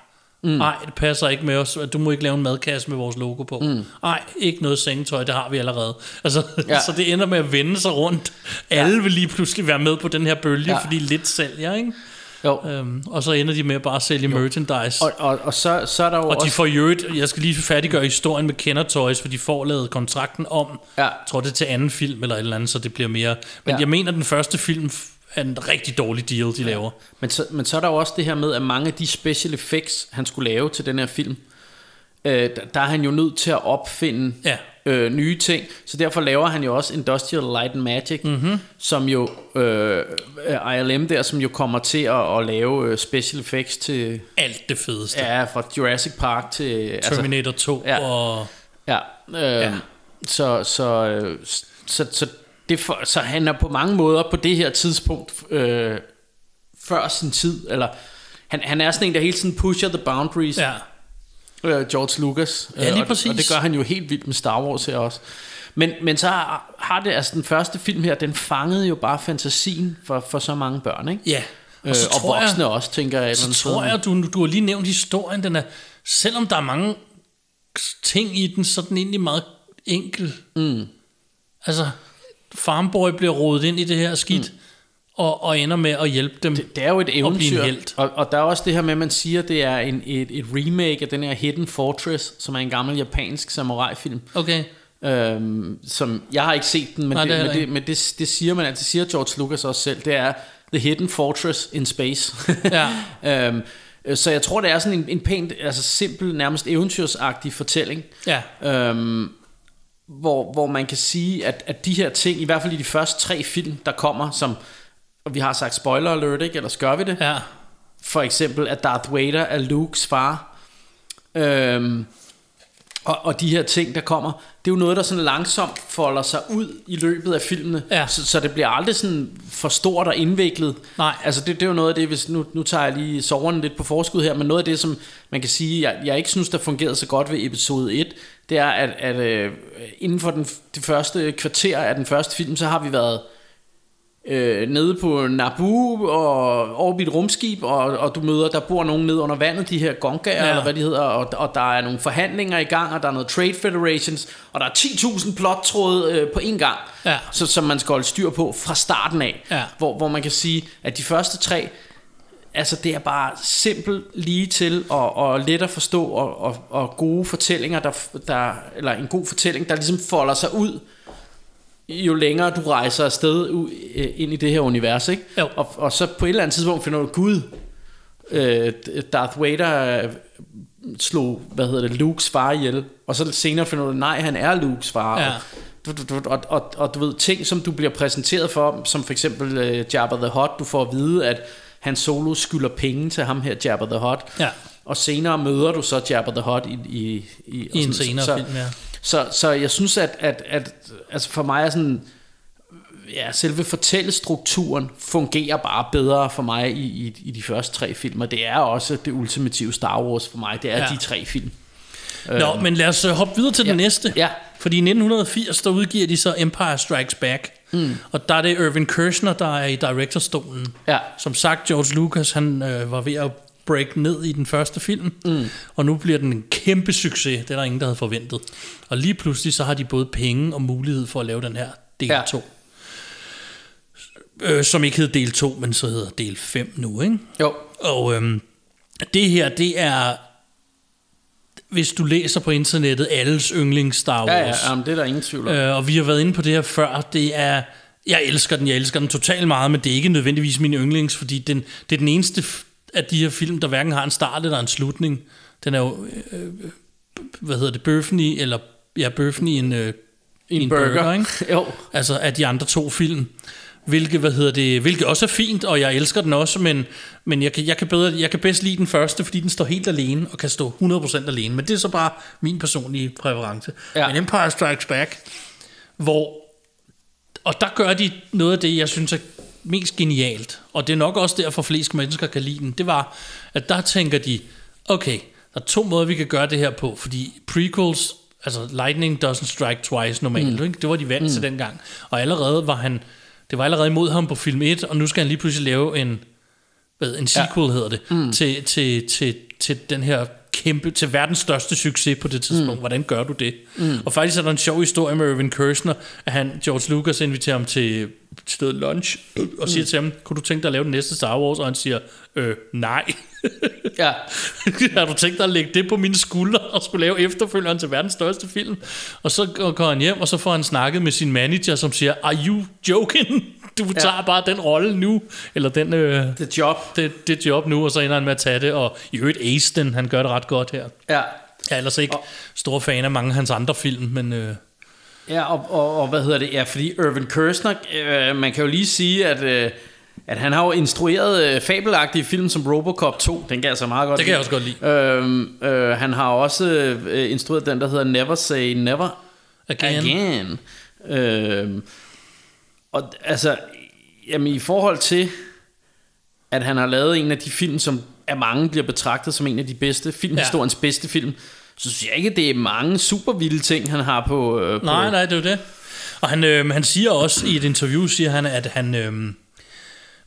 [SPEAKER 1] Mm. Nej, det passer ikke med os. Du må ikke lave en madkasse med vores logo på. Mm. Nej, ikke noget sengetøj, det har vi allerede. Altså, ja. så det ender med at vende sig rundt. Alle vil lige pludselig være med på den her bølge, ja. fordi lidt sælger, ikke?
[SPEAKER 2] Jo.
[SPEAKER 1] Øhm, og så ender de med bare at sælge jo. merchandise.
[SPEAKER 2] Og, og, og så, så er der jo
[SPEAKER 1] og
[SPEAKER 2] også...
[SPEAKER 1] de får jo et, jeg skal lige færdiggøre historien med Kenner Toys, for de får lavet kontrakten om,
[SPEAKER 2] Ja.
[SPEAKER 1] jeg tror det er til anden film eller et eller andet, så det bliver mere. Men
[SPEAKER 2] Ja.
[SPEAKER 1] jeg mener, den første film er en rigtig dårlig deal, de laver.
[SPEAKER 2] Men så, men så er der jo også det her med, at mange af de special effects, han skulle lave til den her film, øh, der, der er han jo nødt til at opfinde
[SPEAKER 1] Ja.
[SPEAKER 2] Øh, nye ting. Så derfor laver han jo også Industrial Light and Magic, mm-hmm. som jo, øh, øh, ILM der, som jo kommer til at, at lave øh, special effects til,
[SPEAKER 1] Alt det fedeste.
[SPEAKER 2] ja, fra Jurassic Park til... Altså,
[SPEAKER 1] Terminator 2
[SPEAKER 2] ja.
[SPEAKER 1] og...
[SPEAKER 2] Ja, øh, ja. Så, så, øh, så, så, det for, så han er på mange måder på det her tidspunkt øh, før sin tid, eller han, han er sådan en, der hele tiden pusher the boundaries,
[SPEAKER 1] Ja.
[SPEAKER 2] Øh, George Lucas.
[SPEAKER 1] Ja, lige
[SPEAKER 2] og,
[SPEAKER 1] præcis.
[SPEAKER 2] Og det gør han jo helt vildt med Star Wars her også. Men, men så har har det, altså den første film her, den fangede jo bare fantasien for, for så mange børn, ikke?
[SPEAKER 1] Ja.
[SPEAKER 2] Øh, og, og
[SPEAKER 1] tror jeg-
[SPEAKER 2] voksne også, tænker jeg.
[SPEAKER 1] Så tror
[SPEAKER 2] sted.
[SPEAKER 1] jeg, du, du har lige nævnt historien, den er, selvom der er mange ting i den, så er den egentlig meget enkel. Mm. Altså, Farmboy bliver rodet ind i det her skidt, mm. Og, og ender med at hjælpe dem.
[SPEAKER 2] Det er jo et eventyr,
[SPEAKER 1] helt.
[SPEAKER 2] og, og der er også det her med, at man siger, at det er en, et, et remake af den her Hidden Fortress, som er en gammel japansk samurai-film.
[SPEAKER 1] Okay.
[SPEAKER 2] Øhm, som jeg har ikke set den, men,
[SPEAKER 1] Nej,
[SPEAKER 2] det,
[SPEAKER 1] det
[SPEAKER 2] men, det, men det, det siger man, altså det siger George Lucas også selv, det er The Hidden Fortress in Space.
[SPEAKER 1] Ja.
[SPEAKER 2] øhm, øh, så jeg tror, det er sådan en, en pænt, altså simpel, nærmest eventyrsagtig fortælling.
[SPEAKER 1] Ja.
[SPEAKER 2] Øhm, hvor, hvor man kan sige, at, at de her ting, i hvert fald i de første tre film, der kommer, som, og vi har sagt spoiler alert, ikke? eller gør vi det?
[SPEAKER 1] Ja.
[SPEAKER 2] For eksempel, at Darth Vader er Lukes far. Øhm, og, og de her ting, der kommer, det er jo noget, der sådan langsomt folder sig ud i løbet af filmene.
[SPEAKER 1] Ja.
[SPEAKER 2] Så, så det bliver aldrig sådan for stort og indviklet.
[SPEAKER 1] Nej.
[SPEAKER 2] Altså det, det er jo noget af det, hvis nu, nu tager jeg lige soveren lidt på forskud her, men noget af det, som man kan sige, jeg, jeg ikke synes, der fungerede så godt ved episode 1, det er, at, at øh, inden for den, det første kvarter af den første film, så har vi været øh, nede på Naboo og et rumskib, og, og du møder, der bor nogen nede under vandet, de her gongaer,
[SPEAKER 1] Ja.
[SPEAKER 2] ja. eller hvad de hedder, og, og der er nogle forhandlinger i gang, og der er noget trade federations, og der er 10.000 plottråde øh, på én gang,
[SPEAKER 1] Ja.
[SPEAKER 2] så, som man skal holde styr på fra starten af,
[SPEAKER 1] Ja.
[SPEAKER 2] hvor, hvor man kan sige, at de første tre, altså det er bare simpelt lige til og, og let at forstå og, og, og gode fortællinger der, der eller en god fortælling der ligesom folder sig ud jo længere du rejser afsted øh, ind i det her univers ikke?
[SPEAKER 1] Jo.
[SPEAKER 2] Og, og så på et eller andet tidspunkt finder du Gud øh, Darth Vader øh, slog hvad hedder det Lukes far ihjel og så senere finder du nej han er Lukes far
[SPEAKER 1] Ja.
[SPEAKER 2] og, og, og, og du ved ting som du bliver præsenteret for som for eksempel øh, Jabba the Hutt du får at vide at han solo skylder penge til ham her Jabba the Hutt
[SPEAKER 1] Ja.
[SPEAKER 2] og senere møder du så Jabba the Hutt i, i, i,
[SPEAKER 1] I en
[SPEAKER 2] sådan-
[SPEAKER 1] senere
[SPEAKER 2] så,
[SPEAKER 1] film, ja.
[SPEAKER 2] Så, så jeg synes at, at, at altså for mig er sådan ja, selve fortællestrukturen fungerer bare bedre for mig i, i, i de første tre film, og det er også det ultimative Star Wars for mig, det er
[SPEAKER 1] Ja.
[SPEAKER 2] de tre film.
[SPEAKER 1] Nå, men lad os øh, hoppe videre til
[SPEAKER 2] ja.
[SPEAKER 1] den næste.
[SPEAKER 2] Ja.
[SPEAKER 1] Fordi i 1980, der udgiver de så Empire Strikes Back. Mm. Og der er det Irvin Kershner, der er i directorstolen.
[SPEAKER 2] Ja.
[SPEAKER 1] Som sagt, George Lucas, han øh, var ved at break ned i den første film. Mm. Og nu bliver den en kæmpe succes. Det er der ingen, der havde forventet. Og lige pludselig, så har de både penge og mulighed for at lave den her del
[SPEAKER 2] Ja.
[SPEAKER 1] 2. Øh, som ikke hed del 2, men så hedder del 5 nu, ikke?
[SPEAKER 2] Jo.
[SPEAKER 1] Og øhm, det her, det er, hvis du læser på internettet, alles yndlings Star Wars.
[SPEAKER 2] Ja, ja, jamen, det er der ingen tvivl om.
[SPEAKER 1] Øh, og vi har været inde på det her før. Det er, jeg elsker den, jeg elsker den totalt meget, men det er ikke nødvendigvis min yndlings, fordi den, det er den eneste af de her film, der hverken har en start eller en slutning. Den er jo, øh, øh, hvad hedder det, bøffen i, eller ja, bøffen i en, øh, i
[SPEAKER 2] en burger.
[SPEAKER 1] ikke?
[SPEAKER 2] Jo.
[SPEAKER 1] Altså af de andre to film. Hvilket, hvad hedder det, hvilket også er fint, og jeg elsker den også, men, men jeg, kan, jeg, kan bedre, jeg kan bedst lide den første, fordi den står helt alene, og kan stå 100% alene. Men det er så bare min personlige præference.
[SPEAKER 2] Ja.
[SPEAKER 1] Men Empire Strikes Back, hvor Og der gør de noget af det, jeg synes er mest genialt, og det er nok også derfor, flest mennesker kan lide den, det var, at der tænker de, okay, der er to måder, vi kan gøre det her på, fordi prequels, altså lightning doesn't strike twice normalt, mm. ikke? det var de vant mm. til dengang, og allerede var han, det var allerede imod ham på film 1, og nu skal han lige pludselig lave en, hvad, en sequel ja. hedder det, mm. til, til, til, til den her kæmpe, til verdens største succes på det tidspunkt. Mm. Hvordan gør du det? Mm. Og faktisk er der en sjov historie med Irvin Kershner, at han, George Lucas inviterer ham til, noget lunch, og siger mm. til ham, kunne du tænke dig at lave den næste Star Wars? Og han siger, øh, nej.
[SPEAKER 2] Ja.
[SPEAKER 1] har du tænkt dig at lægge det på mine skuldre og skulle lave efterfølgeren til verdens største film? Og så går han hjem, og så får han snakket med sin manager, som siger, are you joking? Du tager bare den rolle nu, eller den, øh,
[SPEAKER 2] The job.
[SPEAKER 1] det, det job nu, og så ender han med at tage det, og i øvrigt den, han gør det ret godt her.
[SPEAKER 2] Ja.
[SPEAKER 1] Jeg er ellers ikke stor fan af mange af hans andre film, men øh,
[SPEAKER 2] Ja, og, og, og hvad hedder det? Ja, fordi Irvin Kershner, øh, man kan jo lige sige, at, øh, at han har jo instrueret øh, fabelagtige film som Robocop 2. Den kan jeg så meget godt
[SPEAKER 1] det kan jeg også godt lide.
[SPEAKER 2] Øhm, øh, han har også øh, instrueret den, der hedder Never Say Never
[SPEAKER 1] Again.
[SPEAKER 2] Again. Øhm, og altså, jamen i forhold til, at han har lavet en af de film, som af mange bliver betragtet som en af de bedste, filmhistoriens ja. bedste film, så synes jeg ikke, det er mange super vilde ting, han har på... Øh, på
[SPEAKER 1] nej, nej, det er jo det. Og han, øh, han siger også i et interview, siger han, at han... Øh,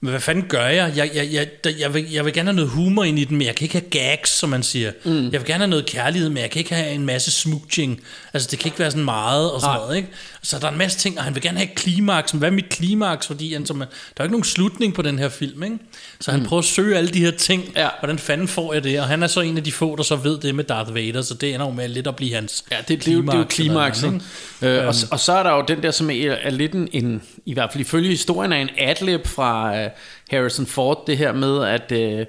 [SPEAKER 1] men hvad fanden gør jeg? Jeg, jeg, jeg, jeg, vil, jeg vil gerne have noget humor ind i den, men jeg kan ikke have gags, som man siger. Mm. Jeg vil gerne have noget kærlighed, men jeg kan ikke have en masse smooching. Altså, det kan ikke være sådan meget og sådan
[SPEAKER 2] Nej.
[SPEAKER 1] noget, ikke? Så der er en masse ting, og han vil gerne have et klimaks. Men hvad er mit klimaks? Fordi han, som, er- der er jo ikke nogen slutning på den her film, ikke? Så han mm. prøver at søge alle de her ting.
[SPEAKER 2] Ja.
[SPEAKER 1] Hvordan fanden får jeg det? Og han er så en af de få, der så ved det med Darth Vader, så det ender jo med lidt at blive hans
[SPEAKER 2] Ja, det, det, er jo, det er jo klimakset. Øh, og, og så er der jo den der, som er, er lidt en, en, i hvert fald ifølge historien, er en adlib fra uh, Harrison Ford, det her med, at øh,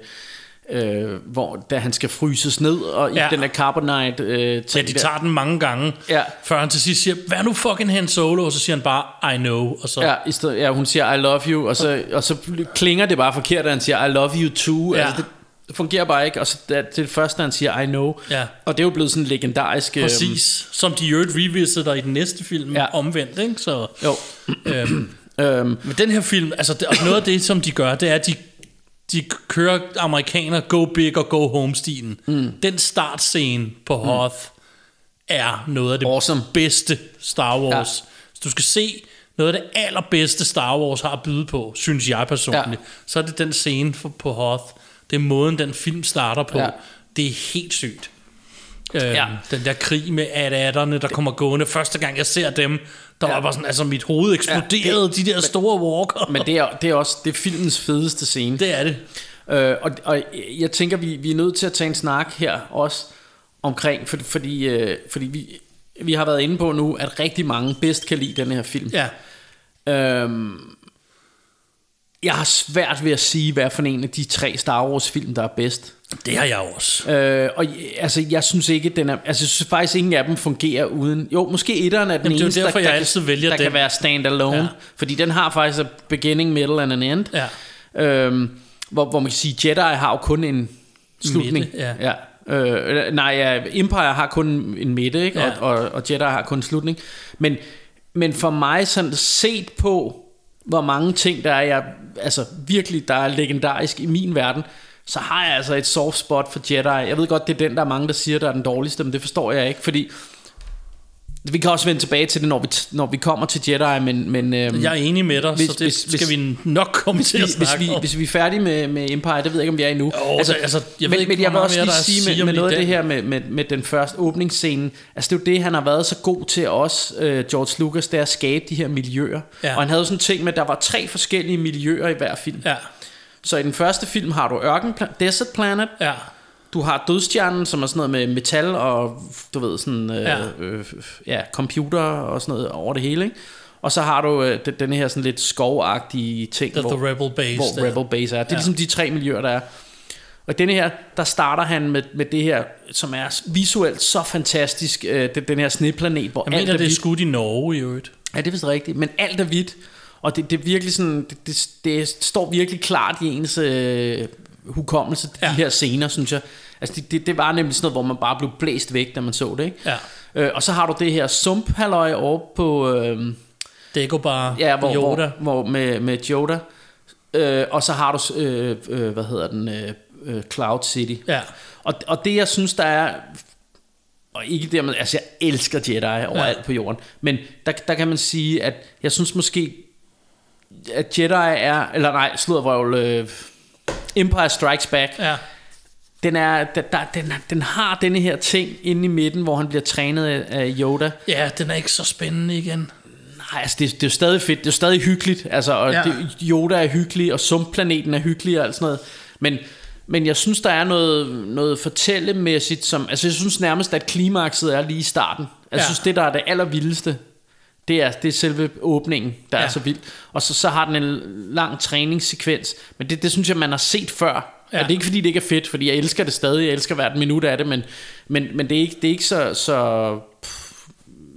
[SPEAKER 2] øh, hvor da han skal fryses ned, og
[SPEAKER 1] Ja.
[SPEAKER 2] i den der carbonite øh, ting
[SPEAKER 1] Ja, de
[SPEAKER 2] der.
[SPEAKER 1] tager den mange gange,
[SPEAKER 2] Ja.
[SPEAKER 1] før han til sidst siger, hvad nu fucking Han Solo? Og så siger han bare, I know. Og så,
[SPEAKER 2] Ja, i stedet, ja, hun siger, I love you, og så, og så klinger det bare forkert, at han siger, I love you too.
[SPEAKER 1] Ja.
[SPEAKER 2] Altså, det fungerer bare ikke, og så det, det er første, han siger, I know.
[SPEAKER 1] Ja.
[SPEAKER 2] Og det er jo blevet sådan legendarisk. øhm,
[SPEAKER 1] Præcis, som de i øvrigt revisiter i den næste film
[SPEAKER 2] Ja.
[SPEAKER 1] ja. omvendt, ikke? Så,
[SPEAKER 2] Jo.
[SPEAKER 1] øhm,
[SPEAKER 2] Øhm,
[SPEAKER 1] men den her film, altså det, og noget af det, som de gør, det er, at de, de kører amerikaner go big og go home stilen. Mm. Den startscene på Hoth er noget af det
[SPEAKER 2] Awesome.
[SPEAKER 1] bedste Star Wars. Ja. Så du skal se noget af det allerbedste Star Wars har at byde på, synes jeg personligt.
[SPEAKER 2] Ja.
[SPEAKER 1] Så er det den scene på Hoth. Det er måden, den film starter på.
[SPEAKER 2] Ja.
[SPEAKER 1] Det er helt sygt. Øhm,
[SPEAKER 2] Ja.
[SPEAKER 1] Den der krig med AT-AT'erne, der kommer gående. Første gang jeg ser dem, der ja. var bare sådan, altså mit hoved eksploderede, ja,
[SPEAKER 2] det-
[SPEAKER 1] de der store walker.
[SPEAKER 2] men det er, det er også det er filmens fedeste scene.
[SPEAKER 1] det er det.
[SPEAKER 2] Øh, og, og jeg tænker, vi, vi er nødt til at tage en snak her også omkring, for, fordi, øh, fordi vi, vi har været inde på nu, at rigtig mange bedst kan lide den her film.
[SPEAKER 1] Ja.
[SPEAKER 2] Øhm, jeg har svært ved at sige, hvad for en af de tre Star Wars film, der er bedst.
[SPEAKER 1] Det har jeg også.
[SPEAKER 2] Øh, og altså, jeg synes ikke, den er, altså, jeg synes faktisk, ingen af dem fungerer uden, jo, måske etteren er den
[SPEAKER 1] Jamen, det er
[SPEAKER 2] eneste,
[SPEAKER 1] derfor,
[SPEAKER 2] der,
[SPEAKER 1] jeg
[SPEAKER 2] der,
[SPEAKER 1] altid
[SPEAKER 2] kan,
[SPEAKER 1] vælger
[SPEAKER 2] der
[SPEAKER 1] den.
[SPEAKER 2] kan være standalone. Ja. fordi den har faktisk a beginning, middle and an end.
[SPEAKER 1] Ja.
[SPEAKER 2] Øhm, hvor, hvor man kan sige, Jedi har jo kun en slutning.
[SPEAKER 1] Midte, ja.
[SPEAKER 2] ja. Øh, nej, ja, Empire har kun en midte, ikke?
[SPEAKER 1] Ja.
[SPEAKER 2] Og, og, og Jedi har kun en slutning. Men, men for mig sådan set på, hvor mange ting der er, jeg, altså virkelig, der er legendarisk i min verden, så har jeg altså et soft spot for Jedi. Jeg ved godt, det er den, der er mange, der siger, der er den dårligste, men det forstår jeg ikke, fordi vi kan også vende tilbage til det, når vi, når vi kommer til Jedi, men... men øhm,
[SPEAKER 1] Jeg er enig med dig,
[SPEAKER 2] Hvis-
[SPEAKER 1] så det
[SPEAKER 2] hvis-
[SPEAKER 1] skal
[SPEAKER 2] hvis-
[SPEAKER 1] vi nok komme
[SPEAKER 2] hvis
[SPEAKER 1] til at
[SPEAKER 2] hvis,
[SPEAKER 1] snakke
[SPEAKER 2] vi,
[SPEAKER 1] om.
[SPEAKER 2] hvis vi er færdige med, med Empire, det ved jeg ikke, om vi er endnu.
[SPEAKER 1] Jo, altså, altså, jeg ved
[SPEAKER 2] men,
[SPEAKER 1] ikke,
[SPEAKER 2] men jeg vil også lige sige med, med noget af det her med, med, med den første åbningsscene. Altså det er jo det, han har været så god til os, øh, George Lucas, det er at skabe de her miljøer.
[SPEAKER 1] Ja.
[SPEAKER 2] Og han havde sådan en ting med, at der var tre forskellige miljøer i hver film.
[SPEAKER 1] Ja,
[SPEAKER 2] Så i den første film har du Ørken Desert Planet,
[SPEAKER 1] ja,
[SPEAKER 2] du har Dødstjernen, som er sådan noget med metal og, du ved, sådan, øh,
[SPEAKER 1] Ja.
[SPEAKER 2] øh, ja, computer og sådan noget over det hele, ikke? Og så har du øh, den, her sådan lidt skovagtige ting,
[SPEAKER 1] The- the Rebel Base
[SPEAKER 2] hvor
[SPEAKER 1] der.
[SPEAKER 2] Rebel Base er. Det er
[SPEAKER 1] Ja.
[SPEAKER 2] ligesom de tre miljøer, der er. Og denne her, der starter han med, med det her, som er visuelt så fantastisk, øh, den, den her sneplanet, hvor
[SPEAKER 1] jeg
[SPEAKER 2] alt
[SPEAKER 1] mener,
[SPEAKER 2] er
[SPEAKER 1] det er skudt i Norge i øvrigt.
[SPEAKER 2] Ja, det er vist rigtigt, men alt er hvidt. Og det, det er virkelig sådan, det, det, det står virkelig klart i ens øh, hukommelse, de
[SPEAKER 1] Ja.
[SPEAKER 2] her scener, synes jeg. Altså det, det, det var nemlig sådan noget, hvor man bare blev blæst væk, da man så det, ikke?
[SPEAKER 1] Ja.
[SPEAKER 2] Øh, og så har du det her sumphalløj over på, øh,
[SPEAKER 1] Dagobah,
[SPEAKER 2] Ja, hvor,
[SPEAKER 1] Yoda.
[SPEAKER 2] Hvor, hvor med, med Yoda. Øh, og så har du, øh, øh, hvad hedder den, øh, øh, Cloud City.
[SPEAKER 1] Ja.
[SPEAKER 2] Og, og det jeg synes, der er, og ikke dermed, altså jeg elsker Jedi overalt ja. på jorden, men der, der kan man sige, at jeg synes måske, at Jedi er, eller nej, sluddervrøvl, øh, Empire Strikes Back,
[SPEAKER 1] Ja.
[SPEAKER 2] den, er, der, der, den, den har denne her ting inde i midten, hvor han bliver trænet af, Yoda.
[SPEAKER 1] ja, den er ikke så spændende igen.
[SPEAKER 2] Nej, altså det, det er jo stadig fedt, det er jo stadig hyggeligt, altså, og
[SPEAKER 1] Ja.
[SPEAKER 2] ja. det, Yoda er hyggelig, og sumplaneten er hyggelig og alt sådan noget, men, men jeg synes, der er noget, noget fortællemæssigt, som, altså jeg synes nærmest, at klimakset er lige i starten. Jeg
[SPEAKER 1] Ja.
[SPEAKER 2] synes, det der er det allervildeste, det er, det er selve åbningen, der ja. Er så vild. Og så, så har den en lang træningssekvens, men det, det synes jeg, man har set før. Ja. Og det er ikke fordi, det ikke er fedt, fordi jeg elsker det stadig, jeg elsker hvert minut af det, men, men, men det, er ikke, det er ikke så, så pff,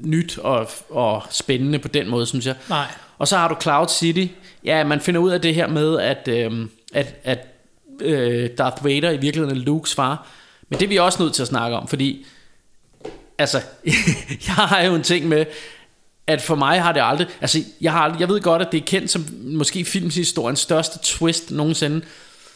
[SPEAKER 2] nyt og, og spændende på den måde, synes jeg.
[SPEAKER 1] Nej.
[SPEAKER 2] Og så har du Cloud City. Ja, man finder ud af det her med, at, øhm, at, at øh, Darth Vader i virkeligheden er Lukes far. Men det er vi også nødt til at snakke om, fordi altså, jeg har jo en ting med, at for mig har det aldrig, altså jeg, har aldrig, jeg ved godt, at det er kendt som måske filmhistoriens største twist nogensinde,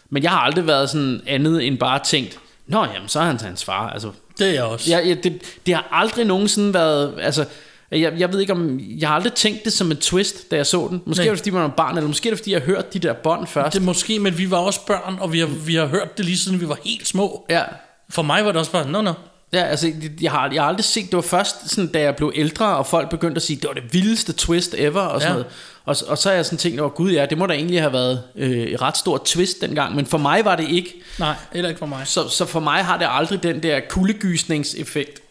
[SPEAKER 2] men jeg har aldrig været sådan andet end bare tænkt, Nå jamen, så er han hans far, altså
[SPEAKER 1] Det er jeg også.
[SPEAKER 2] jeg, jeg, det, det har aldrig nogensinde været... Altså, jeg, jeg ved ikke om... Jeg har aldrig tænkt det som en twist, da jeg så den. Måske
[SPEAKER 1] Nej.
[SPEAKER 2] er det, fordi man var barn, eller måske er det, fordi jeg har hørt de der bånd først.
[SPEAKER 1] Det er måske, men vi var også børn, og vi har, vi har hørt det lige siden vi var helt små.
[SPEAKER 2] Ja,
[SPEAKER 1] For mig var det også bare, nå, nå.
[SPEAKER 2] Ja altså, jeg har, jeg har aldrig set... Det var først, sådan, da jeg blev ældre, og folk begyndte at sige, det var det vildeste twist ever, og sådan
[SPEAKER 1] Ja.
[SPEAKER 2] noget. Og, og så har jeg sådan tænkt, åh gud ja, det må da egentlig have været øh, et ret stort twist dengang, men for mig var det ikke.
[SPEAKER 1] Nej, heller ikke for mig.
[SPEAKER 2] Så, så for mig har det aldrig den der kuldegysningseffekt,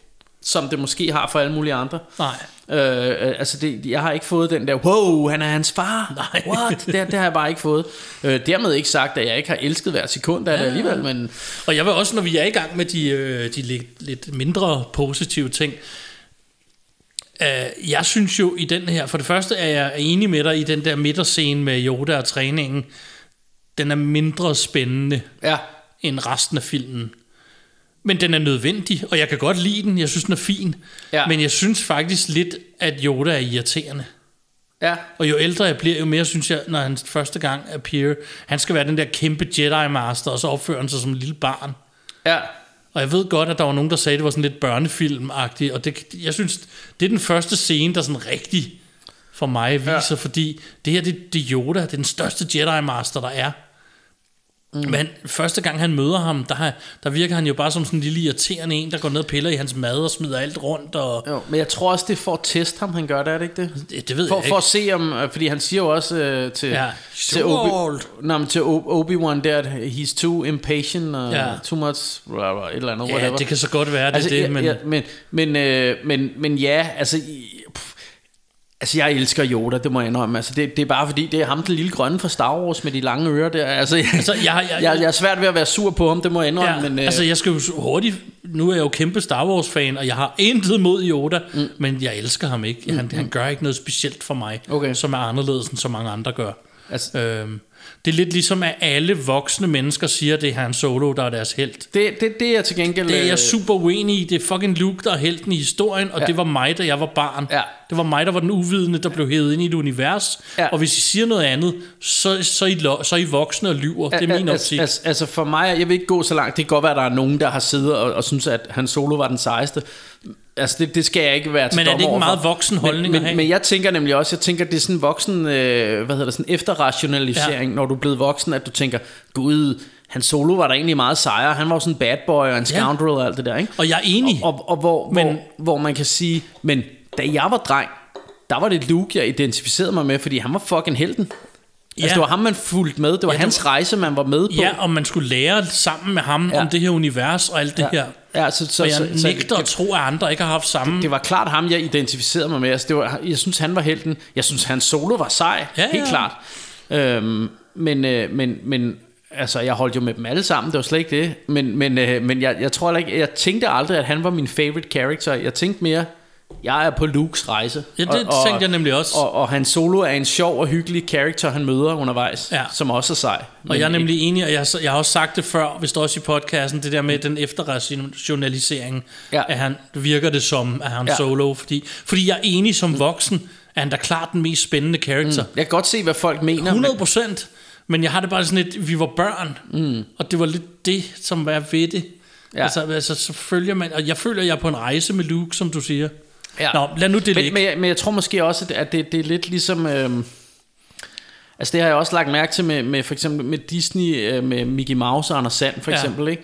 [SPEAKER 2] som det måske har for alle mulige andre.
[SPEAKER 1] Nej.
[SPEAKER 2] Øh, øh, altså det, jeg har ikke fået den der Wow, han er hans far
[SPEAKER 1] Nej.
[SPEAKER 2] What? Det, det har jeg bare ikke fået øh, Dermed ikke sagt, at jeg ikke har elsket hver sekund af det alligevel Men
[SPEAKER 1] Og jeg vil også, når vi er i gang med de, øh, de lidt, lidt mindre positive ting, øh, jeg synes jo i den her, for det første er jeg enig med dig i den der midterscene med Yoda og træningen, den er mindre spændende
[SPEAKER 2] ja,
[SPEAKER 1] end resten af filmen. Men den er nødvendig, og jeg kan godt lide den, jeg synes den er fin,
[SPEAKER 2] Ja.
[SPEAKER 1] men jeg synes faktisk lidt, at Yoda er irriterende.
[SPEAKER 2] ja,
[SPEAKER 1] Og jo ældre jeg bliver, jo mere synes jeg, når han første gang appear, han skal være den der kæmpe Jedi-master, og så opfører han sig som en lille barn.
[SPEAKER 2] ja
[SPEAKER 1] Og jeg ved godt, at der var nogen, der sagde, at det var sådan lidt børnefilm-agtigt, og det, jeg synes, det er den første scene, der sådan rigtig for mig viser, ja. fordi det her, det, det Yoda, det er den største Jedi-master, der er. Mm. Men første gang han møder ham, der, der virker han jo bare som sådan en lille irriterende en, der går ned og piller i hans mad og smider alt rundt. Og,
[SPEAKER 2] jo, Men jeg tror også, det er for at teste ham, han gør det, er det ikke det?
[SPEAKER 1] det, det ved
[SPEAKER 2] For,
[SPEAKER 1] jeg ikke.
[SPEAKER 2] for at se om, fordi han siger jo også øh, til,
[SPEAKER 1] Ja.
[SPEAKER 2] til, Obi, men til Obi-Wan der, at he's too impatient, og
[SPEAKER 1] Ja.
[SPEAKER 2] too much, blah, blah, et eller andet,
[SPEAKER 1] ja,
[SPEAKER 2] whatever.
[SPEAKER 1] det kan så godt være, det
[SPEAKER 2] altså,
[SPEAKER 1] det, men...
[SPEAKER 2] ja, men, men, øh, men, men ja, altså, pff, altså jeg elsker Yoda, det må jeg indrømme. Altså, det, det er bare fordi, det er ham, den lille grønne fra Star Wars med de lange ører der. Altså, jeg,
[SPEAKER 1] Altså, jeg- jeg-
[SPEAKER 2] jeg, jeg er svært ved at være sur på ham, det må jeg indrømme.
[SPEAKER 1] Ja,
[SPEAKER 2] men, øh,
[SPEAKER 1] altså jeg skal jo hurtigt Nu er jeg jo kæmpe Star Wars fan Og jeg har intet mod Yoda mm. Men jeg elsker ham ikke han, han gør ikke noget specielt for mig
[SPEAKER 2] Okay.
[SPEAKER 1] Som er anderledes end så mange andre gør
[SPEAKER 2] Altså-
[SPEAKER 1] øhm, Det er lidt ligesom at alle voksne mennesker Siger at det er Han Solo der er deres held
[SPEAKER 2] det, det, det er jeg til gengæld...
[SPEAKER 1] Det er
[SPEAKER 2] øh,
[SPEAKER 1] jeg super uenig i. Det er fucking Luke der er helten i historien Og
[SPEAKER 2] Ja.
[SPEAKER 1] det var mig da jeg var barn.
[SPEAKER 2] Ja.
[SPEAKER 1] Det var mig der var den uvidende Der blev hævet ind i et univers.
[SPEAKER 2] Ja.
[SPEAKER 1] Og hvis I siger noget andet Så, så, I, så er I voksne og lyver. Det er min optik.
[SPEAKER 2] altså, altså for mig, jeg vil ikke gå så langt. Det kan godt være, at der er nogen, der har siddet og, og synes, at Han Solo var den sejeste Altså det, det skal jeg ikke være til
[SPEAKER 1] Men er det ikke en meget voksen holdning
[SPEAKER 2] men, men, men jeg tænker nemlig også Jeg tænker, det er sådan en voksen øh, Hvad hedder det, sådan efterrationalisering
[SPEAKER 1] Ja.
[SPEAKER 2] Når du er blevet voksen, at du tænker Gud, Han Solo var der egentlig meget sejere. Han var jo sådan en bad boy og en scoundrel og alt det der ikke?
[SPEAKER 1] Og jeg er enig.
[SPEAKER 2] Og, og, og hvor,
[SPEAKER 1] Men-
[SPEAKER 2] men, hvor, hvor man kan sige Men da jeg var dreng Der var det Luke, jeg identificerede mig med Fordi han var fucking helten
[SPEAKER 1] Ja.
[SPEAKER 2] Altså det var ham, man fulgte med Det var
[SPEAKER 1] Ja, det
[SPEAKER 2] hans
[SPEAKER 1] var-
[SPEAKER 2] rejse, man var med på
[SPEAKER 1] Ja, og man skulle lære sammen med ham ja.
[SPEAKER 2] Ja.
[SPEAKER 1] om det her univers og alt det her.
[SPEAKER 2] Ja, så, så,
[SPEAKER 1] Og jeg
[SPEAKER 2] så, så,
[SPEAKER 1] nægter at tro, at andre ikke har haft samme...
[SPEAKER 2] det var klart ham, jeg identificerede mig med. Altså, det var, jeg synes, han var helten. Jeg synes, hans solo var sej.
[SPEAKER 1] Ja,
[SPEAKER 2] helt
[SPEAKER 1] ja.
[SPEAKER 2] klart. Øhm, men, øh, men, men altså, jeg holdt jo med dem alle sammen. Det var slet ikke det. Men, men, øh, men jeg, jeg tror ikke... Jeg tænkte aldrig, at han var min favorite character. Jeg tænkte mere... Jeg er på Lukes rejse.
[SPEAKER 1] Ja, det tænkte jeg nemlig også.
[SPEAKER 2] Og, og hans solo er en sjov og hyggelig character, han møder undervejs,
[SPEAKER 1] Ja.
[SPEAKER 2] som også er sej.
[SPEAKER 1] Og jeg er nemlig enig, og jeg, har- jeg har også sagt det før, hvis det også i podcasten, det der med den efterrationalisering,
[SPEAKER 2] Ja.
[SPEAKER 1] at han virker det som, at han
[SPEAKER 2] Ja.
[SPEAKER 1] solo, fordi, fordi jeg er enig som voksen, er han da klart den mest spændende karakter. Mm.
[SPEAKER 2] Jeg kan godt se, hvad folk mener.
[SPEAKER 1] 100
[SPEAKER 2] men-
[SPEAKER 1] procent. Men jeg har det bare sådan lidt, vi var børn, mm. og det var lidt det, som var ved det. Ja. Altså, altså, så følger man, og jeg føler, jeg er på en rejse med Luke, som du siger.
[SPEAKER 2] Ja.
[SPEAKER 1] Nå, lad nu det
[SPEAKER 2] men,
[SPEAKER 1] ligge.
[SPEAKER 2] men, jeg, men jeg tror måske også, at- det, det er lidt ligesom... Øhm, altså det har jeg også lagt mærke til med, med for eksempel med Disney, øh, med Mickey Mouse og Anders Sand for
[SPEAKER 1] Ja.
[SPEAKER 2] eksempel, ikke?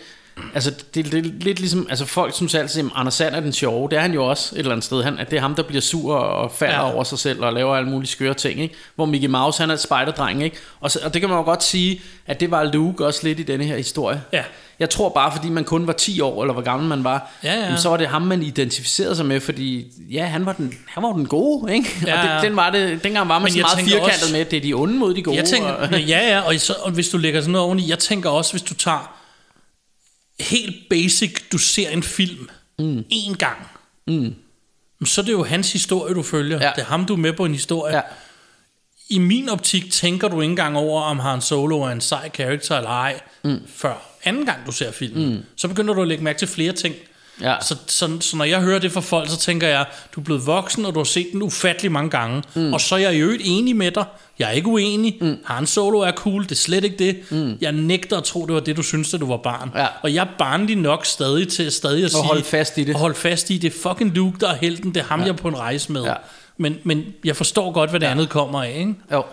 [SPEAKER 2] Altså det, det er lidt ligesom, altså folk synes altid, at Anders Sand er den sjove, det er han jo også et eller andet sted, han, at det er ham, der bliver sur og falder
[SPEAKER 1] Ja.
[SPEAKER 2] over sig selv og laver alle mulige skøre ting, ikke? Hvor Mickey Mouse, han er et spejderdreng, ikke? Og, så, og det kan man jo godt sige, at det var Luke også lidt i denne her historie.
[SPEAKER 1] Ja.
[SPEAKER 2] Jeg tror bare, fordi man kun var 10 år, eller hvor gammel man var,
[SPEAKER 1] Ja, ja.
[SPEAKER 2] jamen, så var det ham, man identificerede sig med, fordi ja, han var den, han var den gode, ikke?
[SPEAKER 1] Ja,
[SPEAKER 2] og
[SPEAKER 1] ja.
[SPEAKER 2] det, den var det, dengang var man
[SPEAKER 1] Men
[SPEAKER 2] så meget firkantet
[SPEAKER 1] også-
[SPEAKER 2] med, at det er de onde mod de gode.
[SPEAKER 1] Jeg tænker,
[SPEAKER 2] og,
[SPEAKER 1] ja, ja, og, så, og hvis du lægger sådan noget oveni, jeg tænker også, hvis du tager helt basic, du ser en film mm. en gang, mm. så er det jo hans historie, du følger. Ja. Det er ham, du er med på en historie.
[SPEAKER 2] ja.
[SPEAKER 1] I min optik tænker du ikke engang over, om Han Solo er en sej karakter eller ej, mm. før anden gang du ser filmen. Mm. Så begynder du at lægge mærke til flere ting.
[SPEAKER 2] Ja.
[SPEAKER 1] Så, så, så når jeg hører det fra folk, så tænker jeg, du er blevet voksen, og du har set den ufattelig mange gange. Mm. Og så er jeg i øvrigt enig med dig. Jeg er ikke uenig. Mm. Han Solo er cool, det er slet ikke det. Mm. Jeg nægter at tro, det var det, du synes, da du var barn.
[SPEAKER 2] Ja.
[SPEAKER 1] Og jeg er barnlig nok stadig til stadig at sige...
[SPEAKER 2] holde fast i det.
[SPEAKER 1] Og holde fast i det. Fucking Luke, der er helten. Det er ham, ja. jeg er på en rejse med.
[SPEAKER 2] Ja.
[SPEAKER 1] Men, men jeg forstår godt, hvad det ja. andet kommer af, ikke?
[SPEAKER 2] Jo.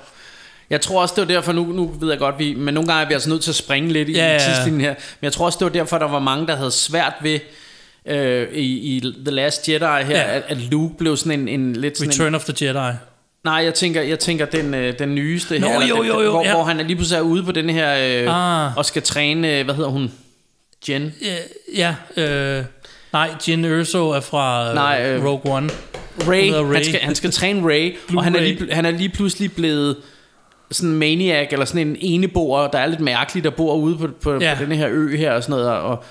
[SPEAKER 2] Jeg tror også, det var derfor, nu, nu ved jeg godt, vi, men nogle gange er vi altså nødt til at springe lidt i
[SPEAKER 1] ja.
[SPEAKER 2] tidslinjen her. Men jeg tror også, det var derfor, der var mange, der havde svært ved øh, i, i The Last Jedi her,
[SPEAKER 1] Ja.
[SPEAKER 2] at, at Luke blev sådan en, en lidt sådan en,
[SPEAKER 1] Return of the Jedi.
[SPEAKER 2] Nej, jeg tænker, jeg tænker den, øh, den nyeste
[SPEAKER 1] Nå,
[SPEAKER 2] her,
[SPEAKER 1] jo,
[SPEAKER 2] den,
[SPEAKER 1] jo, jo,
[SPEAKER 2] hvor,
[SPEAKER 1] ja.
[SPEAKER 2] hvor han er lige pludselig er ude på den her, øh,
[SPEAKER 1] Ah.
[SPEAKER 2] og skal træne, øh, hvad hedder hun? Jen?
[SPEAKER 1] Ja, ja øh, nej, Jin Erso er fra øh,
[SPEAKER 2] Nej, øh,
[SPEAKER 1] Rogue One.
[SPEAKER 2] Ray,
[SPEAKER 1] Rey.
[SPEAKER 2] Han, skal, han skal træne Ray, og han er,
[SPEAKER 1] Ray.
[SPEAKER 2] lige, han er lige pludselig blevet sådan en maniac, eller sådan en eneboer, der er lidt mærkeligt, der bor ude på, på,
[SPEAKER 1] ja.
[SPEAKER 2] på den her ø her og sådan noget, og,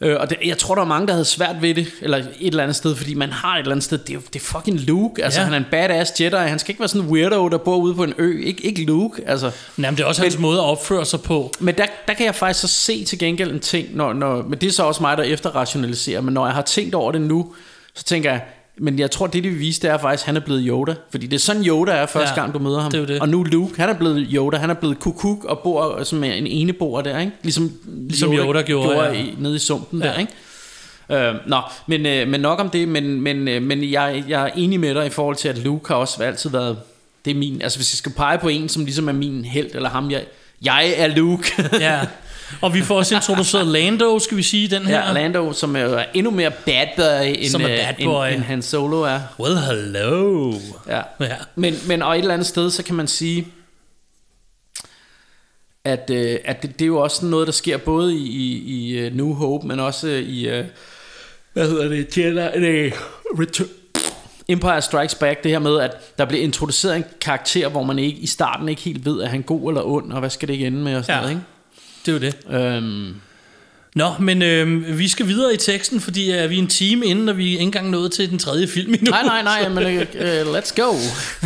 [SPEAKER 2] øh, og det, jeg tror, der er mange, der havde svært ved det, eller et eller andet sted, fordi man har et eller andet sted, det er, det er fucking Luke, altså
[SPEAKER 1] Ja.
[SPEAKER 2] han er en badass Jedi, han skal ikke være sådan en weirdo, der bor ude på en ø, ikke, ikke Luke, altså.
[SPEAKER 1] Jamen, det er også hans måde at opføre sig på.
[SPEAKER 2] Men der, der kan jeg faktisk så se til gengæld en ting, når, når, men det er så også mig, der efterrationaliserer, men når jeg har tænkt over det nu, så tænker jeg, men jeg tror, det, det vil vise, det er faktisk, at han er blevet Yoda. Fordi det er sådan, Yoda er første
[SPEAKER 1] Ja,
[SPEAKER 2] gang, du møder ham.
[SPEAKER 1] det det.
[SPEAKER 2] Og nu Luke, han er blevet Yoda. Han er blevet kukuk og bor som en eneboer der, ikke? Ligesom,
[SPEAKER 1] Ligesom Yoda gjorde, ja.
[SPEAKER 2] i, nede i sumpen
[SPEAKER 1] ja.
[SPEAKER 2] der, ikke? Øh, nå, men, øh, men nok om det, men, men, øh, men jeg, jeg er enig med dig i forhold til, at Luke har også altid været, det er min, altså hvis jeg skal pege på en, som ligesom er min held, eller ham, jeg, jeg er Luke.
[SPEAKER 1] Ja. Og vi får også introduceret Lando, skal vi sige, den her.
[SPEAKER 2] Ja, Lando, som er endnu mere bad boy, end,
[SPEAKER 1] Som er
[SPEAKER 2] øh,
[SPEAKER 1] bad boy.
[SPEAKER 2] end, end Han Solo er.
[SPEAKER 1] Well, hello.
[SPEAKER 2] Ja.
[SPEAKER 1] Ja.
[SPEAKER 2] Men, men og et eller andet sted, så kan man sige, at, øh, at det, det er jo også noget, der sker både i, i, i øh, New Hope, men også i, øh, hvad hedder det, Jedi, nej, Return, Empire Strikes Back, det her med, at der bliver introduceret en karakter, hvor man ikke i starten ikke helt ved, er han god eller ond, og hvad skal det ikke ende med, og sådan
[SPEAKER 1] Ja.
[SPEAKER 2] noget,
[SPEAKER 1] Det er jo det.
[SPEAKER 2] Øhm,
[SPEAKER 1] Nå, men øh, vi skal videre i teksten, fordi øh, vi er en time inden, og vi er ikke engang nået til den tredje film endnu.
[SPEAKER 2] nej, nej, nej, men øh, øh, let's go.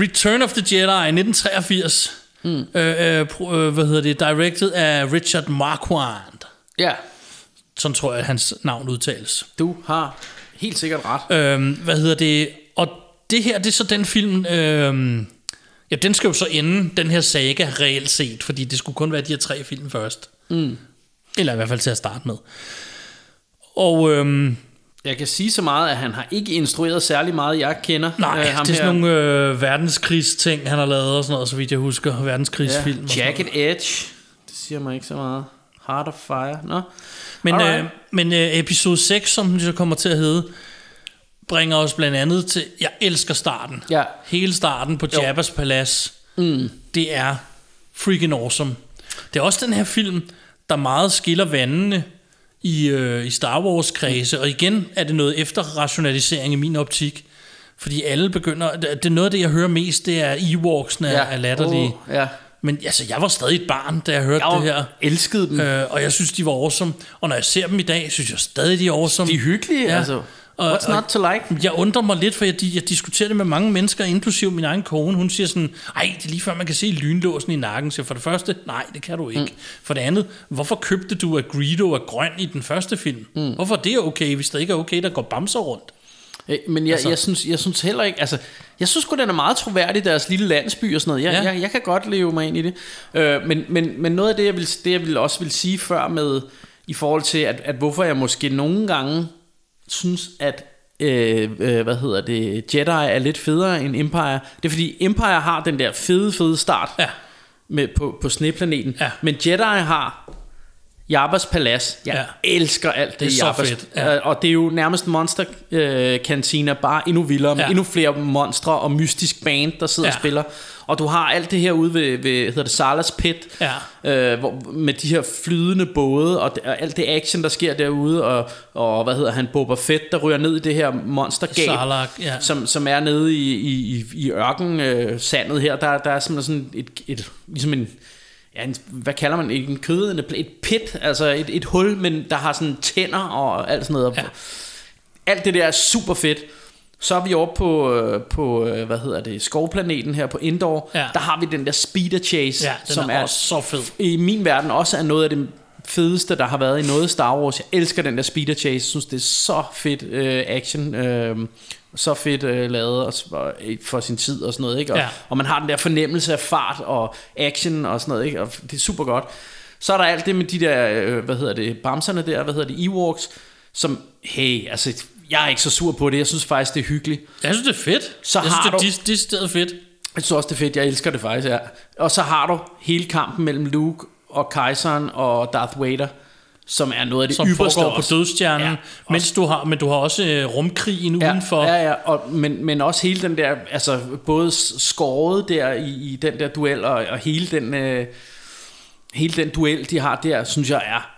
[SPEAKER 1] Return of the Jedi 1983. Mm. Øh, øh, øh, hvad hedder det? Directed af Richard Marquand.
[SPEAKER 2] Ja,
[SPEAKER 1] Sådan tror jeg, at hans navn udtales.
[SPEAKER 2] du har helt sikkert ret.
[SPEAKER 1] Øhm, hvad hedder det? Og det her, det er så den film... Øhm, ja, den skal jo så ende, den her saga, reelt set. Fordi det skulle kun være de her tre film først. Mm. Eller i hvert fald til at starte med. Og øhm,
[SPEAKER 2] Jeg kan sige så meget, at han har ikke instrueret særlig meget, jeg kender.
[SPEAKER 1] nej,
[SPEAKER 2] øh,
[SPEAKER 1] det er sådan
[SPEAKER 2] her.
[SPEAKER 1] nogle øh, verdenskrigsting, han har lavet og sådan noget, så vidt jeg husker. Verdenskrigsfilm. sådan
[SPEAKER 2] Jacket Edge. Det siger mig ikke så meget. Heart of Fire. Nå.
[SPEAKER 1] Men, øh, men øh, episode 6, som den så kommer til at hedde, bringer os blandt andet til, jeg elsker starten.
[SPEAKER 2] Ja.
[SPEAKER 1] Hele starten på
[SPEAKER 2] Jo.
[SPEAKER 1] Jabba's Palads. Mm. Det er freaking awesome. Det er også den her film, der meget skiller vandene i, øh, i Star Wars kredse, og igen er det noget efterrationalisering i min optik. Fordi alle begynder, det er noget af det, jeg hører mest, det er Ewoks'ene ja. er latterlige.
[SPEAKER 2] Oh, ja.
[SPEAKER 1] Men altså, jeg var stadig et barn, da jeg hørte
[SPEAKER 2] Jeg
[SPEAKER 1] det her.
[SPEAKER 2] elskede dem.
[SPEAKER 1] Øh, og jeg synes, de var awesome. Og når jeg ser dem i dag, synes jeg stadig, de er awesome.
[SPEAKER 2] De er hyggelige,
[SPEAKER 1] Ja.
[SPEAKER 2] altså.
[SPEAKER 1] Og-
[SPEAKER 2] What's not to like?
[SPEAKER 1] Jeg undrer mig lidt, for jeg, jeg diskuterer det med mange mennesker, inklusive min egen kone. Hun siger sådan, ej, det er lige før, man kan se lynlåsen i nakken. Så for det første, nej, det kan du ikke. Mm. For det andet, hvorfor købte du, at Greedo er grøn i den første film? Mm. Hvorfor er det okay, hvis det ikke er okay, der går bamser rundt?
[SPEAKER 2] Men jeg,
[SPEAKER 1] Altså-
[SPEAKER 2] jeg, synes, jeg synes heller ikke, altså, jeg synes sgu, den er meget troværdig, deres lille landsby og sådan noget. Jeg,
[SPEAKER 1] ja.
[SPEAKER 2] jeg, jeg kan godt leve mig ind i det. Øh, men, men, men noget af det, jeg, vil, det, jeg vil også vil sige før med, i forhold til, at, at hvorfor jeg måske nogle gange synes, at øh, øh, hvad hedder det, Jedi er lidt federe end Empire. Det er fordi Empire har den der fede, fede start
[SPEAKER 1] Ja.
[SPEAKER 2] med, på, på sneplaneten.
[SPEAKER 1] Ja.
[SPEAKER 2] Men Jedi har Jabbas palads. Jeg
[SPEAKER 1] Ja.
[SPEAKER 2] elsker alt det,
[SPEAKER 1] Det er
[SPEAKER 2] i
[SPEAKER 1] så
[SPEAKER 2] Jabbas.
[SPEAKER 1] fedt, ja.
[SPEAKER 2] Øh, Og det er jo nærmest monster øh, cantina, bare endnu vildere, med
[SPEAKER 1] Ja.
[SPEAKER 2] endnu flere monstre og mystisk band, der sidder
[SPEAKER 1] Ja.
[SPEAKER 2] og spiller. Og du har alt det her ude ved, ved hedder det Salas Pit,
[SPEAKER 1] Ja.
[SPEAKER 2] øh, hvor, med de her flydende både, og, og alt det action, der sker derude, og, og hvad hedder han, Boba Fett, der ryger ned i det her monstergab,
[SPEAKER 1] Sarlacc, ja.
[SPEAKER 2] som, som er nede i, i, i, i ørken øh, sandet her. Der, der er simpelthen sådan et, et ligesom en, ja, en, hvad kalder man en kød, en, et pit, altså et, et hul, men der har sådan tænder og alt sådan noget.
[SPEAKER 1] Ja.
[SPEAKER 2] Alt det der er super fedt. Så er vi oppe på, øh, på øh, hvad hedder det, skovplaneten her på Indoor.
[SPEAKER 1] Ja.
[SPEAKER 2] Der har vi den der speeder chase,
[SPEAKER 1] Ja,
[SPEAKER 2] som
[SPEAKER 1] er også så fed.
[SPEAKER 2] i min verden også er noget af det fedeste, der har været i noget Star Wars. Jeg elsker den der speeder chase. Jeg synes, det er så fedt øh, action. Øh, så fedt øh, lavet og, og, for sin tid og sådan noget. Ikke? Og,
[SPEAKER 1] Ja.
[SPEAKER 2] og man har den der fornemmelse af fart og action og sådan noget. Ikke? Og det er super godt. Så er der alt det med de der, øh, hvad hedder det, bamserne der, hvad hedder det, Ewoks, som, hey, altså, jeg er ikke så sur på det. Jeg synes faktisk, det er hyggeligt.
[SPEAKER 1] Jeg synes, det er fedt.
[SPEAKER 2] Så
[SPEAKER 1] jeg
[SPEAKER 2] har
[SPEAKER 1] synes, det er
[SPEAKER 2] du-
[SPEAKER 1] dis- decideret fedt.
[SPEAKER 2] Jeg synes også, det er fedt. Jeg elsker det faktisk, ja. Og så har du hele kampen mellem Luke og kejseren og Darth Vader, som er noget af det
[SPEAKER 1] Som
[SPEAKER 2] ypperste
[SPEAKER 1] på dødstjernen.
[SPEAKER 2] Ja,
[SPEAKER 1] mens du har, men du har også øh, rumkrigen
[SPEAKER 2] Ja,
[SPEAKER 1] udenfor.
[SPEAKER 2] ja, ja, og, men, men også hele den der, altså både skåret der i, i den der duel, og, og hele den, øh, hele den duel, de har der, synes jeg er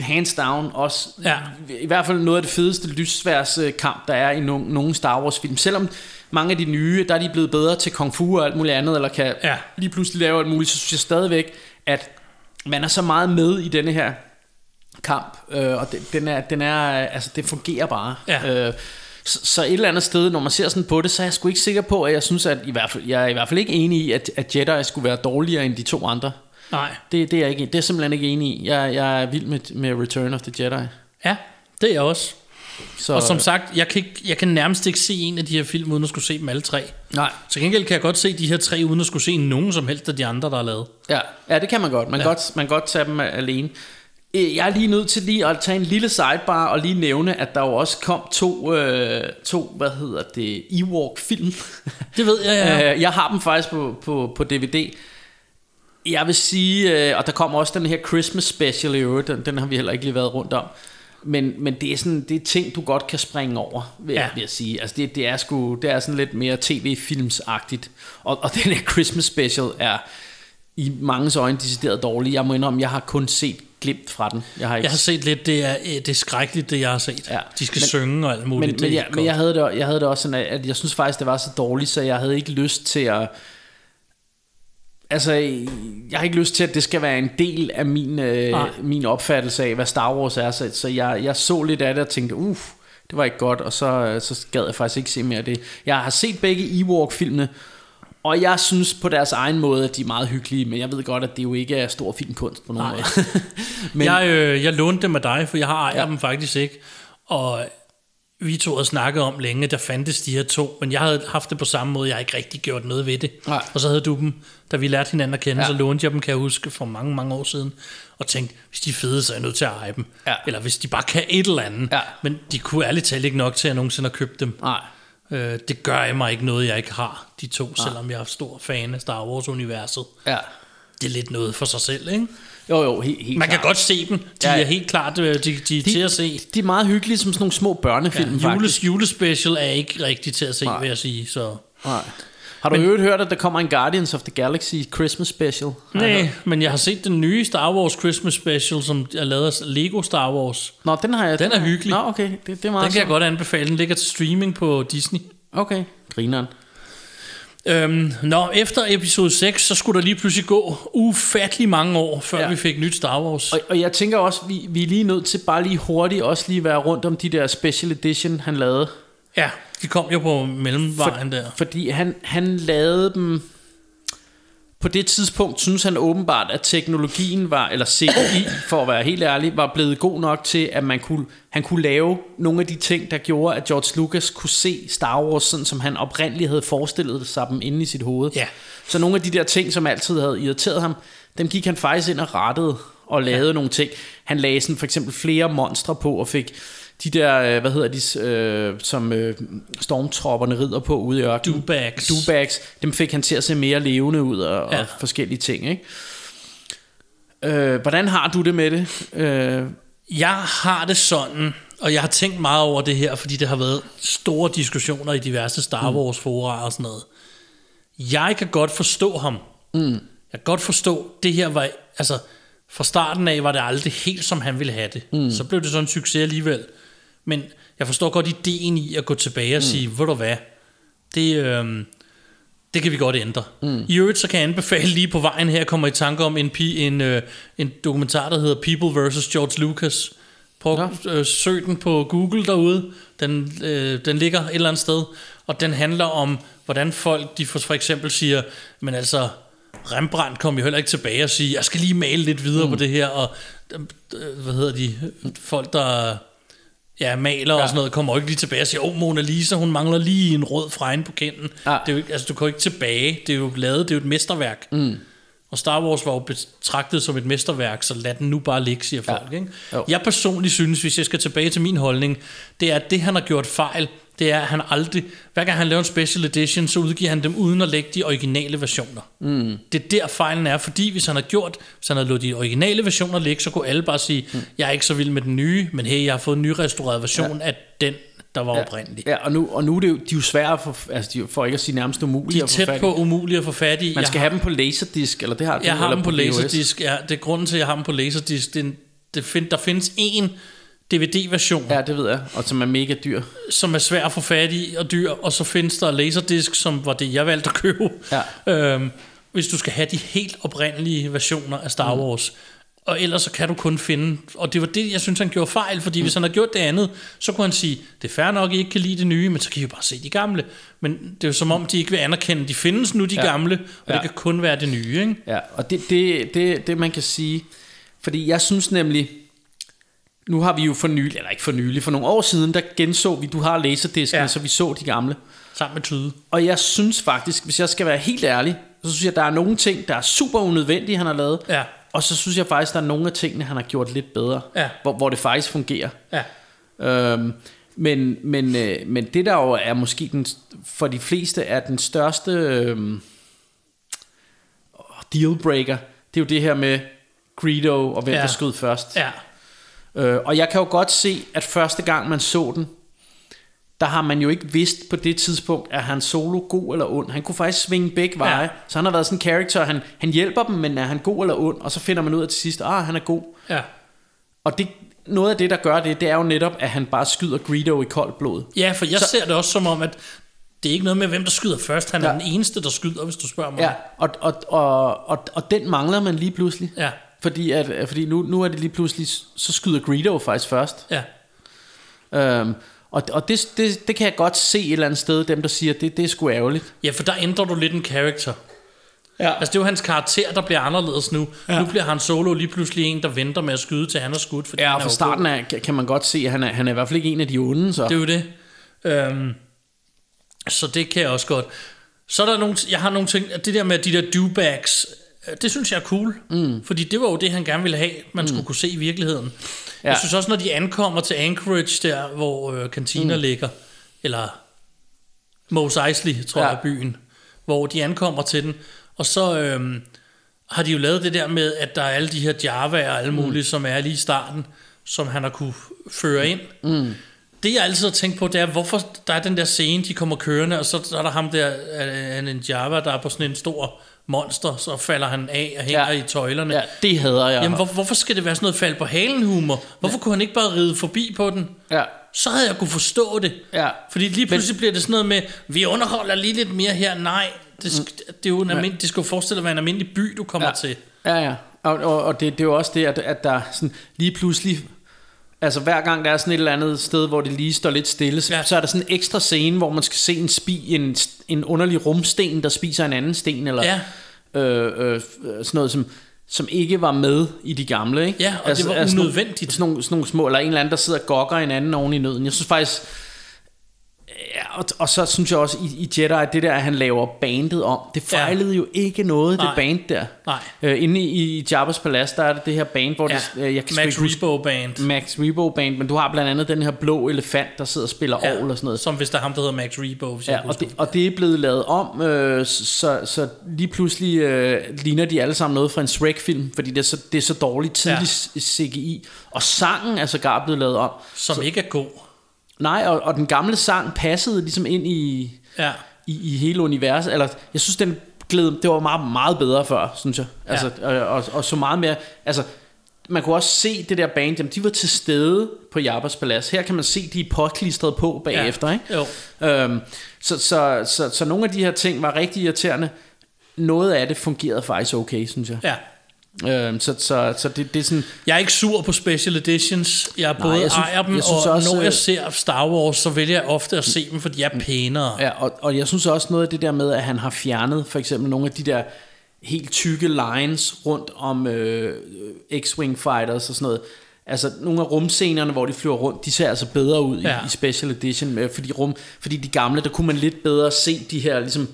[SPEAKER 2] hands down også,
[SPEAKER 1] Ja.
[SPEAKER 2] i hvert fald noget af det fedeste lysværs øh, der er i no, nogle Star Wars film. Selvom mange af de nye, der er de blevet bedre til kung fu og alt muligt andet, eller kan
[SPEAKER 1] Ja.
[SPEAKER 2] lige pludselig lave alt muligt, så synes jeg stadigvæk, at man er så meget med i denne her kamp, øh, og den, den er, den er, altså det fungerer bare.
[SPEAKER 1] Ja.
[SPEAKER 2] Øh, så, så et eller andet sted, når man ser sådan på det, så er jeg sgu ikke sikker på, at jeg synes, at i hvert fald, jeg er i hvert fald ikke enig i, at, at Jedi skulle være dårligere end de to andre.
[SPEAKER 1] Nej.
[SPEAKER 2] Det, det, er jeg ikke, det er jeg simpelthen ikke enig i. Jeg, jeg er vild med, med Return of the Jedi.
[SPEAKER 1] Ja, det er jeg også.
[SPEAKER 2] Så,
[SPEAKER 1] Og som sagt, jeg kan, ikke, jeg kan nærmest ikke se en af de her film, uden at skulle se dem alle tre.
[SPEAKER 2] Nej,
[SPEAKER 1] Til gengæld kan jeg godt se de her tre, uden at skulle se nogen som helst af de andre, der er lavet.
[SPEAKER 2] ja, ja, det kan man godt. Man,
[SPEAKER 1] Ja.
[SPEAKER 2] ja. godt. man kan godt tage dem alene. Øh, Jeg er lige nødt til lige at tage en lille sidebar og lige nævne, at der jo også kom to, øh, to hvad hedder det, Ewok-film.
[SPEAKER 1] Det ved jeg, ja.
[SPEAKER 2] Øh, jeg har dem faktisk på, på, på DVD. Jeg vil sige, øh, og der kommer også den her Christmas special i øvrigt, den, den har vi heller ikke lige været rundt om. Men, men det er sådan det er ting, du godt kan springe over, vil, ja.
[SPEAKER 1] Ja.
[SPEAKER 2] jeg, vil jeg sige. Altså det, det, er sgu, det er sådan lidt mere tv-filmsagtigt. Og, og den her Christmas special er i mange øjne decideret dårlig. Jeg må indrømme, jeg har kun set glimt fra den. Jeg har ikke
[SPEAKER 1] Jeg har set lidt, det er, øh, det er skrækkeligt, det jeg har set.
[SPEAKER 2] Ja.
[SPEAKER 1] De skal
[SPEAKER 2] Men-
[SPEAKER 1] synge og alt muligt.
[SPEAKER 2] men, men, jeg,
[SPEAKER 1] ikke
[SPEAKER 2] men jeg, havde det, jeg havde det også sådan, at jeg synes faktisk, det var så dårligt, så jeg havde ikke lyst til at... Altså, jeg har ikke lyst til, at det skal være en del af min, øh,
[SPEAKER 1] Nej.
[SPEAKER 2] min opfattelse af, hvad Star Wars er. Så, så jeg, jeg så lidt af det og tænkte, uff, det var ikke godt, og så, så gad jeg faktisk ikke se mere af det. Jeg har set begge Ewok-filmene, og jeg synes på deres egen måde, at de er meget hyggelige, men jeg ved godt, at det jo ikke er stor filmkunst på nogen
[SPEAKER 1] Nej.
[SPEAKER 2] måde. men,
[SPEAKER 1] Jeg, øh, jeg lånte dem af dig, for jeg har ejer
[SPEAKER 2] Ja.
[SPEAKER 1] ja. dem faktisk ikke. Og vi to havde snakket om længe, der fandtes de her to, men jeg havde haft det på samme måde, jeg har ikke rigtig gjort noget ved det.
[SPEAKER 2] Nej.
[SPEAKER 1] Og så havde du dem, da vi lærte hinanden at kende,
[SPEAKER 2] Ja.
[SPEAKER 1] så lånte jeg dem, kan jeg huske, for mange, mange år siden, og tænkte, hvis de er fede, så er jeg nødt til at eje dem.
[SPEAKER 2] Ja.
[SPEAKER 1] Eller hvis de bare kan et eller andet.
[SPEAKER 2] Ja.
[SPEAKER 1] Men de kunne ærligt talt ikke nok til, at jeg nogensinde har købt dem.
[SPEAKER 2] Nej.
[SPEAKER 1] Øh, det gør af mig ikke noget, jeg ikke har, de to, selvom jeg er stor fan af Star Wars-universet.
[SPEAKER 2] Ja.
[SPEAKER 1] Det er lidt noget for sig selv, ikke?
[SPEAKER 2] Jo, jo, helt, helt
[SPEAKER 1] Man kan
[SPEAKER 2] klart.
[SPEAKER 1] godt se dem. De
[SPEAKER 2] Ja,
[SPEAKER 1] er helt klart øh, de, de, de er til at se.
[SPEAKER 2] De er meget hyggelige som sådan nogle små børnefilm,
[SPEAKER 1] Ja, jules, julespecial er ikke rigtig til at se,
[SPEAKER 2] Nej.
[SPEAKER 1] vil jeg sige. Så.
[SPEAKER 2] Nej. Har du øvrigt hørt, at der kommer en Guardians of the Galaxy Christmas special? Jeg
[SPEAKER 1] Nej, men jeg har set den nye Star Wars Christmas special, som er lavet af Lego Star Wars.
[SPEAKER 2] Nå, den har jeg.
[SPEAKER 1] Den er hyggelig.
[SPEAKER 2] Nå, okay. Det, det er meget
[SPEAKER 1] Den kan jeg
[SPEAKER 2] sjovt.
[SPEAKER 1] godt anbefale. Den ligger til streaming på Disney.
[SPEAKER 2] Okay, grineren.
[SPEAKER 1] Øhm, nå, efter episode 6, så skulle der lige pludselig gå ufattelig mange år, før
[SPEAKER 2] Ja.
[SPEAKER 1] vi fik nyt Star Wars.
[SPEAKER 2] Og, og jeg tænker også, vi, vi er lige nødt til bare lige hurtigt også lige være rundt om de der special edition, han lavede.
[SPEAKER 1] Ja, de kom jo på mellemvejen der.
[SPEAKER 2] Fordi han, han lavede dem... på det tidspunkt synes han åbenbart, at teknologien var, eller CGI, for at være helt ærlig, var blevet god nok til, at man kunne, han kunne lave nogle af de ting, der gjorde, at George Lucas kunne se Star Wars, sådan som han oprindeligt havde forestillet sig dem inde i sit hoved.
[SPEAKER 1] Ja.
[SPEAKER 2] Så nogle af de der ting, som altid havde irriteret ham, dem gik han faktisk ind og rettede og lavede ja. nogle ting. Han lagde sådan for eksempel flere monstre på og fik de der, øh, hvad hedder de, øh, som øh, stormtropperne rider på ude i ørkenen.
[SPEAKER 1] Dewbacks.
[SPEAKER 2] Dewbacks. Dem fik han til at se mere levende ud og, ja.
[SPEAKER 1] Ja.
[SPEAKER 2] og forskellige ting, ikke? Øh, hvordan har du det med det? Øh,
[SPEAKER 1] Jeg har det sådan, og jeg har tænkt meget over det her, fordi det har været store diskussioner i diverse Star Wars fora og sådan noget. Jeg kan godt forstå ham. Mm. Jeg kan godt forstå, det her var, altså fra starten af var det aldrig helt som han ville have det. Mm. Så blev det sådan en succes alligevel. Men jeg forstår godt ideen i at gå tilbage og mm. sige, ved du hvad, det, øhm, det kan vi godt ændre. Mm. I øvrigt så kan jeg anbefale lige på vejen her, kommer i tanke om en, en, øh, en dokumentar, der hedder People vs. George Lucas. Prøv at øh, søg den på Google derude. Den, øh, den ligger et eller andet sted. Og den handler om, hvordan folk, de for, for eksempel siger, men altså, Rembrandt kom jo heller ikke tilbage og sige, jeg skal lige male lidt videre mm. på det her, og øh, hvad hedder de, folk der ja, maler ja. og sådan noget, kommer jo ikke lige tilbage og siger, åh, oh, Mona Lisa, hun mangler lige en rød fregne på kinden.
[SPEAKER 2] Ja.
[SPEAKER 1] Det er jo ikke, altså, du går ikke tilbage, det er jo lavet, det er jo et mesterværk. Mm. Og Star Wars var jo betragtet som et mesterværk, så lad den nu bare ligge, siger folk. Ja. Ikke?
[SPEAKER 2] Jo.
[SPEAKER 1] Jeg personligt synes, hvis jeg skal tilbage til min holdning, det er, at det han har gjort fejl, det er, at han aldrig, hver gang han laver en special edition, så udgiver han dem uden at lægge de originale versioner. Mm. Det er der fejlen er, fordi hvis han har gjort, hvis han havde lået de originale versioner ligge, så kunne alle bare sige, mm. jeg er ikke så vild med den nye, men hey, jeg har fået en nyrestaureret version ja. af den, der var ja. oprindelig.
[SPEAKER 2] ja, og nu, og nu er det jo, de er jo svære for, altså de, er for ikke at sige nærmest umulige
[SPEAKER 1] De er
[SPEAKER 2] at få
[SPEAKER 1] tæt
[SPEAKER 2] fat i.
[SPEAKER 1] på umuligt at få fat i.
[SPEAKER 2] Man
[SPEAKER 1] Jeg
[SPEAKER 2] skal have dem på laserdisk, eller det har du,
[SPEAKER 1] Jeg har
[SPEAKER 2] eller
[SPEAKER 1] dem på
[SPEAKER 2] VHS.
[SPEAKER 1] laserdisk. Ja, det er grunden til, at jeg har dem på laserdisk. Det, er det find, der findes en DVD-version, ja.
[SPEAKER 2] Det ved jeg, og som er mega dyr.
[SPEAKER 1] som er svær at få fat i og dyr, og så findes der laserdisk, som var det, jeg valgte at købe.
[SPEAKER 2] Ja.
[SPEAKER 1] Øhm, hvis du skal have de helt oprindelige versioner af Star Wars. Og ellers så kan du kun finde, og det var det, jeg synes, han gjorde fejl, fordi mm. hvis han havde gjort det andet, så kunne han sige, det er fair nok, I ikke kan lide det nye, men så kan I jo bare se de gamle. Men det er jo som om, de ikke vil anerkende, de findes nu, de
[SPEAKER 2] Ja.
[SPEAKER 1] gamle, og
[SPEAKER 2] Ja.
[SPEAKER 1] det kan kun være det nye, ikke?
[SPEAKER 2] Ja, og det, det, det, det man kan sige, fordi jeg synes nemlig, nu har vi jo for nylig, eller ikke for nylig, for nogle år siden, der genså vi, du har laserdisken, ja. Så vi så de gamle.
[SPEAKER 1] Sammen med Tyde.
[SPEAKER 2] Og jeg synes faktisk, hvis jeg skal være helt ærlig, så synes jeg, der er nogle ting, der er super unødvendige, han har lavet.
[SPEAKER 1] Ja.
[SPEAKER 2] Og så synes jeg faktisk, der er nogle af tingene, han har gjort lidt bedre.
[SPEAKER 1] Ja.
[SPEAKER 2] Hvor, hvor det faktisk fungerer.
[SPEAKER 1] Ja.
[SPEAKER 2] Øhm, men, men, øh, men det der jo er måske den, for de fleste er den største øhm, dealbreaker, det er jo det her med Greedo og hvem. Ja. der skød først.
[SPEAKER 1] Ja.
[SPEAKER 2] Øh, og jeg kan jo godt se, at første gang man så den, der har man jo ikke vidst på det tidspunkt, er han solo god eller ond. Han kunne faktisk svinge begge veje.
[SPEAKER 1] Ja.
[SPEAKER 2] Så han har været sådan en character, han, han hjælper dem, men er han god eller ond? Og så finder man ud af til sidst, ah, han er god.
[SPEAKER 1] Ja.
[SPEAKER 2] Og det, noget af det, der gør det, det er jo netop, at han bare skyder Greedo i koldt blod.
[SPEAKER 1] Ja, for jeg
[SPEAKER 2] Så-
[SPEAKER 1] ser det også som om, at det er ikke noget med, hvem der skyder først. Han ja.
[SPEAKER 2] Ja.
[SPEAKER 1] er den eneste, der skyder, hvis du spørger mig.
[SPEAKER 2] Ja, og, og, og, og, og den mangler man lige pludselig.
[SPEAKER 1] Ja.
[SPEAKER 2] Fordi, at, fordi nu, nu er det lige pludselig, så skyder Greedo faktisk først.
[SPEAKER 1] ja.
[SPEAKER 2] Øhm, og og det, det, det kan jeg godt se et eller andet sted, dem der siger, det, det er sgu ærgerligt.
[SPEAKER 1] Ja, for der ændrer du lidt en karakter.
[SPEAKER 2] Ja.
[SPEAKER 1] Altså, det er jo hans karakter, der bliver anderledes nu. Ja. Nu bliver han solo lige pludselig en, der venter med at skyde, til han er skudt. Fordi
[SPEAKER 2] Ja, og fra starten af kan man godt se, at han er, han er i hvert fald ikke en af de onde. Så.
[SPEAKER 1] Det er jo det. Øhm, så det kan jeg også godt. Så er der nogle, jeg har nogle ting, det der med de der øh, det synes jeg er cool. Mm. Fordi det var jo det, han gerne ville have, man mm. skulle kunne se i virkeligheden. Ja. Jeg synes også, når de ankommer til Anchorage, der hvor øh, kantina mm. ligger, eller Mos Eisley, tror
[SPEAKER 2] Ja.
[SPEAKER 1] jeg byen, hvor de ankommer til den, og så øhm, har de jo lavet det der med, at der er alle de her Java og alle mulige, mm. som er lige i starten, som han har kunne føre ind. Mm. Det jeg altid har tænkt på, det er, hvorfor der er den der scene, de kommer kørende, og så, så er der ham der, øh, er en Java, der er på sådan en stor monster, så falder han af og hænger
[SPEAKER 2] Ja.
[SPEAKER 1] i tøjlerne.
[SPEAKER 2] Ja, det hader jeg.
[SPEAKER 1] Jamen, hvor, hvorfor skal det være sådan noget fald på halen humor? Hvorfor kunne han ikke bare ride forbi på den?
[SPEAKER 2] Ja.
[SPEAKER 1] Så havde jeg kunne forstå det.
[SPEAKER 2] Ja.
[SPEAKER 1] Fordi lige pludselig Men, bliver det sådan noget med, vi underholder lige lidt mere her. Nej, det, sk- det, er jo en almind- det skal jo forestille at være en almindelig by, du kommer
[SPEAKER 2] ja.
[SPEAKER 1] til.
[SPEAKER 2] Ja, ja. Og, og, og det, det er jo også det, at, at der sådan lige pludselig... Altså hver gang der er sådan et eller andet sted, hvor det lige står lidt stille, så,
[SPEAKER 1] Ja.
[SPEAKER 2] så er der sådan en ekstra scene, hvor man skal se en, spi, en, en underlig rumsten, der spiser en anden sten. Eller,
[SPEAKER 1] Ja.
[SPEAKER 2] øh, øh, sådan noget, som, som ikke var med i de gamle. Ikke?
[SPEAKER 1] Ja, og det var unødvendigt.
[SPEAKER 2] Sådan nogle, sådan nogle små, eller en eller anden, der sidder og gokker en anden oven i nøden. Jeg synes faktisk, Ja, og, og så synes jeg også i, i Jedi, det der, at han laver bandet om, det fejlede ja. jo ikke noget,
[SPEAKER 1] Nej.
[SPEAKER 2] det band der.
[SPEAKER 1] Nej.
[SPEAKER 2] Øh, inde i, i Jabba's Palace, der er det det her band, hvor
[SPEAKER 1] Ja,
[SPEAKER 2] det, øh, jeg kan
[SPEAKER 1] Max Rebo Band.
[SPEAKER 2] Max Rebo Band, men du har blandt andet den her blå elefant, der sidder og spiller ja. og sådan noget.
[SPEAKER 1] Som hvis der er ham, der hedder Max Rebo, hvis
[SPEAKER 2] Ja,
[SPEAKER 1] jeg
[SPEAKER 2] og det, og det er blevet lavet om, øh, så, så lige pludselig øh, ligner de alle sammen noget fra en Shrek-film, fordi det er så, det er så dårligt tidlig ja. CGI. Og sangen er sågar blevet lavet om.
[SPEAKER 1] Som ikke er god.
[SPEAKER 2] Nej, og, og den gamle sang passede ligesom ind i,
[SPEAKER 1] Ja.
[SPEAKER 2] i, i hele universet. Eller, jeg synes, den gled, det var meget, meget bedre før, synes jeg. Altså, ja. og, og, og, så meget mere... Altså, man kunne også se det der band, jamen, de var til stede på Jabba's Palace. Her kan man se, de er påklistret på bagefter.
[SPEAKER 1] Ja.
[SPEAKER 2] Ikke?
[SPEAKER 1] Jo.
[SPEAKER 2] Øhm, så, så, så, så nogle af de her ting var rigtig irriterende. Noget af det fungerede faktisk okay, synes jeg.
[SPEAKER 1] Ja.
[SPEAKER 2] Øhm, så så, så det, det er sådan...
[SPEAKER 1] Jeg er ikke sur på special editions. Jeg både
[SPEAKER 2] jeg synes-
[SPEAKER 1] ejer dem,
[SPEAKER 2] jeg synes
[SPEAKER 1] og
[SPEAKER 2] også,
[SPEAKER 1] når
[SPEAKER 2] øh,
[SPEAKER 1] jeg ser Star Wars, så vælger jeg ofte at se dem, fordi jeg er pænere.
[SPEAKER 2] Ja, og, og jeg synes også noget af det der med, at han har fjernet for eksempel nogle af de der helt tykke lines rundt om øh, X-Wing fighters og sådan noget. Altså nogle af rumscenerne, hvor de flyver rundt, de ser altså bedre ud ja. I, i Special Edition, øh, fordi, rum, fordi de gamle, der kunne man lidt bedre se de her ligesom,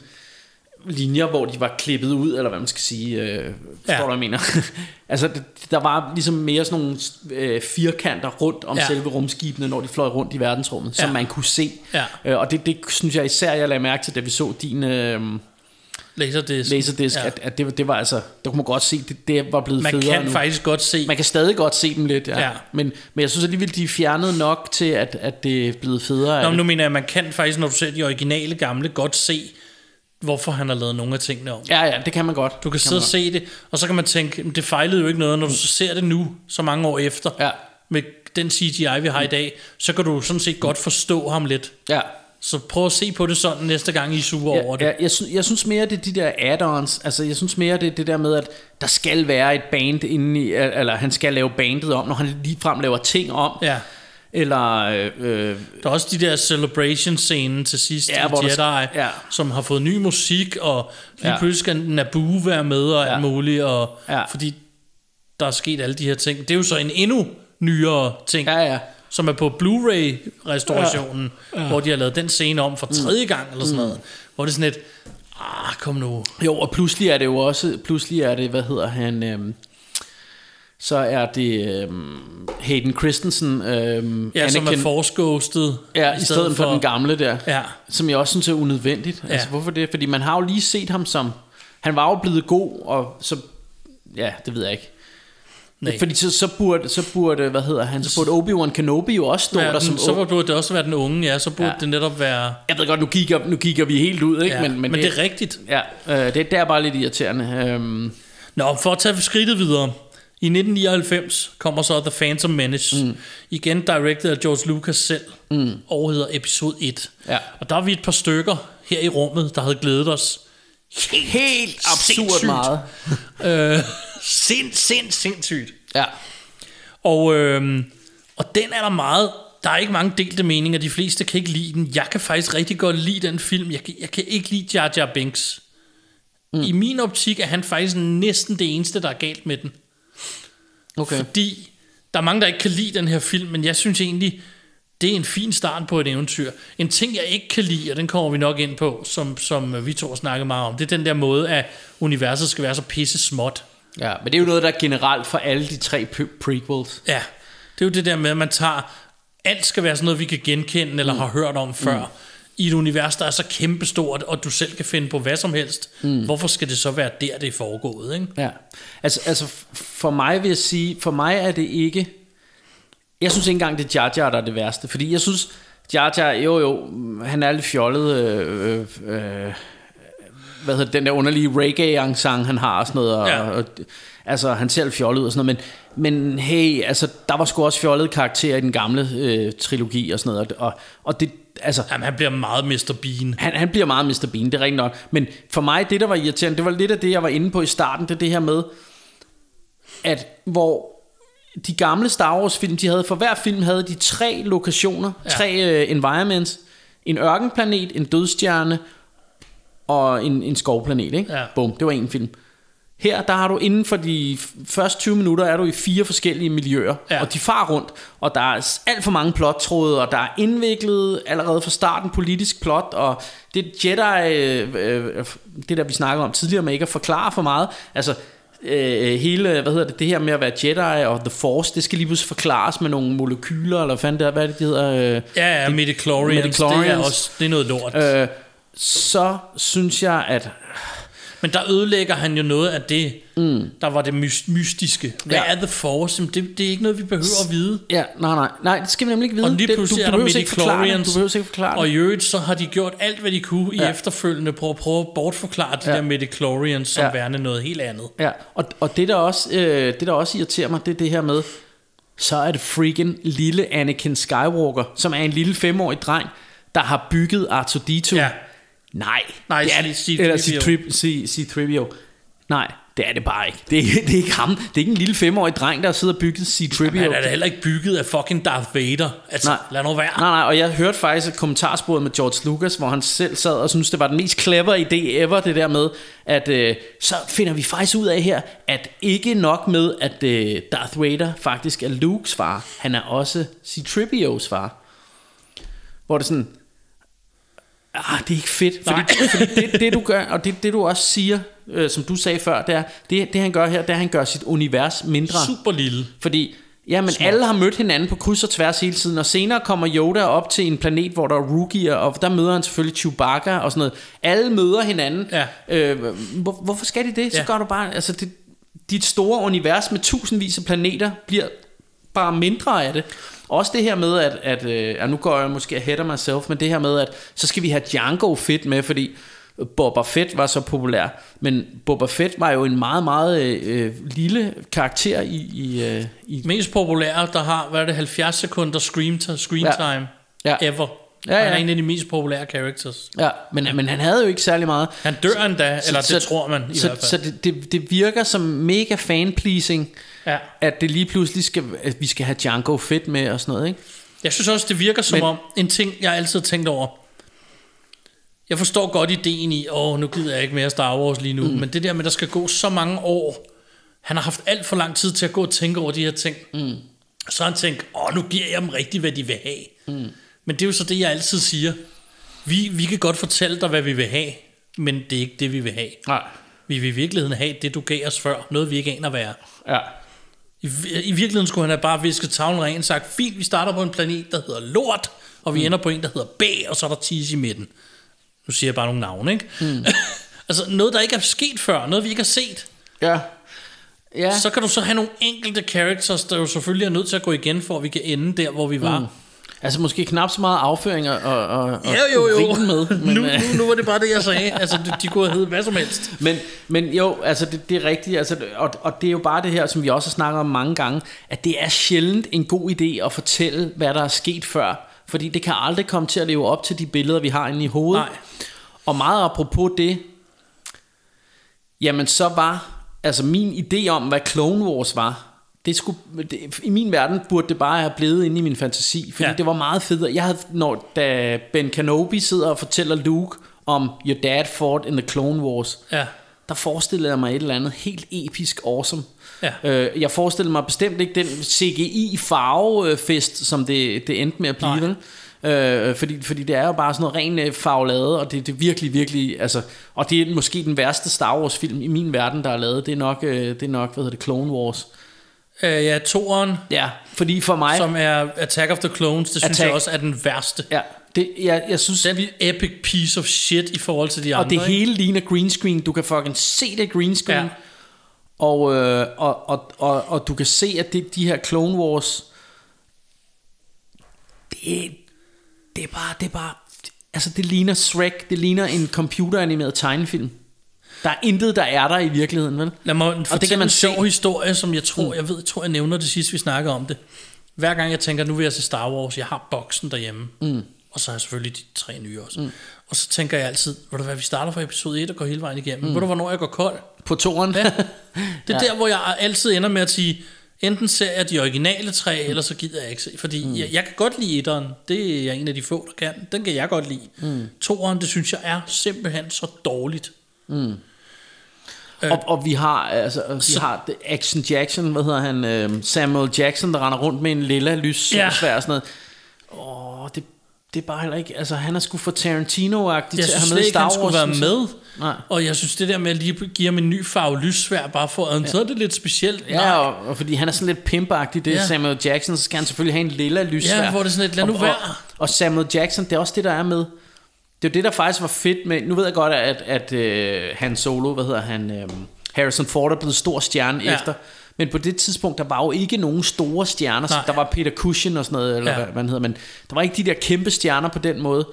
[SPEAKER 2] linjer, hvor de var klippet ud, eller hvad man skal sige. Øh, forstår
[SPEAKER 1] Ja.
[SPEAKER 2] du, hvad jeg mener? altså, der var ligesom mere sådan nogle øh, firkanter rundt om ja. Selve rumskibene, når de fløj rundt i verdensrummet, som
[SPEAKER 1] Ja.
[SPEAKER 2] man kunne se.
[SPEAKER 1] Ja.
[SPEAKER 2] Øh, og det, det synes jeg især, jeg lagde mærke til, da vi så din øh,
[SPEAKER 1] Laserdisc.
[SPEAKER 2] laserdisk, ja. At, at det, var- det var altså, der kunne man godt se, det, det var blevet
[SPEAKER 1] Man
[SPEAKER 2] federe
[SPEAKER 1] kan
[SPEAKER 2] nu.
[SPEAKER 1] faktisk godt se,
[SPEAKER 2] Man kan stadig godt se dem lidt, ja. ja. Men, men jeg synes alligevel, de er fjernet nok til, at, at det er blevet federe.
[SPEAKER 1] Nå, men nu mener jeg, man kan faktisk, når du ser de originale gamle, godt se, hvorfor han har lavet nogle af tingene om.
[SPEAKER 2] Ja, ja, det kan man godt.
[SPEAKER 1] Du kan
[SPEAKER 2] Det
[SPEAKER 1] sidde og se det, og så kan man tænke, "Men det fejlede jo ikke noget, når du så ser det nu, så mange år efter,
[SPEAKER 2] Ja.
[SPEAKER 1] med den CGI, vi har i dag, så kan du sådan set godt forstå ham lidt.
[SPEAKER 2] Ja.
[SPEAKER 1] Så prøv at se på det sådan næste gang, I er sure over
[SPEAKER 2] Ja,
[SPEAKER 1] det.
[SPEAKER 2] ja, jeg, synes, jeg synes mere, det er de der add-ons. Altså, jeg synes mere, det er det der med, at der skal være et band inde i, eller han skal lave bandet om, når han ligefrem laver ting om.
[SPEAKER 1] Ja.
[SPEAKER 2] Eller, øh, øh,
[SPEAKER 1] Der er også de der celebration-scenen til sidst
[SPEAKER 2] Ja,
[SPEAKER 1] i
[SPEAKER 2] der-
[SPEAKER 1] Jedi,
[SPEAKER 2] ja.
[SPEAKER 1] som har fået ny musik, og lige
[SPEAKER 2] Ja.
[SPEAKER 1] pludselig skal Naboo være med og
[SPEAKER 2] Ja.
[SPEAKER 1] alt muligt, og,
[SPEAKER 2] Ja.
[SPEAKER 1] fordi der er sket alle de her ting. Det er jo så en endnu nyere ting,
[SPEAKER 2] ja, ja.
[SPEAKER 1] som er på Blu-ray-restaurationen, ja. Ja. hvor de har lavet den scene om for tredje gang, eller sådan noget. Hvor det er sådan et, ah, kom nu.
[SPEAKER 2] Jo, og pludselig er det jo også, pludselig er det, hvad hedder han, øhm, så er det øhm, Hayden Christensen, øhm,
[SPEAKER 1] Ja, som er
[SPEAKER 2] Anakin-
[SPEAKER 1] force-ghostet.
[SPEAKER 2] Ja, i stedet for, for den gamle der.
[SPEAKER 1] Ja.
[SPEAKER 2] Som jeg også synes er unødvendigt. Ja. Altså, hvorfor det? Fordi man har jo lige set ham som... Han var jo blevet god, og så... Ja, det ved jeg ikke.
[SPEAKER 1] Nej.
[SPEAKER 2] Fordi så, så, burde, så burde, hvad hedder han, så burde Obi-Wan Kenobi jo også stå
[SPEAKER 1] Ja,
[SPEAKER 2] der som...
[SPEAKER 1] så burde det også være den unge, ja. Så burde
[SPEAKER 2] Ja.
[SPEAKER 1] det netop være...
[SPEAKER 2] Jeg ved godt, nu kigger, nu kigger vi helt ud, ikke?
[SPEAKER 1] Ja, men, men det, det er rigtigt.
[SPEAKER 2] Ja, øh, det, det er bare lidt irriterende. Øhm,
[SPEAKER 1] Nå, for at tage skridtet videre. I 1999 kommer så The Phantom Menace. Mm. Igen directed af George Lucas selv. Mm. Og hedder episode 1.
[SPEAKER 2] Ja.
[SPEAKER 1] Og der er vi et par stykker her i rummet, der havde glædet os helt,
[SPEAKER 2] helt absurd
[SPEAKER 1] sindssygt.
[SPEAKER 2] meget.
[SPEAKER 1] øh, sind, sind, sindssygt.
[SPEAKER 2] Ja.
[SPEAKER 1] Og, øh, og den er der meget... Der er ikke mange delte meninger. De fleste kan ikke lide den. Jeg kan faktisk rigtig godt lide den film. Jeg kan, jeg kan ikke lide Jar Jar Binks. Mm. I min optik er han faktisk næsten det eneste, der er galt med den.
[SPEAKER 2] Okay.
[SPEAKER 1] Fordi der er mange, der ikke kan lide den her film, men jeg synes egentlig, det er en fin start på et eventyr. En ting, jeg ikke kan lide, og den kommer vi nok ind på, som, som vi to har snakket meget om, det er den der måde, at universet skal være så pisse småt.
[SPEAKER 2] Ja, men det er jo noget, der er generelt for alle de tre pre- prequels.
[SPEAKER 1] Ja, det er jo det der med, at man tager, alt skal være sådan noget, vi kan genkende, eller mm. har hørt om før. Mm. I et univers, der er så kæmpestort, og du selv kan finde på hvad som helst. Mm. Hvorfor skal det så være der, det er foregået? Ikke?
[SPEAKER 2] Ja. Altså, altså for mig vil jeg sige, for mig er det ikke... Jeg synes ikke engang, det er Jar Jar, der er det værste. Fordi jeg synes, Jar Jar, jo jo, han er lidt fjollet... Øh, øh, øh, hvad hedder den der underlige reggae-sang, han har og sådan noget. Og,
[SPEAKER 1] Ja.
[SPEAKER 2] og, altså, han ser fjollet ud og sådan noget. Men, men hey, altså, der var sgu også fjollede karakterer i den gamle øh, trilogi og sådan noget. Og, og det, altså,
[SPEAKER 1] Jamen, han bliver meget Mr. Bean.
[SPEAKER 2] han, han bliver meget Mr. Bean, det er rigtigt nok. Men for mig, det der var irriterende, det var lidt af det, jeg var inde på i starten, det er det her med, at hvor de gamle Star Wars film, de havde, for hver film havde de tre lokationer, ja. Tre uh, environments, en ørkenplanet, en dødstjerne og en, en skovplanet, ikke?
[SPEAKER 1] Ja.
[SPEAKER 2] Bum, det var en film. Her, der har du inden for de første 20 minutter, er du i fire forskellige miljøer,
[SPEAKER 1] Ja.
[SPEAKER 2] og de far rundt, og der er alt for mange plottråde, og der er indviklet allerede fra starten politisk plot, og det Jedi, øh, øh, det der vi snakker om tidligere, med ikke at forklare for meget, altså øh, hele, hvad hedder det, det her med at være Jedi og The Force, det skal lige pludselig forklares med nogle molekyler, eller hvad fanden det er, hvad det, de hedder? Øh,
[SPEAKER 1] Ja, ja, midichlorians, det er
[SPEAKER 2] midichlorians.
[SPEAKER 1] også det er noget lort.
[SPEAKER 2] øh, så synes jeg, at
[SPEAKER 1] Men der ødelægger han jo noget af det, mm. der var det mys- mystiske. Hvad
[SPEAKER 2] Ja.
[SPEAKER 1] er The Force? Det, det er ikke noget, vi behøver at vide.
[SPEAKER 2] Ja, nej, nej, nej, det skal vi nemlig ikke vide.
[SPEAKER 1] Og lige
[SPEAKER 2] Det-
[SPEAKER 1] pludselig
[SPEAKER 2] du,
[SPEAKER 1] er
[SPEAKER 2] du
[SPEAKER 1] der midichlorians.
[SPEAKER 2] Du behøver ikke forklare
[SPEAKER 1] Og
[SPEAKER 2] det.
[SPEAKER 1] i øvrigt, så har de gjort alt, hvad de kunne i
[SPEAKER 2] Ja.
[SPEAKER 1] efterfølgende på at prøve at bortforklare de
[SPEAKER 2] Ja.
[SPEAKER 1] der midichlorians som
[SPEAKER 2] Ja.
[SPEAKER 1] værende noget helt andet.
[SPEAKER 2] Ja, og, og det, der også, øh, det, der også irriterer mig, det er det her med, så er det freaking lille Anakin Skywalker, som er en lille femårig dreng, der har bygget R2-D2.
[SPEAKER 1] Ja.
[SPEAKER 2] Nej,
[SPEAKER 1] Nej,
[SPEAKER 2] det er det. Eller
[SPEAKER 1] C-3PO.
[SPEAKER 2] C- C- C-3PO. Nej, det er det bare ikke. Det er, det er ikke ham. Det er ikke en lille femårig dreng, der har siddet og bygget C-3PO.
[SPEAKER 1] Han er da heller ikke bygget af fucking Darth Vader. Altså,
[SPEAKER 2] Nej.
[SPEAKER 1] lad nu være.
[SPEAKER 2] Nej, nej, og jeg hørte faktisk et kommentarspor med George Lucas, hvor han selv sad og syntes, det var den mest clever idé ever, det der med, at øh, så finder vi faktisk ud af her, at ikke nok med, at øh, Darth Vader faktisk er Lukes far, han er også C-3PO's far. Hvor det sådan, ah, det er ikke fedt, fordi,
[SPEAKER 1] Nej.
[SPEAKER 2] fordi det, det du gør, og det, det du også siger, øh, som du sagde før, det er, det, det han gør her, det er, at han gør sit univers mindre.
[SPEAKER 1] Super lille.
[SPEAKER 2] Fordi jamen, alle har mødt hinanden på kryds og tværs hele tiden, og senere kommer Yoda op til en planet, hvor der er rookier, og der møder han selvfølgelig Chewbacca og sådan noget. Alle møder hinanden.
[SPEAKER 1] Ja.
[SPEAKER 2] Øh, hvor, hvorfor skal de det? Så
[SPEAKER 1] Ja.
[SPEAKER 2] gør du bare... Altså, det, dit store univers med tusindvis af planeter bliver bare mindre af det. Også det her med, at, at øh, ja, nu går jeg måske ahead of myself, men det her med, at så skal vi have Django Fett med, fordi Boba Fett var så populær, men Boba Fett var jo en meget, meget øh, lille karakter i, i, øh, i
[SPEAKER 1] Mest populære, der har, hvad er det, 70 sekunder screen, screen
[SPEAKER 2] Ja.
[SPEAKER 1] time
[SPEAKER 2] Ja.
[SPEAKER 1] ever.
[SPEAKER 2] Ja,
[SPEAKER 1] Han er
[SPEAKER 2] ja.
[SPEAKER 1] en af de mest populære characters.
[SPEAKER 2] Ja, men, men han havde jo ikke særlig meget.
[SPEAKER 1] Han dør endda, eller det tror man i
[SPEAKER 2] så,
[SPEAKER 1] hvert fald.
[SPEAKER 2] Så det, det, det virker som mega fan-pleasing,
[SPEAKER 1] Ja.
[SPEAKER 2] at det lige pludselig skal, at vi skal have Django Fett med og sådan noget, ikke?
[SPEAKER 1] Jeg synes også, det virker som
[SPEAKER 2] Men-
[SPEAKER 1] om, en ting, jeg altid har tænkt over, jeg forstår godt ideen i, åh, nu gider jeg ikke mere Star Wars lige nu, mm. men det der med, at der skal gå så mange år, han har haft alt for lang tid til at gå og tænke over de her ting. Mm. Så han tænkt, åh, nu giver jeg dem rigtigt, hvad de vil have. Mm. Men det er jo så det, jeg altid siger. Vi, vi kan godt fortælle dig, hvad vi vil have, men det er ikke det, vi vil have.
[SPEAKER 2] Nej.
[SPEAKER 1] Vi vil i virkeligheden have det, du gav os før. Noget, vi ikke aner, hvad er.
[SPEAKER 2] Ja.
[SPEAKER 1] I, I virkeligheden skulle han have bare visket tavlen ren og sagt, fint, vi starter på en planet, der hedder Lort, og vi mm. ender på en, der hedder B, og så er der Tis i midten. Nu siger jeg bare nogle navne, ikke? Mm. altså noget, der ikke er sket før, noget vi ikke har set.
[SPEAKER 2] Ja. Ja.
[SPEAKER 1] Så kan du så have nogle enkelte characters, der jo selvfølgelig er nødt til at gå igen, for at vi kan ende der, hvor vi var. Mm.
[SPEAKER 2] Altså måske knap så meget afføring og, og, og
[SPEAKER 1] Ja, jo, jo.
[SPEAKER 2] med. Men,
[SPEAKER 1] nu,
[SPEAKER 2] øh,
[SPEAKER 1] nu, nu var det bare det, jeg sagde. Altså, de, de kunne have heddet hvad som helst.
[SPEAKER 2] Men, men jo, altså det, det er rigtigt, altså, og, og det er jo bare det her, som vi også har snakket om mange gange, at det er sjældent en god idé at fortælle, hvad der er sket før. Fordi det kan aldrig komme til at leve op til de billeder, vi har inde i hovedet.
[SPEAKER 1] Nej.
[SPEAKER 2] Og meget apropos det, jamen så var, altså min idé om, hvad Clone Wars var, det skulle, det, i min verden burde det bare have blevet inde i min fantasi, fordi
[SPEAKER 1] Ja.
[SPEAKER 2] det var meget fedt. Jeg havde, når da Ben Kenobi sidder og fortæller Luke om Your dad fought in the Clone Wars,
[SPEAKER 1] Ja.
[SPEAKER 2] der forestillede jeg mig et eller andet helt episk awesome.
[SPEAKER 1] Ja.
[SPEAKER 2] Øh, jeg forestillede mig bestemt ikke den CGI farvefest, som det, det endte med at blive.
[SPEAKER 1] Nej.
[SPEAKER 2] Øh, fordi, fordi det er jo bare sådan noget ren øh, farvelade, og det, det er virkelig, virkelig, altså, og det er måske den værste Star Wars film i min verden, der er lavet, det er nok, øh, det er nok hvad hedder det, Clone Wars.
[SPEAKER 1] Øh, ja, toeren,
[SPEAKER 2] Ja, fordi for mig,
[SPEAKER 1] som er Attack of the Clones, det synes
[SPEAKER 2] Attack.
[SPEAKER 1] jeg også er den værste.
[SPEAKER 2] ja, det, jeg, jeg synes,
[SPEAKER 1] Den epic piece of shit i forhold til de andre.
[SPEAKER 2] og det
[SPEAKER 1] ikke?
[SPEAKER 2] hele ligner green screen, du kan fucking se det green screen,
[SPEAKER 1] ja.
[SPEAKER 2] Og, øh, og, og, og, og du kan se, at det, de her Clone Wars, det, det er bare, det er bare, altså det ligner Shrek, det ligner en computeranimeret tegnefilm. Der er intet, der er der i virkeligheden, vel?
[SPEAKER 1] Lad mig fortælle
[SPEAKER 2] det kan man
[SPEAKER 1] en sjov
[SPEAKER 2] se. Mm.
[SPEAKER 1] historie, som jeg tror, jeg ved, jeg tror, jeg nævner det sidst, vi snakker om det. Hver gang jeg tænker, nu vil jeg se Star Wars, jeg har boksen derhjemme. Mm. Og så har jeg selvfølgelig de tre nye også. Mm. Og så tænker jeg altid, ved du hvad, vi starter fra episode 1 og går hele vejen igennem. Mm. Ved du, hvornår jeg går kold?
[SPEAKER 2] På toren.
[SPEAKER 1] Ja. Det er ja. der, hvor jeg altid ender med at sige, enten ser jeg de originale tre, mm. eller så gider jeg ikke se. Fordi mm. jeg, jeg kan godt lide etteren. Det er en af de få, der kan. Den kan jeg godt lide. Mm. Toeren, det synes jeg er simpelthen så dårligt.
[SPEAKER 2] Og, og vi har altså vi
[SPEAKER 1] så-
[SPEAKER 2] har Action Jackson, hvad hedder han, øh, Samuel Jackson, der render rundt med en lilla lys
[SPEAKER 1] Ja.
[SPEAKER 2] ja. og sådan noget. Åh, det, det er bare heller ikke, altså han er sgu for Tarantino-agtig
[SPEAKER 1] Jeg
[SPEAKER 2] til at have med i Star
[SPEAKER 1] han
[SPEAKER 2] Wars.
[SPEAKER 1] skulle være
[SPEAKER 2] synes jeg.
[SPEAKER 1] med.
[SPEAKER 2] Nej.
[SPEAKER 1] Og jeg synes, det der med at lige give ham en ny farve lyssvær, bare for at så er det lidt specielt.
[SPEAKER 2] Ja, og, og fordi han er sådan lidt pimpagtig, det er
[SPEAKER 1] Ja.
[SPEAKER 2] ja. Samuel Jackson, så skal han selvfølgelig have en lilla lysvær.
[SPEAKER 1] Ja, hvor det er sådan lidt, lad nu
[SPEAKER 2] og,
[SPEAKER 1] være.
[SPEAKER 2] Og, og Samuel Jackson, det er også det, der er med. Det er det, der faktisk var fedt med... Nu ved jeg godt, at, at uh, Han Solo, hvad hedder han... Um, Harrison Ford er blevet stor stjerne
[SPEAKER 1] Ja.
[SPEAKER 2] efter. Men på det tidspunkt, der var jo ikke nogen store stjerner.
[SPEAKER 1] Nej.
[SPEAKER 2] Der var Peter Cushing og sådan noget, eller
[SPEAKER 1] Ja.
[SPEAKER 2] hvad, hvad han hedder. Men der var ikke de der kæmpe stjerner på den måde.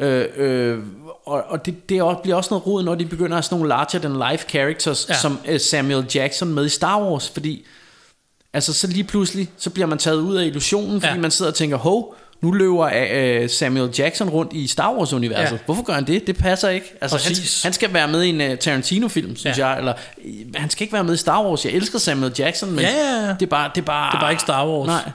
[SPEAKER 2] Øh, øh, og og det, det er også, bliver også noget rod, når de begynder at have sådan nogle larger-than-life characters,
[SPEAKER 1] Ja.
[SPEAKER 2] som uh, Samuel Jackson med i Star Wars, fordi altså så lige pludselig, så bliver man taget ud af illusionen, fordi
[SPEAKER 1] ja.
[SPEAKER 2] man sidder og tænker, hov, nu løber uh, Samuel Jackson rundt i Star Wars-universet.
[SPEAKER 1] Ja.
[SPEAKER 2] Hvorfor gør han det? Det passer ikke. Altså, han,
[SPEAKER 1] Præcis.
[SPEAKER 2] han skal være med i en uh, Tarantino-film, synes
[SPEAKER 1] Ja.
[SPEAKER 2] ja. jeg, eller øh, han skal ikke være med i Star Wars. Jeg elsker Samuel Jackson, men
[SPEAKER 1] Ja, ja, ja.
[SPEAKER 2] det er bare... Det er bare,
[SPEAKER 1] Det er bare ikke Star Wars.
[SPEAKER 2] Nej.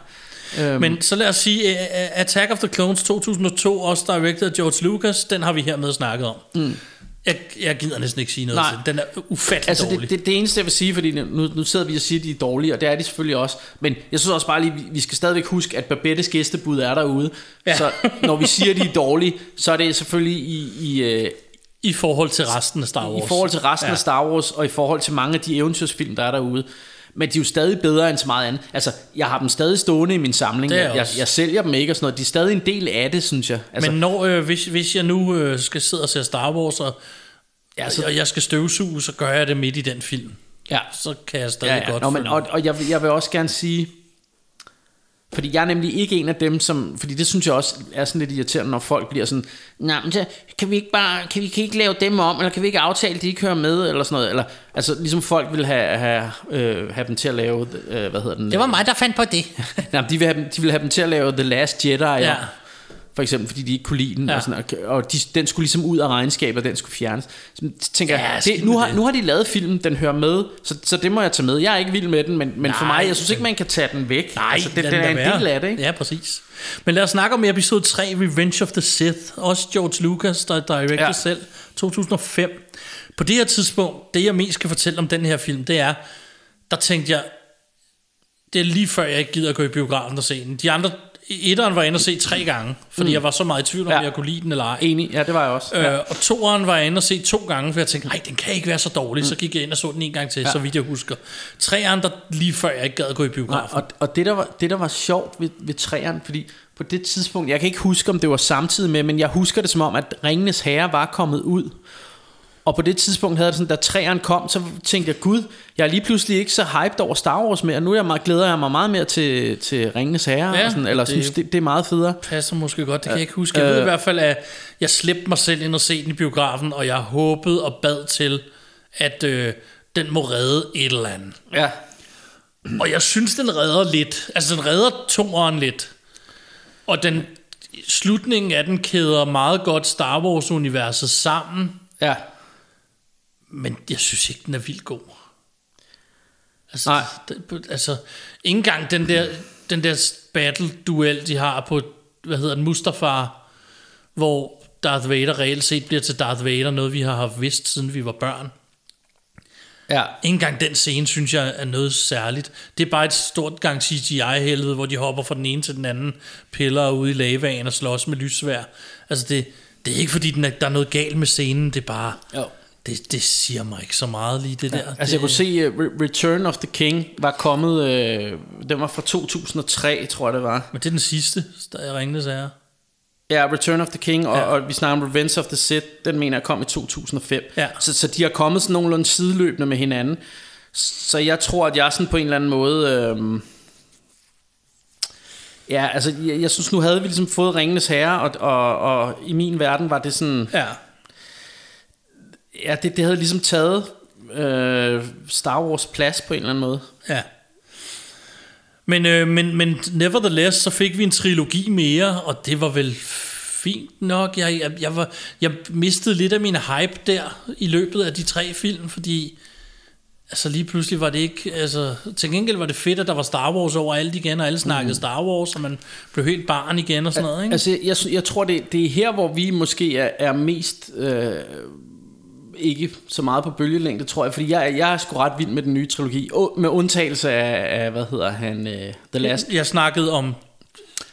[SPEAKER 2] Øhm,
[SPEAKER 1] Men så lad os sige, uh, Attack of the Clones 2002, også directed af George Lucas, den har vi hermed snakket om. Mm. Jeg, jeg gider næsten ikke sige noget
[SPEAKER 2] Nej.
[SPEAKER 1] til den. Er ufattelig
[SPEAKER 2] Altså
[SPEAKER 1] dårlig.
[SPEAKER 2] det, det, det eneste jeg vil sige Fordi nu, nu sidder vi og siger at de er dårlige Og det er de selvfølgelig også Men jeg synes også bare lige vi- skal stadigvæk huske at Babettes gæstebud er derude
[SPEAKER 1] Ja.
[SPEAKER 2] Så når vi siger at de er dårlige Så er det selvfølgelig i, i, øh,
[SPEAKER 1] I forhold til resten af Star Wars.
[SPEAKER 2] i forhold til resten
[SPEAKER 1] ja.
[SPEAKER 2] af Star Wars Og i forhold til mange af de eventyrsfilm der er derude men de er jo stadig bedre end så meget andet. Altså, jeg har dem stadig stående i min samling. Jeg, jeg, jeg sælger dem ikke og sådan noget. De er stadig en del af det, synes jeg. Altså,
[SPEAKER 1] Men når, øh, hvis, hvis jeg nu øh, skal sidde og se Star Wars, og, ja, så, og jeg skal støvsuge, så gør jeg det midt i den film.
[SPEAKER 2] ja.
[SPEAKER 1] Så kan jeg stadig
[SPEAKER 2] ja, ja.
[SPEAKER 1] godt
[SPEAKER 2] Nå, men, og, og jeg, jeg vil også gerne sige, fordi jeg er nemlig ikke en af dem, som, fordi det synes jeg også er sådan lidt irriterende, når folk bliver sådan, nej, men så kan vi ikke bare, kan vi, kan ikke lave dem om, eller kan vi ikke aftale, at de ikke hører med, eller sådan noget, eller, altså ligesom folk vil have, have, øh, have dem til at lave, øh, hvad hedder den?
[SPEAKER 1] Det var mig, der fandt på det.
[SPEAKER 2] Nej, de vil, have de vil have dem til at lave The Last Jedi,
[SPEAKER 1] Ja.
[SPEAKER 2] For eksempel, fordi de ikke kunne lide den,
[SPEAKER 1] Ja.
[SPEAKER 2] og, sådan, og, og de, den skulle ligesom ud af regnskabet, og den skulle fjernes. Så tænker
[SPEAKER 1] Ja,
[SPEAKER 2] jeg, det, nu, har, nu har de lavet filmen, den hører med, så, så det må jeg tage med. Jeg er ikke vild med den, men, men for
[SPEAKER 1] Nej,
[SPEAKER 2] mig, jeg synes ikke, man kan tage den væk.
[SPEAKER 1] Nej,
[SPEAKER 2] altså, det,
[SPEAKER 1] lad
[SPEAKER 2] den er en
[SPEAKER 1] være.
[SPEAKER 2] del af det, ikke?
[SPEAKER 1] Ja, præcis. Men lad os snakke om episode 3, Revenge of the Sith. Også George Lucas, der directed ja.
[SPEAKER 2] Ja.
[SPEAKER 1] selv. 2005. På det her tidspunkt, det jeg mest kan fortælle om den her film, det er, der tænkte jeg, det er lige før jeg ikke gider at gå i biografen og se den. De andre, etteren var jeg inde og se tre gange, fordi mm. jeg var så meget i tvivl om, ja. Jeg kunne lide den eller ej.
[SPEAKER 2] Enig, ja, det var jeg også.
[SPEAKER 1] Øh,
[SPEAKER 2] Ja.
[SPEAKER 1] og toeren var jeg inde og se to gange, for jeg tænkte, nej, den kan ikke være så dårlig. Så gik jeg ind og så den en gang til, ja. så vidt jeg husker. Treeren, der lige før jeg ikke gad at gå i
[SPEAKER 2] Nej,
[SPEAKER 1] biografen.
[SPEAKER 2] og, og det, der var, det, der var sjovt ved, ved træerne, fordi på det tidspunkt, jeg kan ikke huske, om det var samtidig med, men jeg husker det som om, at Ringenes Herre var kommet ud. Og på det tidspunkt havde det sådan, da træerne kom, så tænkte jeg, gud, jeg er lige pludselig ikke så hyped over Star Wars mere. Nu er jeg meget, glæder jeg mig meget mere til, til Ringenes Herre,
[SPEAKER 1] Ja,
[SPEAKER 2] og sådan, eller
[SPEAKER 1] det-
[SPEAKER 2] synes, det, det er meget federe.
[SPEAKER 1] passer måske godt, det kan jeg ikke huske. Jeg ved i
[SPEAKER 2] Øh.
[SPEAKER 1] hvert fald, at jeg slæbte mig selv ind og se den i biografen, og jeg håbede og bad til, at øh, den må redde et eller andet.
[SPEAKER 2] Ja.
[SPEAKER 1] Og jeg synes, den redder lidt. Altså, den redder toeren lidt. Og den slutningen af den kæder meget godt Star Wars-universet sammen,
[SPEAKER 2] Ja.
[SPEAKER 1] Men jeg synes ikke, den er vildt god. Altså,
[SPEAKER 2] Nej.
[SPEAKER 1] Den, altså ikke engang den der, den der battle-duel, de har på, hvad hedder den, Mustafar, hvor Darth Vader reelt set bliver til Darth Vader, noget vi har haft vidst, siden vi var børn.
[SPEAKER 2] Ja.
[SPEAKER 1] Ikke engang den scene, synes jeg, er noget særligt. Det er bare et stort gang CGI-helvede, hvor de hopper fra den ene til den anden, piller ude i lavaen og slås med lyssvær. Altså, det, det er ikke fordi, den er, der er noget galt med scenen, det er bare...
[SPEAKER 2] Jo.
[SPEAKER 1] Det, det siger mig ikke så meget lige, det der.
[SPEAKER 2] Altså jeg
[SPEAKER 1] det,
[SPEAKER 2] kunne se, uh, Re- Return of the King var kommet, uh, den var fra 2003, tror jeg det var.
[SPEAKER 1] Men det er den sidste, der er Ringnes er.
[SPEAKER 2] Ja, Return of the King, og,
[SPEAKER 1] Ja.
[SPEAKER 2] ja. og vi snakker om Revenge of the Sith, den mener jeg kom i 2005.
[SPEAKER 1] Ja.
[SPEAKER 2] Så, så de har kommet sådan nogenlunde sideløbende med hinanden. Så jeg tror, at jeg sådan på en eller anden måde... Øhm, ja, altså jeg, jeg synes, nu havde vi ligesom fået Ringenes Herre, og, og, og i min verden var det sådan...
[SPEAKER 1] Ja.
[SPEAKER 2] Ja, det, det havde ligesom taget øh, Star Wars plads på en eller anden måde.
[SPEAKER 1] Ja. Men, øh, men, men nevertheless, så fik vi en trilogi mere, og det var vel fint nok. Jeg, jeg, jeg, var, jeg mistede lidt af min hype der i løbet af de tre film, fordi altså lige pludselig var det ikke, altså til gengæld var det fedt, at der var Star Wars overalt igen, og alle snakkede mm. Star Wars, og man blev helt barn igen og sådan noget, ikke?
[SPEAKER 2] Altså, jeg, jeg tror, det, det er her, hvor vi måske er, er mest... Øh, ikke så meget på bølgelængde, tror jeg, fordi jeg, jeg er sgu ret vild med den nye trilogi, med undtagelse af, af hvad hedder han, uh, The Last.
[SPEAKER 1] Jeg snakkede om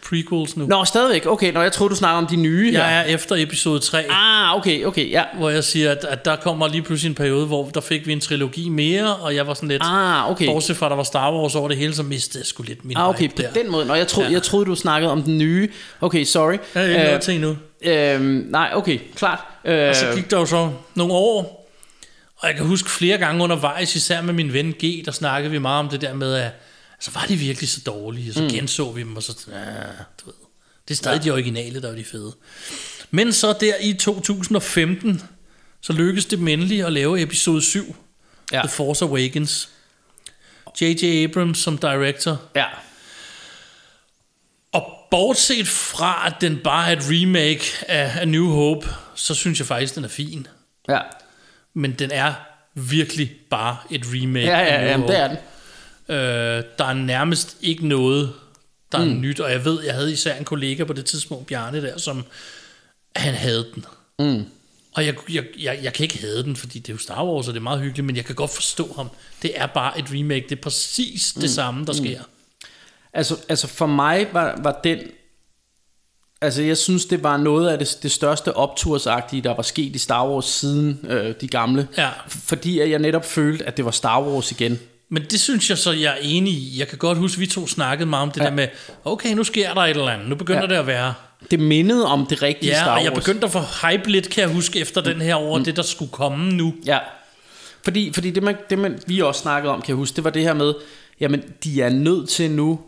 [SPEAKER 1] prequels nu.
[SPEAKER 2] Nå, stadigvæk, okay, når jeg tror du snakker om de nye her.
[SPEAKER 1] Jeg er efter episode 3,
[SPEAKER 2] Ah, okay, okay, ja.
[SPEAKER 1] hvor jeg siger, at, at der kommer lige pludselig en periode, hvor der fik vi en trilogi mere, og jeg var sådan lidt...
[SPEAKER 2] Ah, okay.
[SPEAKER 1] Bortset fra, at der var Star Wars over det hele, så mistede jeg sgu lidt min
[SPEAKER 2] Ah, okay, på
[SPEAKER 1] der.
[SPEAKER 2] den måde. Nå, jeg, troede,
[SPEAKER 1] Ja.
[SPEAKER 2] jeg troede, du snakkede om den nye. Okay, sorry.
[SPEAKER 1] Jeg er ikke
[SPEAKER 2] Øh,
[SPEAKER 1] noget til endnu.
[SPEAKER 2] Øhm, nej, okay, klart. Øh,
[SPEAKER 1] Og så gik der jo så nogle år, og jeg kan huske flere gange undervejs, især med min ven G, der snakkede vi meget om det der med, at så var de virkelig så dårlige, og så mm. genså vi dem, og så, ja, du ved, det er stadig ja. de originale, der er de fede. Men så der i 2015, så lykkedes det endelig at lave episode 7,
[SPEAKER 2] Ja.
[SPEAKER 1] ja. The Force Awakens. J.J. Abrams som director.
[SPEAKER 2] ja.
[SPEAKER 1] Og bortset fra, at den bare er et remake af A New Hope, så synes jeg faktisk, den er fin.
[SPEAKER 2] Ja,
[SPEAKER 1] Men den er virkelig bare et remake.
[SPEAKER 2] ja, ja,
[SPEAKER 1] New
[SPEAKER 2] jamen, det er den.
[SPEAKER 1] Øh, der er nærmest ikke noget, der er
[SPEAKER 2] Mm.
[SPEAKER 1] nyt. Og jeg ved, jeg havde især en kollega på det tidspunkt, Bjarne der, som han havde den.
[SPEAKER 2] Mm.
[SPEAKER 1] Og jeg, jeg, jeg, jeg kan ikke have den, fordi det er jo Star Wars, og det er meget hyggeligt, men jeg kan godt forstå ham. Det er bare et remake. Det er præcis det samme, der sker.
[SPEAKER 2] Altså, altså for mig var, var den... Altså jeg synes, det var noget af det, det største optursagtige, der var sket i Star Wars siden øh, de gamle.
[SPEAKER 1] Ja.
[SPEAKER 2] Fordi at jeg netop følte, at det var Star Wars igen.
[SPEAKER 1] Men det synes jeg så, jeg er enig i. Jeg kan godt huske, at vi to snakkede meget om det
[SPEAKER 2] Ja.
[SPEAKER 1] ja. der med, okay, nu sker der et eller andet. Nu begynder
[SPEAKER 2] Ja.
[SPEAKER 1] ja. det at være...
[SPEAKER 2] Det mindede om det rigtige
[SPEAKER 1] Ja,
[SPEAKER 2] Star Wars.
[SPEAKER 1] og jeg begyndte at få hype lidt, kan jeg huske, efter den her over mm. det, der skulle komme nu.
[SPEAKER 2] Ja. Fordi, fordi det, man, det man, vi også snakkede om, kan jeg huske, det var det her med, jamen de er nødt til nu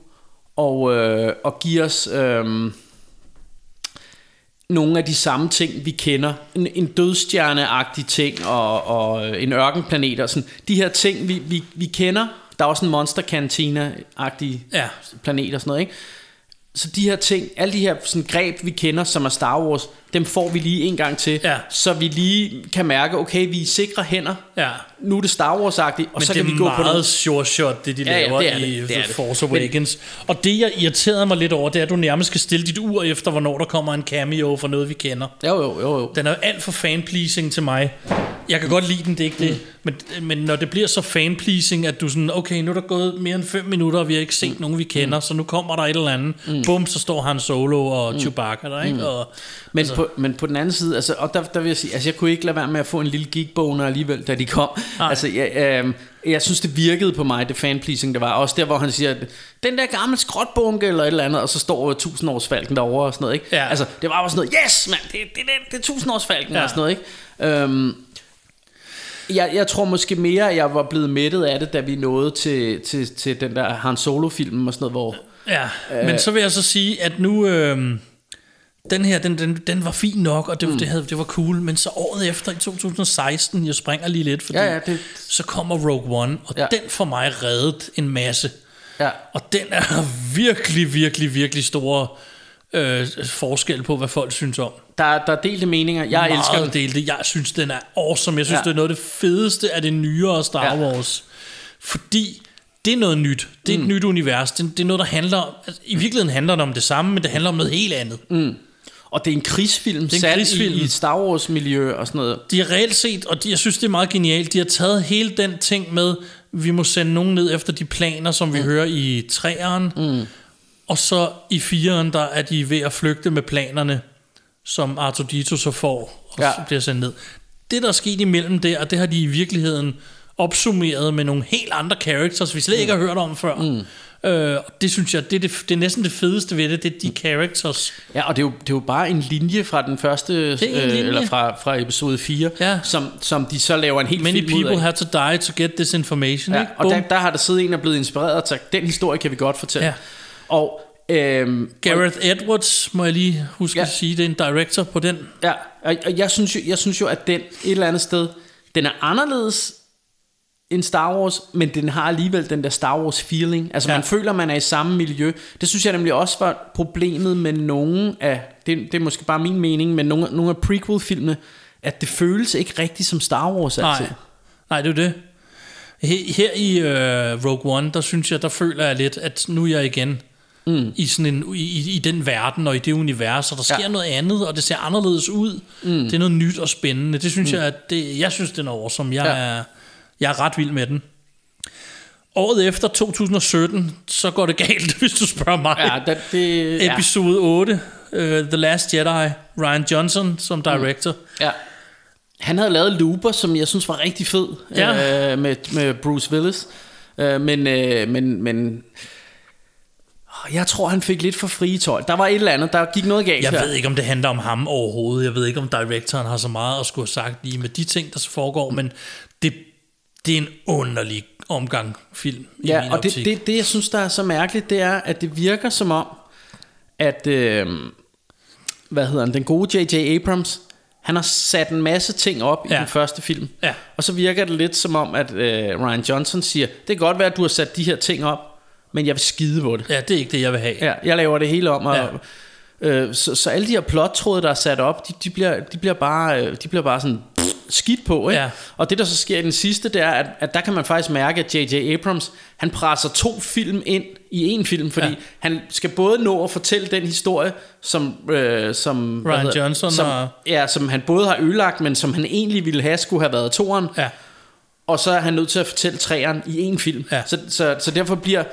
[SPEAKER 2] at, øh, at give os øh, nogle af de samme ting, vi kender. En, en dødstjerneagtig ting og, og en ørkenplanet og sådan. De her ting, vi, vi, vi kender. Der er også en monster cantina-agtig
[SPEAKER 1] Ja.
[SPEAKER 2] planet og sådan noget, ikke? Så de her ting, alle de her sådan greb, vi kender, som er Star Wars, dem får vi lige en gang til,
[SPEAKER 1] Ja.
[SPEAKER 2] så vi lige kan mærke, okay, vi er sikre hænder,
[SPEAKER 1] Ja.
[SPEAKER 2] nu er det Star Wars-agtigt, og
[SPEAKER 1] Men
[SPEAKER 2] så
[SPEAKER 1] det
[SPEAKER 2] kan vi
[SPEAKER 1] er
[SPEAKER 2] gå på
[SPEAKER 1] meget
[SPEAKER 2] noget.
[SPEAKER 1] short shot, det de
[SPEAKER 2] Ja, ja,
[SPEAKER 1] laver
[SPEAKER 2] det er
[SPEAKER 1] i
[SPEAKER 2] det, det er det.
[SPEAKER 1] Force
[SPEAKER 2] Men-
[SPEAKER 1] Awakens. Og det, jeg irriterede mig lidt over, det er, at du nærmest skal stille dit ur efter, hvornår der kommer en cameo for noget, vi kender.
[SPEAKER 2] Jo, jo, jo, jo.
[SPEAKER 1] Den er alt for fan-pleasing til mig. Jeg kan godt lide den, det er ikke det. Men, men når det bliver så fan-pleasing, at du sådan, okay, nu er der gået mere end 5 minutter, og vi har ikke set nogen, vi kender, så nu kommer der et eller andet. Bum, så står han Solo og Chewbacca der, ikke? Og,
[SPEAKER 2] Men, altså, på, men på den anden side, altså, og der, der vil jeg sige, altså jeg kunne ikke lade være med at få en lille geekboner alligevel, da de kom.
[SPEAKER 1] Nej.
[SPEAKER 2] Altså, jeg, øh, jeg synes, det virkede på mig, det fanpleasing, der var. Også der, hvor han siger, den der gamle skrotbunke eller et eller andet, og så står tusindårsfalken derovre og sådan noget, ikke?
[SPEAKER 1] Ja.
[SPEAKER 2] Altså, det var bare sådan noget, yes, mand, det, det, det, det er tusindårsfalken
[SPEAKER 1] Ja.
[SPEAKER 2] og sådan noget, ikke? Øhm, jeg, jeg tror måske mere, at jeg var blevet mættet af det, da vi nåede til, til, til den der Han Solo-film og sådan noget, hvor...
[SPEAKER 1] Ja, øh. men så vil jeg så sige, at nu... Øh, den her, den, den, den var fin nok, og det, mm. det, havde, det var cool, men så året efter, i 2016, jeg springer lige lidt, fordi
[SPEAKER 2] Ja, ja, det-
[SPEAKER 1] så kommer Rogue One, og
[SPEAKER 2] Ja.
[SPEAKER 1] den for mig reddet en masse.
[SPEAKER 2] Ja.
[SPEAKER 1] Og den er virkelig, virkelig, virkelig stor øh, forskel på, hvad folk synes om.
[SPEAKER 2] Der, der er delte meninger. Jeg
[SPEAKER 1] Meget
[SPEAKER 2] elsker den.
[SPEAKER 1] delte. Jeg synes, den er awesome. Jeg synes,
[SPEAKER 2] Ja.
[SPEAKER 1] det er noget af det fedeste af det nyere Star
[SPEAKER 2] Ja.
[SPEAKER 1] Wars. Fordi det er noget nyt. Det er et mm. nyt univers. Det, det er noget, der handler om... Altså, I virkeligheden handler det om det samme, men det handler om noget helt andet. Mm.
[SPEAKER 2] Og det er en krigsfilm,
[SPEAKER 1] Det er en krigsfilm.
[SPEAKER 2] I, i et Star Wars miljø og sådan noget.
[SPEAKER 1] De har reelt set, og de, jeg synes, det er meget genialt, de har taget hele den ting med, vi må sende nogen ned efter de planer, som vi mm. hører i træeren, mm. og så i fireren, der er de ved at flygte med planerne, som Artudito så får, og
[SPEAKER 2] Ja.
[SPEAKER 1] så bliver sendt ned. Det, der er sket imellem der, og det har de i virkeligheden opsummeret med nogle helt andre characters, vi slet ikke har hørt om før. Mm. Øh, og det synes jeg, det er, det, det er næsten det fedeste ved det, det er de characters.
[SPEAKER 2] Ja, og det er, jo, det er jo bare en linje fra den første, øh,
[SPEAKER 1] er
[SPEAKER 2] eller fra, fra episode 4,
[SPEAKER 1] Ja.
[SPEAKER 2] som, som de så laver en helt
[SPEAKER 1] Many
[SPEAKER 2] film ud
[SPEAKER 1] people
[SPEAKER 2] af.
[SPEAKER 1] have to die to get this information.
[SPEAKER 2] Ja,
[SPEAKER 1] ikke?
[SPEAKER 2] og der, der har der siddet en og blevet inspireret og sagt, den historie kan vi godt fortælle.
[SPEAKER 1] Ja.
[SPEAKER 2] Og, øhm,
[SPEAKER 1] Gareth Edwards, må jeg lige huske
[SPEAKER 2] Ja.
[SPEAKER 1] at sige, det er en director på den.
[SPEAKER 2] og, ja, og, og jeg, synes jo, jeg synes jo, at den et eller andet sted, den er anderledes end Star Wars, men den har alligevel den der Star Wars feeling. Altså ja. Man føler, man er i samme miljø. Det synes jeg nemlig også var problemet med nogle af, det, det er måske bare min mening, men nogle, nogle af prequel-filmene, at det føles ikke rigtigt som Star Wars altid.
[SPEAKER 1] Nej, nej det er det. Her, her i uh, Rogue One, der synes jeg, der føler jeg lidt, at nu er jeg igen mm. i, sådan en, i, i den verden og i det univers, og der sker
[SPEAKER 2] Ja.
[SPEAKER 1] noget andet, og det ser anderledes ud. Mm. Det er noget nyt og spændende. Det synes mm. jeg, at det, jeg synes, den er awesome. Jeg,
[SPEAKER 2] ja.
[SPEAKER 1] er, jeg er ret vild med den. Året efter, 2017, så går det galt, hvis du spørger mig.
[SPEAKER 2] Ja, det, det ja.
[SPEAKER 1] Episode 8, uh, The Last Jedi, Ryan Johnson som director.
[SPEAKER 2] Ja. Han havde lavet Looper, som jeg synes var rigtig fed,
[SPEAKER 1] Ja.
[SPEAKER 2] øh, med, med Bruce Willis. Øh, men, øh, men, men jeg tror, han fik lidt for frie tøj. Der var et eller andet, der gik noget galt
[SPEAKER 1] Jeg
[SPEAKER 2] her.
[SPEAKER 1] ved ikke, om det handler om ham overhovedet. Jeg ved ikke, om directoren har så meget at skulle have sagt lige med de ting, der så foregår, men det, det er en underlig omgang film i
[SPEAKER 2] Ja,
[SPEAKER 1] min
[SPEAKER 2] og det,
[SPEAKER 1] optik.
[SPEAKER 2] det, det, jeg synes, der er så mærkeligt, det er, at det virker som om, at, øh, hvad hedder han, den gode J.J. Abrams, han har sat en masse ting op ja. i den første film.
[SPEAKER 1] Ja.
[SPEAKER 2] Og så virker det lidt som om, at øh, Ryan Johnson siger, det kan godt være, at du har sat de her ting op, men jeg vil skide på det.
[SPEAKER 1] Ja, det er ikke det, jeg vil have.
[SPEAKER 2] Ja, jeg laver det hele om. Og,
[SPEAKER 1] Ja.
[SPEAKER 2] øh, så, så alle de her plottråde, der er sat op, de, de, bliver, de, bliver, bare, øh, de bliver bare sådan skidt på. Ikke?
[SPEAKER 1] Ja.
[SPEAKER 2] Og det, der så sker i den sidste, det er, at, at der kan man faktisk mærke, at J.J. Abrams, han presser to film ind i en film, fordi ja. Han skal både nå at fortælle den historie, som... Øh, som
[SPEAKER 1] Ryan
[SPEAKER 2] hedder-
[SPEAKER 1] Johnson
[SPEAKER 2] som,
[SPEAKER 1] og-
[SPEAKER 2] Ja, som han både har ødelagt, men som han egentlig ville have, skulle have været toeren.
[SPEAKER 1] Ja.
[SPEAKER 2] Og så er han nødt til at fortælle træeren i en film.
[SPEAKER 1] Ja.
[SPEAKER 2] Så, så, så derfor bliver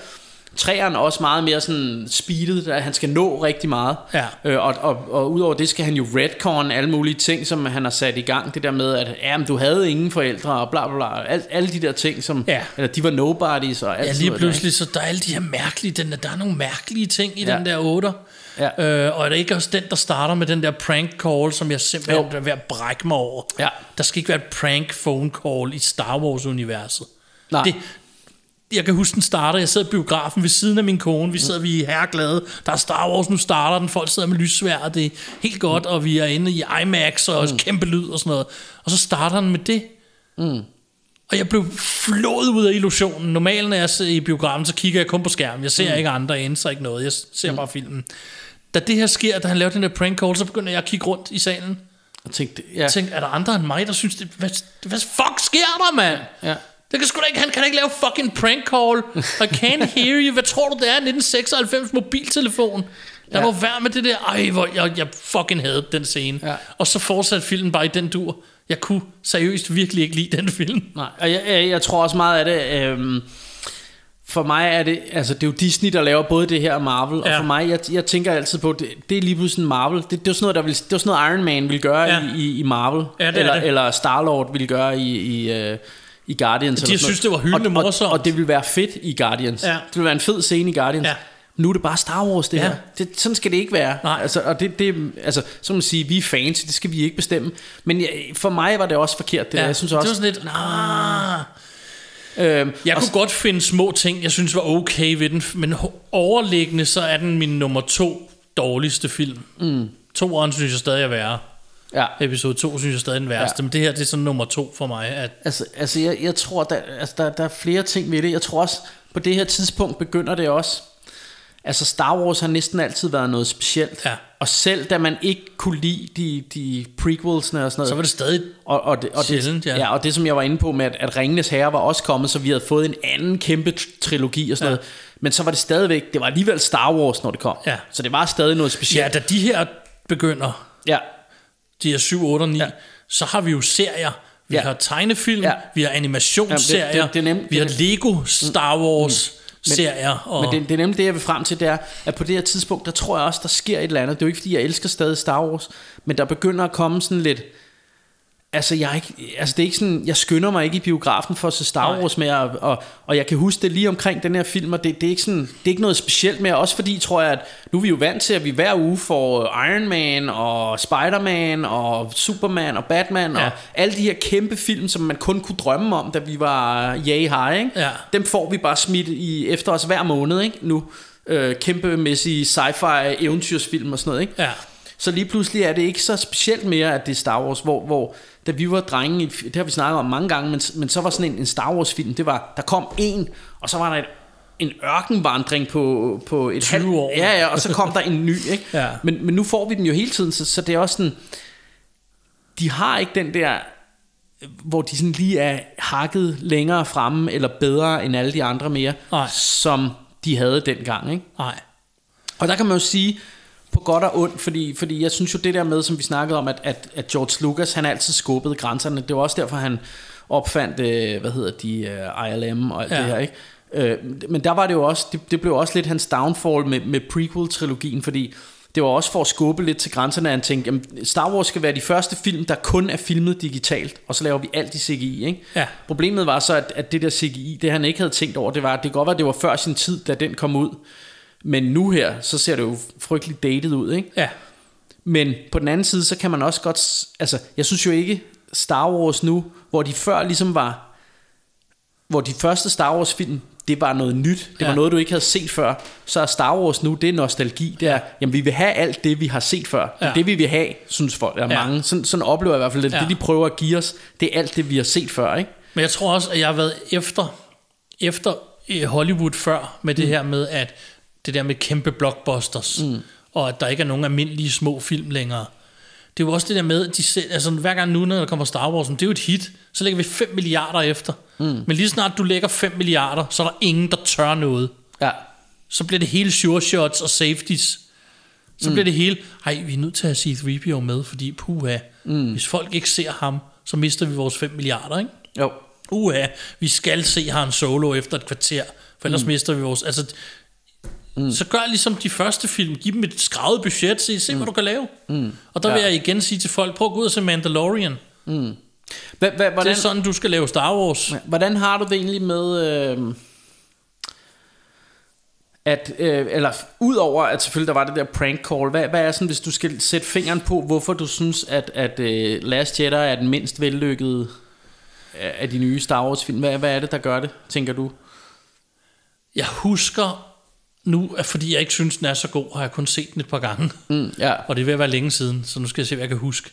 [SPEAKER 2] træeren også meget mere sådan speedet, at han skal nå rigtig meget.
[SPEAKER 1] Ja.
[SPEAKER 2] Øh, og, og, og udover det skal han jo redcon alle mulige ting, som han har sat i gang. Det der med, at jamen, du havde ingen forældre, og bla bla bla. Al, alle de der ting, som...
[SPEAKER 1] Ja.
[SPEAKER 2] Eller de var nobodies, og alt
[SPEAKER 1] Ja, lige
[SPEAKER 2] noget der,
[SPEAKER 1] pludselig, så der er alle de her mærkelige, den, der- der er nogle mærkelige ting i
[SPEAKER 2] Ja.
[SPEAKER 1] ja. den der 8.
[SPEAKER 2] Ja.
[SPEAKER 1] Øh, og er det ikke også den, der starter med den der prank call, som jeg simpelthen
[SPEAKER 2] Jo.
[SPEAKER 1] er ved at brække mig over?
[SPEAKER 2] Ja.
[SPEAKER 1] Der skal ikke være et prank phone call i Star Wars-universet.
[SPEAKER 2] Nej.
[SPEAKER 1] Det, jeg kan huske, den starter. Jeg sidder i biografen ved siden af min kone. Vi sidder, vi er herreglade. Der er Star Wars, nu starter den. Folk sidder med lyssvær, og det er helt godt. Og vi er inde i IMAX og mm. kæmpe lyd og sådan noget. Og så starter den med det.
[SPEAKER 2] Mm.
[SPEAKER 1] Og jeg blev flået ud af illusionen. Normalt, når jeg sidder i biografen, så kigger jeg kun på skærmen. Jeg ser mm. ikke andre ind, så ikke noget. Jeg ser mm. bare filmen. Da det her sker, da han laver den der prank call, så begynder jeg at kigge rundt i salen.
[SPEAKER 2] Jeg tænkte, ja.
[SPEAKER 1] Jeg tænkte, er der andre end mig, der synes, det, hvad, hvad fuck sker der, mand?
[SPEAKER 2] Ja.
[SPEAKER 1] Det kan sgu da ikke, han kan ikke lave fucking prank call. I can't hear you. Hvad tror du, det er? 1996 mobiltelefon. Lad
[SPEAKER 2] Ja.
[SPEAKER 1] nu være med det der. Ej, hvor jeg, jeg fucking havde den scene.
[SPEAKER 2] Ja.
[SPEAKER 1] Og så fortsatte filmen bare i den dur. Jeg kunne seriøst virkelig ikke lide den film.
[SPEAKER 2] Nej, og jeg, jeg, jeg tror også meget af det... Øhm, for mig er det, altså det er jo Disney, der laver både det her og Marvel, og
[SPEAKER 1] Ja.
[SPEAKER 2] for mig, jeg, jeg tænker altid på, det, det er lige pludselig Marvel, det, det, var sådan noget, der ville, det var sådan noget Iron Man ville gøre
[SPEAKER 1] Ja.
[SPEAKER 2] i, i, i Marvel,
[SPEAKER 1] Ja, det er
[SPEAKER 2] eller,
[SPEAKER 1] det.
[SPEAKER 2] eller Star-Lord ville gøre i, i, øh, i Guardians.
[SPEAKER 1] De
[SPEAKER 2] eller
[SPEAKER 1] synes,
[SPEAKER 2] noget.
[SPEAKER 1] det var hyldende
[SPEAKER 2] og,
[SPEAKER 1] morsomt.
[SPEAKER 2] Og, og det ville være fedt i Guardians.
[SPEAKER 1] Ja.
[SPEAKER 2] Det ville være en fed scene i Guardians.
[SPEAKER 1] Ja.
[SPEAKER 2] Nu er det bare Star Wars, det
[SPEAKER 1] Ja.
[SPEAKER 2] her. Det, sådan skal det ikke være.
[SPEAKER 1] Nej.
[SPEAKER 2] Altså, og det, det, altså, så man sige, vi er fans, det skal vi ikke bestemme. Men jeg, for mig var det også forkert. Det ja. Jeg synes også,
[SPEAKER 1] Det var sådan lidt, nah.
[SPEAKER 2] øhm,
[SPEAKER 1] Jeg kunne godt finde små ting, jeg synes var okay ved den, men overliggende, så er den min nummer to dårligste film. Mm. Toeren synes jeg stadig er værre.
[SPEAKER 2] Ja.
[SPEAKER 1] Episode 2 synes jeg stadig er den værste,
[SPEAKER 2] Ja.
[SPEAKER 1] ja. men det her det er sådan nummer to for mig. At,
[SPEAKER 2] Altså, altså jeg, jeg tror, der, altså der, der er flere ting ved det. Jeg tror også, på det her tidspunkt begynder det også. Altså Star Wars har næsten altid været noget specielt.
[SPEAKER 1] Ja.
[SPEAKER 2] Og selv da man ikke kunne lide de, de prequelsene og sådan noget.
[SPEAKER 1] så var det stadig
[SPEAKER 2] og, og, det, og,
[SPEAKER 1] sjældent,
[SPEAKER 2] det,
[SPEAKER 1] ja.
[SPEAKER 2] ja. og det som jeg var inde på med, at, at Ringenes Herre var også kommet, så vi havde fået en anden kæmpe tr- trilogi og sådan
[SPEAKER 1] Ja.
[SPEAKER 2] ja. noget. Men så var det stadigvæk, det var alligevel Star Wars, når det kom.
[SPEAKER 1] Ja.
[SPEAKER 2] Så det var stadig noget
[SPEAKER 1] Ja,
[SPEAKER 2] specielt.
[SPEAKER 1] da de her begynder,
[SPEAKER 2] Ja.
[SPEAKER 1] De her 7, 8 og 9,
[SPEAKER 2] Ja.
[SPEAKER 1] så har vi jo serier. Vi
[SPEAKER 2] Ja.
[SPEAKER 1] har tegnefilm,
[SPEAKER 2] Ja.
[SPEAKER 1] vi har animationsserier,
[SPEAKER 2] Jamen, det- det- det er nemt-
[SPEAKER 1] vi har
[SPEAKER 2] det-
[SPEAKER 1] Lego Star Wars
[SPEAKER 2] Men-
[SPEAKER 1] serier. Og,
[SPEAKER 2] Men det, det er nemlig det, jeg vil frem til, det er, at på det her tidspunkt, der tror jeg også, der sker et eller andet. Det er jo ikke, fordi jeg elsker stadig Star Wars, men der begynder at komme sådan lidt... Altså, jeg er ikke, altså det er ikke sådan, jeg skynder mig ikke i biografen for at se Star. Wars mere, og, og, og jeg kan huske det lige omkring den her film, og det, det, er ikke sådan, det er ikke noget specielt mere, også fordi, tror jeg, at nu er vi jo vant til, at vi hver uge får Iron Man, og Spider-Man, og Superman, og Batman. Ja. og alle de her kæmpe film, som man kun kunne drømme om, da vi var yay high, ikke?
[SPEAKER 1] Ja.
[SPEAKER 2] dem får vi bare smidt i, efter os hver måned, ikke? Nu. Øh, kæmpemæssige sci-fi eventyrsfilm og sådan noget, ikke?
[SPEAKER 1] Ja.
[SPEAKER 2] Så lige pludselig er det ikke så specielt mere, at det er Star Wars, hvor, hvor da vi var drenge, det har vi snakket om mange gange, men, men så var sådan en, en Star Wars film, det var, der kom en, og så var der et, en ørkenvandring på, på et
[SPEAKER 1] 20
[SPEAKER 2] halvt-
[SPEAKER 1] år.
[SPEAKER 2] Ja, ja, og så kom der en ny, ikke?
[SPEAKER 1] Ja.
[SPEAKER 2] Men, men nu får vi den jo hele tiden, så, så det er også sådan, de har ikke den der, hvor de sådan lige er hakket længere fremme, eller bedre end alle de andre mere,
[SPEAKER 1] Nej.
[SPEAKER 2] som de havde dengang, ikke?
[SPEAKER 1] Nej.
[SPEAKER 2] Og der kan man jo sige, på godt og ondt, fordi, fordi jeg synes jo det der med, som vi snakkede om, at, at, at George Lucas, han altid skubbede grænserne. Det var også derfor, han opfandt, øh, hvad hedder de, øh, ILM og alt ja. Det her, ikke? Øh, men der var det jo også, det, det blev også lidt hans downfall med, med prequel-trilogien, fordi det var også for at skubbe lidt til grænserne, at han tænkte, jamen, Star Wars skal være de første film, der kun er filmet digitalt, og så laver vi alt i CGI, ikke?
[SPEAKER 1] Ja.
[SPEAKER 2] Problemet var så, at, at det der CGI, det han ikke havde tænkt over, det var, det kan godt at det var før sin tid, da den kom ud, men nu her, så ser det jo frygteligt dated ud, ikke?
[SPEAKER 1] Ja.
[SPEAKER 2] Men på den anden side, så kan man også godt... Altså, jeg synes jo ikke, Star Wars nu, hvor de før ligesom var... Hvor de første Star Wars film, det var noget nyt. Det
[SPEAKER 1] Ja.
[SPEAKER 2] var noget, du ikke havde set før. Så er Star Wars nu, det er nostalgi. Det er, jamen vi vil have alt det, vi har set før. Det er
[SPEAKER 1] Ja.
[SPEAKER 2] det, vi vil have, synes folk. Der er
[SPEAKER 1] Ja.
[SPEAKER 2] mange. Sådan, sådan oplever jeg i hvert fald, at
[SPEAKER 1] Ja.
[SPEAKER 2] det, de prøver at give os, det er alt det, vi har set før, ikke?
[SPEAKER 1] Men jeg tror også, at jeg har været efter, efter øh, Hollywood før med det mm. her med, at det der med kæmpe blockbusters, mm. og at der ikke er nogen almindelige små film længere. Det er jo også det der med, at de selv, altså hver gang nu, når der kommer Star Wars, det er jo et hit, så lægger vi 5 milliarder efter. Mm. Men lige snart du lægger 5 milliarder, så er der ingen, der tør noget.
[SPEAKER 2] Ja.
[SPEAKER 1] Så bliver det hele sure shots og safeties. Så mm. bliver det hele, ej, vi er nødt til at have C-3PO med, fordi puha, mm. hvis folk ikke ser ham, så mister vi vores 5 milliarder, ikke?
[SPEAKER 2] Jo.
[SPEAKER 1] uha, vi skal se Han Solo efter et kvarter, for ellers mm. mister vi vores... Altså, mm. Så gør ligesom de første film, giv dem et skrevet budget, se, se mm. hvad du kan lave. Mm. Og der vil
[SPEAKER 2] Ja.
[SPEAKER 1] jeg igen sige til folk, prøv at gå ud og se Mandalorian.
[SPEAKER 2] Hva, hva,
[SPEAKER 1] Det
[SPEAKER 2] hvordan,
[SPEAKER 1] er sådan, du skal lave Star Wars.
[SPEAKER 2] Hvordan har du det egentlig med øh, at øh, eller udover at selvfølgelig der var det der prank call, hvad, hvad er sådan hvis du skal sætte fingeren på, hvorfor du synes at at øh, Last Jedi er den mindst vellykkede af af de nye Star Wars film. Hvad, hvad er det der gør det, tænker du?
[SPEAKER 1] Jeg husker nu, fordi jeg ikke synes, den er så god, har jeg kun set den et par gange.
[SPEAKER 2] Mm, ja.
[SPEAKER 1] Og det er ved at være længe siden, så nu skal jeg se, hvad jeg kan huske.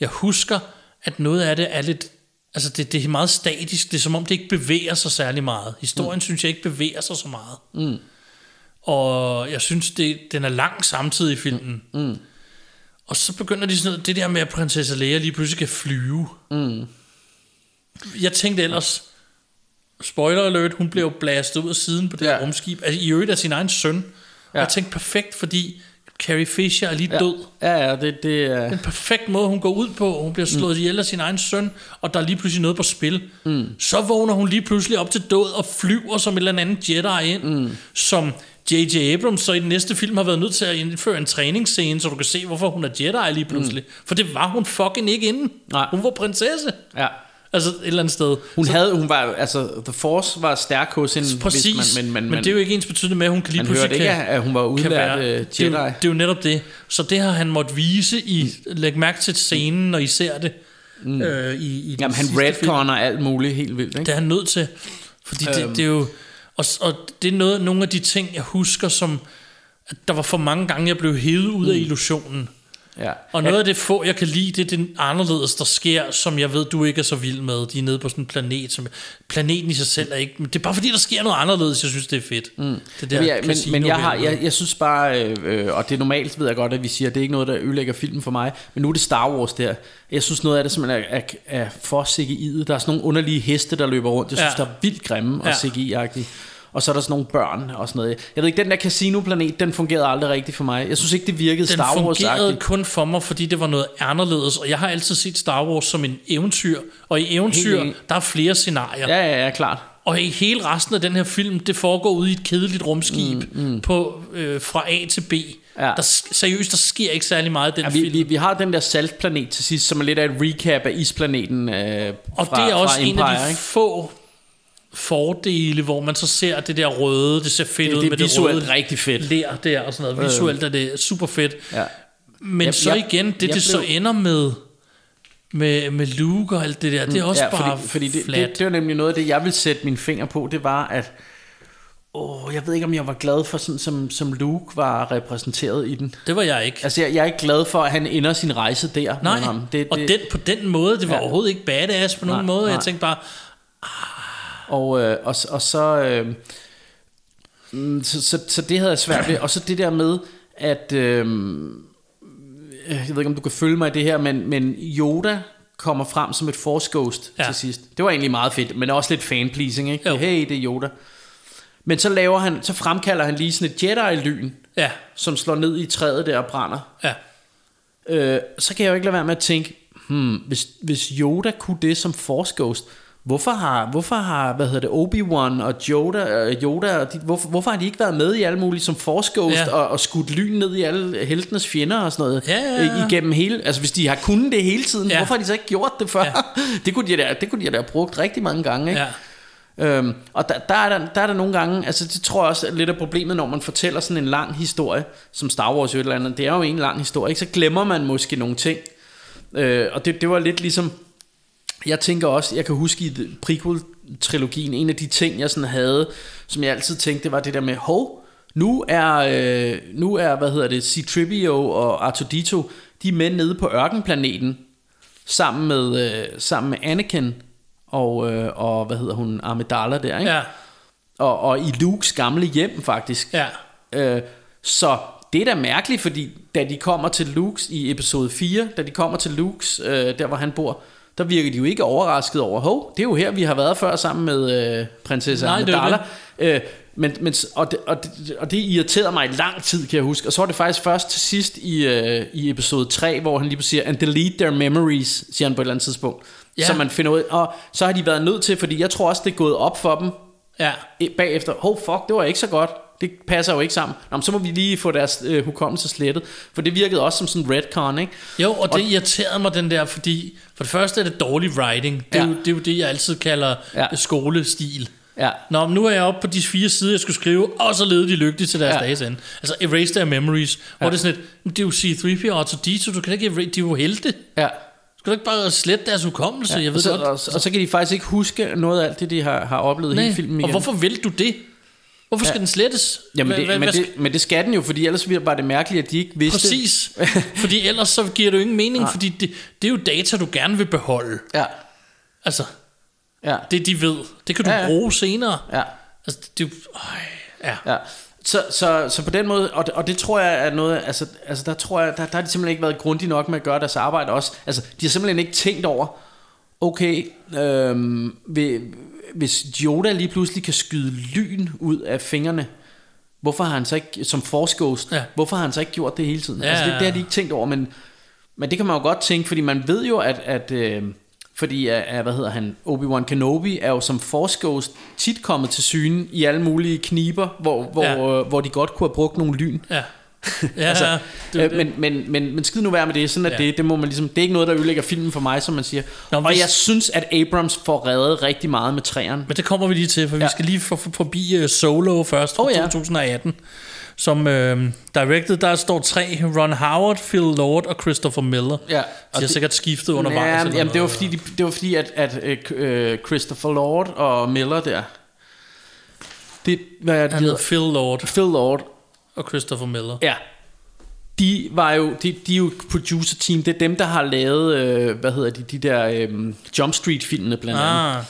[SPEAKER 1] Jeg husker, at noget af det er lidt... Altså, det, det er meget statisk. Det er som om, det ikke bevæger sig særlig meget. Historien mm. synes jeg ikke bevæger sig så meget. Mm. Og jeg synes, det, den er lang samtidig i filmen. Mm. Og så begynder de sådan noget, det der med, at prinsesse Leia lige pludselig kan flyve. Mm. Jeg tænkte ellers, spoiler alert, hun blev blastet ud af siden på det
[SPEAKER 2] Ja.
[SPEAKER 1] rumskib. Altså, I øvrigt af sin egen søn. Ja. Og jeg tænkte, perfekt, fordi Carrie Fisher er lige ja. død.
[SPEAKER 2] Ja, ja, det, det er...
[SPEAKER 1] Den perfekt måde, hun går ud på. Hun bliver slået mm. ihjel af sin egen søn, og der er lige pludselig noget på spil. Mm. Så vågner hun lige pludselig op til død og flyver som et eller andet Jedi ind, mm. som J.J. Abrams så i den næste film har været nødt til at indføre en træningsscene, så du kan se, hvorfor hun er Jedi lige pludselig. Mm. For det var hun fucking ikke inden.
[SPEAKER 2] Nej.
[SPEAKER 1] Hun var prinsesse.
[SPEAKER 2] Ja.
[SPEAKER 1] Altså et eller andet sted.
[SPEAKER 2] Hun
[SPEAKER 1] så,
[SPEAKER 2] havde, hun var, altså, The Force var stærk hos hende. hvis
[SPEAKER 1] Præcis,
[SPEAKER 2] man, men, men,
[SPEAKER 1] men det er jo ikke ens betydende med, at hun kan lige pludselig
[SPEAKER 2] ikke,
[SPEAKER 1] kan,
[SPEAKER 2] at hun var udlært
[SPEAKER 1] være,
[SPEAKER 2] øh,
[SPEAKER 1] det, er
[SPEAKER 2] Jedi.
[SPEAKER 1] jo, det er jo netop det. Så det har han måttet vise i, læg mærke til scenen, når I ser det. Mm. Øh, i, i
[SPEAKER 2] Jamen, han redconner alt muligt helt vildt, ikke?
[SPEAKER 1] Det er han nødt til. Fordi det,
[SPEAKER 2] Øhm.
[SPEAKER 1] det er jo... Og, og det er noget, nogle af de ting, jeg husker, som... At der var for mange gange, jeg blev hævet ud af illusionen.
[SPEAKER 2] Ja.
[SPEAKER 1] Og noget af det få, jeg kan lide, det er det anderledes, der sker, som jeg ved, du ikke er så vild med. De er nede på sådan en planet, som planeten i sig selv er ikke... Men det er bare fordi, der sker noget anderledes, jeg synes, det er fedt. Mm. Det der
[SPEAKER 2] Jamen, ja, men, men jeg, har, jeg, jeg synes bare, øh, og det er normalt ved jeg godt, at vi siger, at det er ikke noget, der ødelægger filmen for mig, men nu er det Star Wars der. Jeg synes noget af det simpelthen er, er, er for CGI'et. Der er sådan nogle underlige heste, der løber rundt. Jeg synes,
[SPEAKER 1] Ja.
[SPEAKER 2] der er vildt grimme og
[SPEAKER 1] Ja.
[SPEAKER 2] CGI-agtige. Og så er der sådan nogle børn og sådan noget. Jeg ved ikke, den der casino-planet, den fungerede aldrig rigtigt for mig. Jeg synes ikke, det virkede
[SPEAKER 1] Den
[SPEAKER 2] Star
[SPEAKER 1] fungerede
[SPEAKER 2] Wars-agtigt.
[SPEAKER 1] kun for mig, fordi det var noget anderledes, og jeg har altid set Star Wars som en eventyr, og i eventyr,
[SPEAKER 2] enig.
[SPEAKER 1] der er flere scenarier.
[SPEAKER 2] Ja, ja, ja, klart.
[SPEAKER 1] Og i hele resten af den her film, det foregår ude i et kedeligt rumskib mm, mm. På, øh, fra A til B.
[SPEAKER 2] Ja.
[SPEAKER 1] Der, seriøst, der sker ikke særlig meget i den
[SPEAKER 2] Ja, vi,
[SPEAKER 1] film.
[SPEAKER 2] vi, vi har den der saltplanet til sidst, som er lidt af et recap af isplaneten øh,
[SPEAKER 1] og
[SPEAKER 2] fra,
[SPEAKER 1] det er også
[SPEAKER 2] fra
[SPEAKER 1] en
[SPEAKER 2] Empire,
[SPEAKER 1] af de
[SPEAKER 2] ikke?
[SPEAKER 1] få fordele, hvor man så ser det der røde, det ser fedt
[SPEAKER 2] Det,
[SPEAKER 1] ud
[SPEAKER 2] det
[SPEAKER 1] med
[SPEAKER 2] er visuelt
[SPEAKER 1] det røde
[SPEAKER 2] rigtig fedt.
[SPEAKER 1] lær der og sådan noget. Visuelt er det super fedt.
[SPEAKER 2] Ja.
[SPEAKER 1] Men
[SPEAKER 2] Jeg-
[SPEAKER 1] så
[SPEAKER 2] jeg-
[SPEAKER 1] igen, det
[SPEAKER 2] jeg
[SPEAKER 1] det så
[SPEAKER 2] blev-
[SPEAKER 1] ender med, med, med Luke og alt det der, det er også
[SPEAKER 2] ja,
[SPEAKER 1] bare
[SPEAKER 2] fordi, fordi det,
[SPEAKER 1] flat.
[SPEAKER 2] det, det var nemlig noget af det, jeg ville sætte min finger på, det var, at åh, jeg ved ikke, om jeg var glad for sådan, som, som Luke var repræsenteret i den.
[SPEAKER 1] det var jeg ikke.
[SPEAKER 2] Altså, jeg, jeg er ikke glad for, at han ender sin rejse der.
[SPEAKER 1] Nej,
[SPEAKER 2] med ham. Det,
[SPEAKER 1] og
[SPEAKER 2] det,
[SPEAKER 1] den, på den måde, det var
[SPEAKER 2] Ja.
[SPEAKER 1] overhovedet ikke badass på nogen
[SPEAKER 2] Nej,
[SPEAKER 1] måde. Jeg
[SPEAKER 2] nej.
[SPEAKER 1] tænkte bare,
[SPEAKER 2] Og, øh, og, og så, øh, mm, så, så, så det havde jeg svært ved. Og så det der med, at... Øh, jeg ved ikke, om du kan følge mig i det her, men, men Yoda kommer frem som et Force Ghost. Ja. til sidst. Det var egentlig meget fedt, men også lidt fan-pleasing, ikke?
[SPEAKER 1] Jo.
[SPEAKER 2] Hey, det er Yoda. Men så laver han, så fremkalder han lige sådan et Jedi-lyn,
[SPEAKER 1] Ja,
[SPEAKER 2] som slår ned i træet der og brænder.
[SPEAKER 1] ja.
[SPEAKER 2] Øh, så kan jeg jo ikke lade være med at tænke, hmm, hvis, hvis Yoda kunne det som Force Ghost, hvorfor har, hvorfor har hvad hedder det, Obi-Wan og Yoda, øh, Yoda og de, hvorfor, hvorfor har de ikke været med i alle mulige som Force Ghost
[SPEAKER 1] Ja.
[SPEAKER 2] ja. og, og skudt lyn ned i alle heltenes fjender og sådan noget
[SPEAKER 1] Ja, ja, ja.
[SPEAKER 2] øh, igennem hele, altså hvis de har kunnet det hele tiden,
[SPEAKER 1] Ja.
[SPEAKER 2] ja. hvorfor har de så ikke gjort det før?
[SPEAKER 1] Ja.
[SPEAKER 2] Ja. det kunne de da, det kunne de da have brugt rigtig mange gange, ikke?
[SPEAKER 1] ja.
[SPEAKER 2] Øhm, og der, der, er der, der er der nogle gange, altså det tror jeg også er lidt af problemet, når man fortæller sådan en lang historie, som Star Wars jo et eller andet, det er jo en lang historie, ikke? så glemmer man måske nogle ting. Øh, og det, det var lidt ligesom, jeg tænker også, jeg kan huske i prequel-trilogien, en af de ting, jeg sådan havde, som jeg altid tænkte, var det der med, hov, nu er, øh, nu er hvad hedder det, C-3PO og R2-D2, de er med nede på ørkenplaneten, sammen med, øh, sammen med Anakin og, øh, og hvad hedder hun, Amidala der, ikke?
[SPEAKER 1] Ja,
[SPEAKER 2] Og, og i Lukes gamle hjem faktisk.
[SPEAKER 1] ja.
[SPEAKER 2] Øh, så det er da mærkeligt, fordi da de kommer til Lukes i episode 4, da de kommer til Lukes, øh, der hvor han bor, der virker de jo ikke overrasket over, hov, det er jo her, vi har været før sammen med øh, prinsesse
[SPEAKER 1] Nej,
[SPEAKER 2] Amidala. Øh, men, men, og, det, og, det, og det irriterede mig i lang tid, kan jeg huske. Og så var det faktisk først til sidst i, øh, i episode 3, hvor han lige siger, and delete their memories, siger han på et eller andet tidspunkt.
[SPEAKER 1] Ja.
[SPEAKER 2] Ja. Så man finder ud og så har de været nødt til, fordi jeg tror også, det er gået op for dem,
[SPEAKER 1] Ja,
[SPEAKER 2] bagefter, oh fuck, det var ikke så godt. Det passer jo ikke sammen. Nå, så må vi lige få deres øh, hukommelse slettet. For det virkede også som sådan en redcon, ikke?
[SPEAKER 1] jo, og det irriterede mig den der, fordi for det første er det dårlig writing. Det er,
[SPEAKER 2] Ja.
[SPEAKER 1] jo, det, er jo det, jeg altid kalder
[SPEAKER 2] Ja.
[SPEAKER 1] skolestil.
[SPEAKER 2] Ja.
[SPEAKER 1] Nå, men nu er jeg oppe på de fire sider, jeg skulle skrive, og så levede de lykkeligt til deres ja.
[SPEAKER 2] Ja.
[SPEAKER 1] dages ende. Altså, erase their memories. Ja. Hvor det er sådan et, "Men det er jo C-3PO og R2-D2, du kan ikke erase, de er jo helte.
[SPEAKER 2] Ja.
[SPEAKER 1] Skal du ikke bare slette deres hukommelse? Ja, jeg ved
[SPEAKER 2] og, så,
[SPEAKER 1] godt.
[SPEAKER 2] og, og, så kan de faktisk ikke huske noget af alt det, de har, har oplevet
[SPEAKER 1] Nej,
[SPEAKER 2] hele filmen igen.
[SPEAKER 1] og hvorfor vil du det? Hvorfor skal den slettes?
[SPEAKER 2] Jamen det,
[SPEAKER 1] hva-
[SPEAKER 2] men,
[SPEAKER 1] hvad
[SPEAKER 2] det, men det skal den jo, fordi ellers ville bare det mærkeligt, at de ikke vidste.
[SPEAKER 1] Præcis. fordi ellers så giver det jo ingen mening, fordi det, det er jo data, du gerne vil beholde.
[SPEAKER 2] Ja.
[SPEAKER 1] Altså,
[SPEAKER 2] Ja.
[SPEAKER 1] det de ved, det kan du
[SPEAKER 2] Ja, ja.
[SPEAKER 1] bruge senere.
[SPEAKER 2] Ja.
[SPEAKER 1] Altså, det øj, Ja.
[SPEAKER 2] Ja. Så, så, så på den måde, og det, og det tror jeg er noget, altså, altså der tror jeg, der, der har de simpelthen ikke været grundige nok med at gøre deres arbejde også. Altså, de har simpelthen ikke tænkt over, okay, øhm, ved, hvis Yoda lige pludselig kan skyde lyn ud af fingrene, hvorfor har han så ikke, som Force Ghost,
[SPEAKER 1] Ja.
[SPEAKER 2] hvorfor har han så ikke gjort det hele tiden?
[SPEAKER 1] Ja,
[SPEAKER 2] Altså, det, det har de ikke tænkt over, men, men det kan man jo godt tænke, fordi man ved jo, at, at øh, fordi, at, hvad hedder han, Obi-Wan Kenobi er jo som Force Ghost tit kommet til syne i alle mulige kniber, hvor, hvor,
[SPEAKER 1] Ja.
[SPEAKER 2] ja. hvor de godt kunne have brugt nogle lyn.
[SPEAKER 1] Ja. Ja,
[SPEAKER 2] altså, det, øh, men, men, men, men skid nu være med det, sådan at
[SPEAKER 1] Ja.
[SPEAKER 2] det, det må man ligesom, det er ikke noget, der ødelægger filmen for mig, som man siger.
[SPEAKER 1] Nå,
[SPEAKER 2] og
[SPEAKER 1] hvis-
[SPEAKER 2] jeg synes, at Abrams får reddet rigtig meget med træerne.
[SPEAKER 1] Men det kommer vi lige til, for ja. vi skal lige for, for, forbi uh, Solo først fra
[SPEAKER 2] Oh, ja.
[SPEAKER 1] 2018. Som uh, directed, der står tre, Ron Howard, Phil Lord og Christopher Miller.
[SPEAKER 2] Ja,
[SPEAKER 1] De
[SPEAKER 2] og
[SPEAKER 1] har
[SPEAKER 2] det-
[SPEAKER 1] sikkert skiftet undervejs.
[SPEAKER 2] Ja, jamen, det var fordi, de, det var fordi at, at øh, Christopher Lord og Miller der, det, hvad er det,
[SPEAKER 1] Han
[SPEAKER 2] de
[SPEAKER 1] hedder
[SPEAKER 2] hedder?
[SPEAKER 1] Phil Lord
[SPEAKER 2] Phil Lord,
[SPEAKER 1] og Christopher Miller.
[SPEAKER 2] ja, de var jo, de, de er jo producer team, det er dem, der har lavet, øh, hvad hedder de, de der øh, Jump Street filmene blandt andet.
[SPEAKER 1] Ah,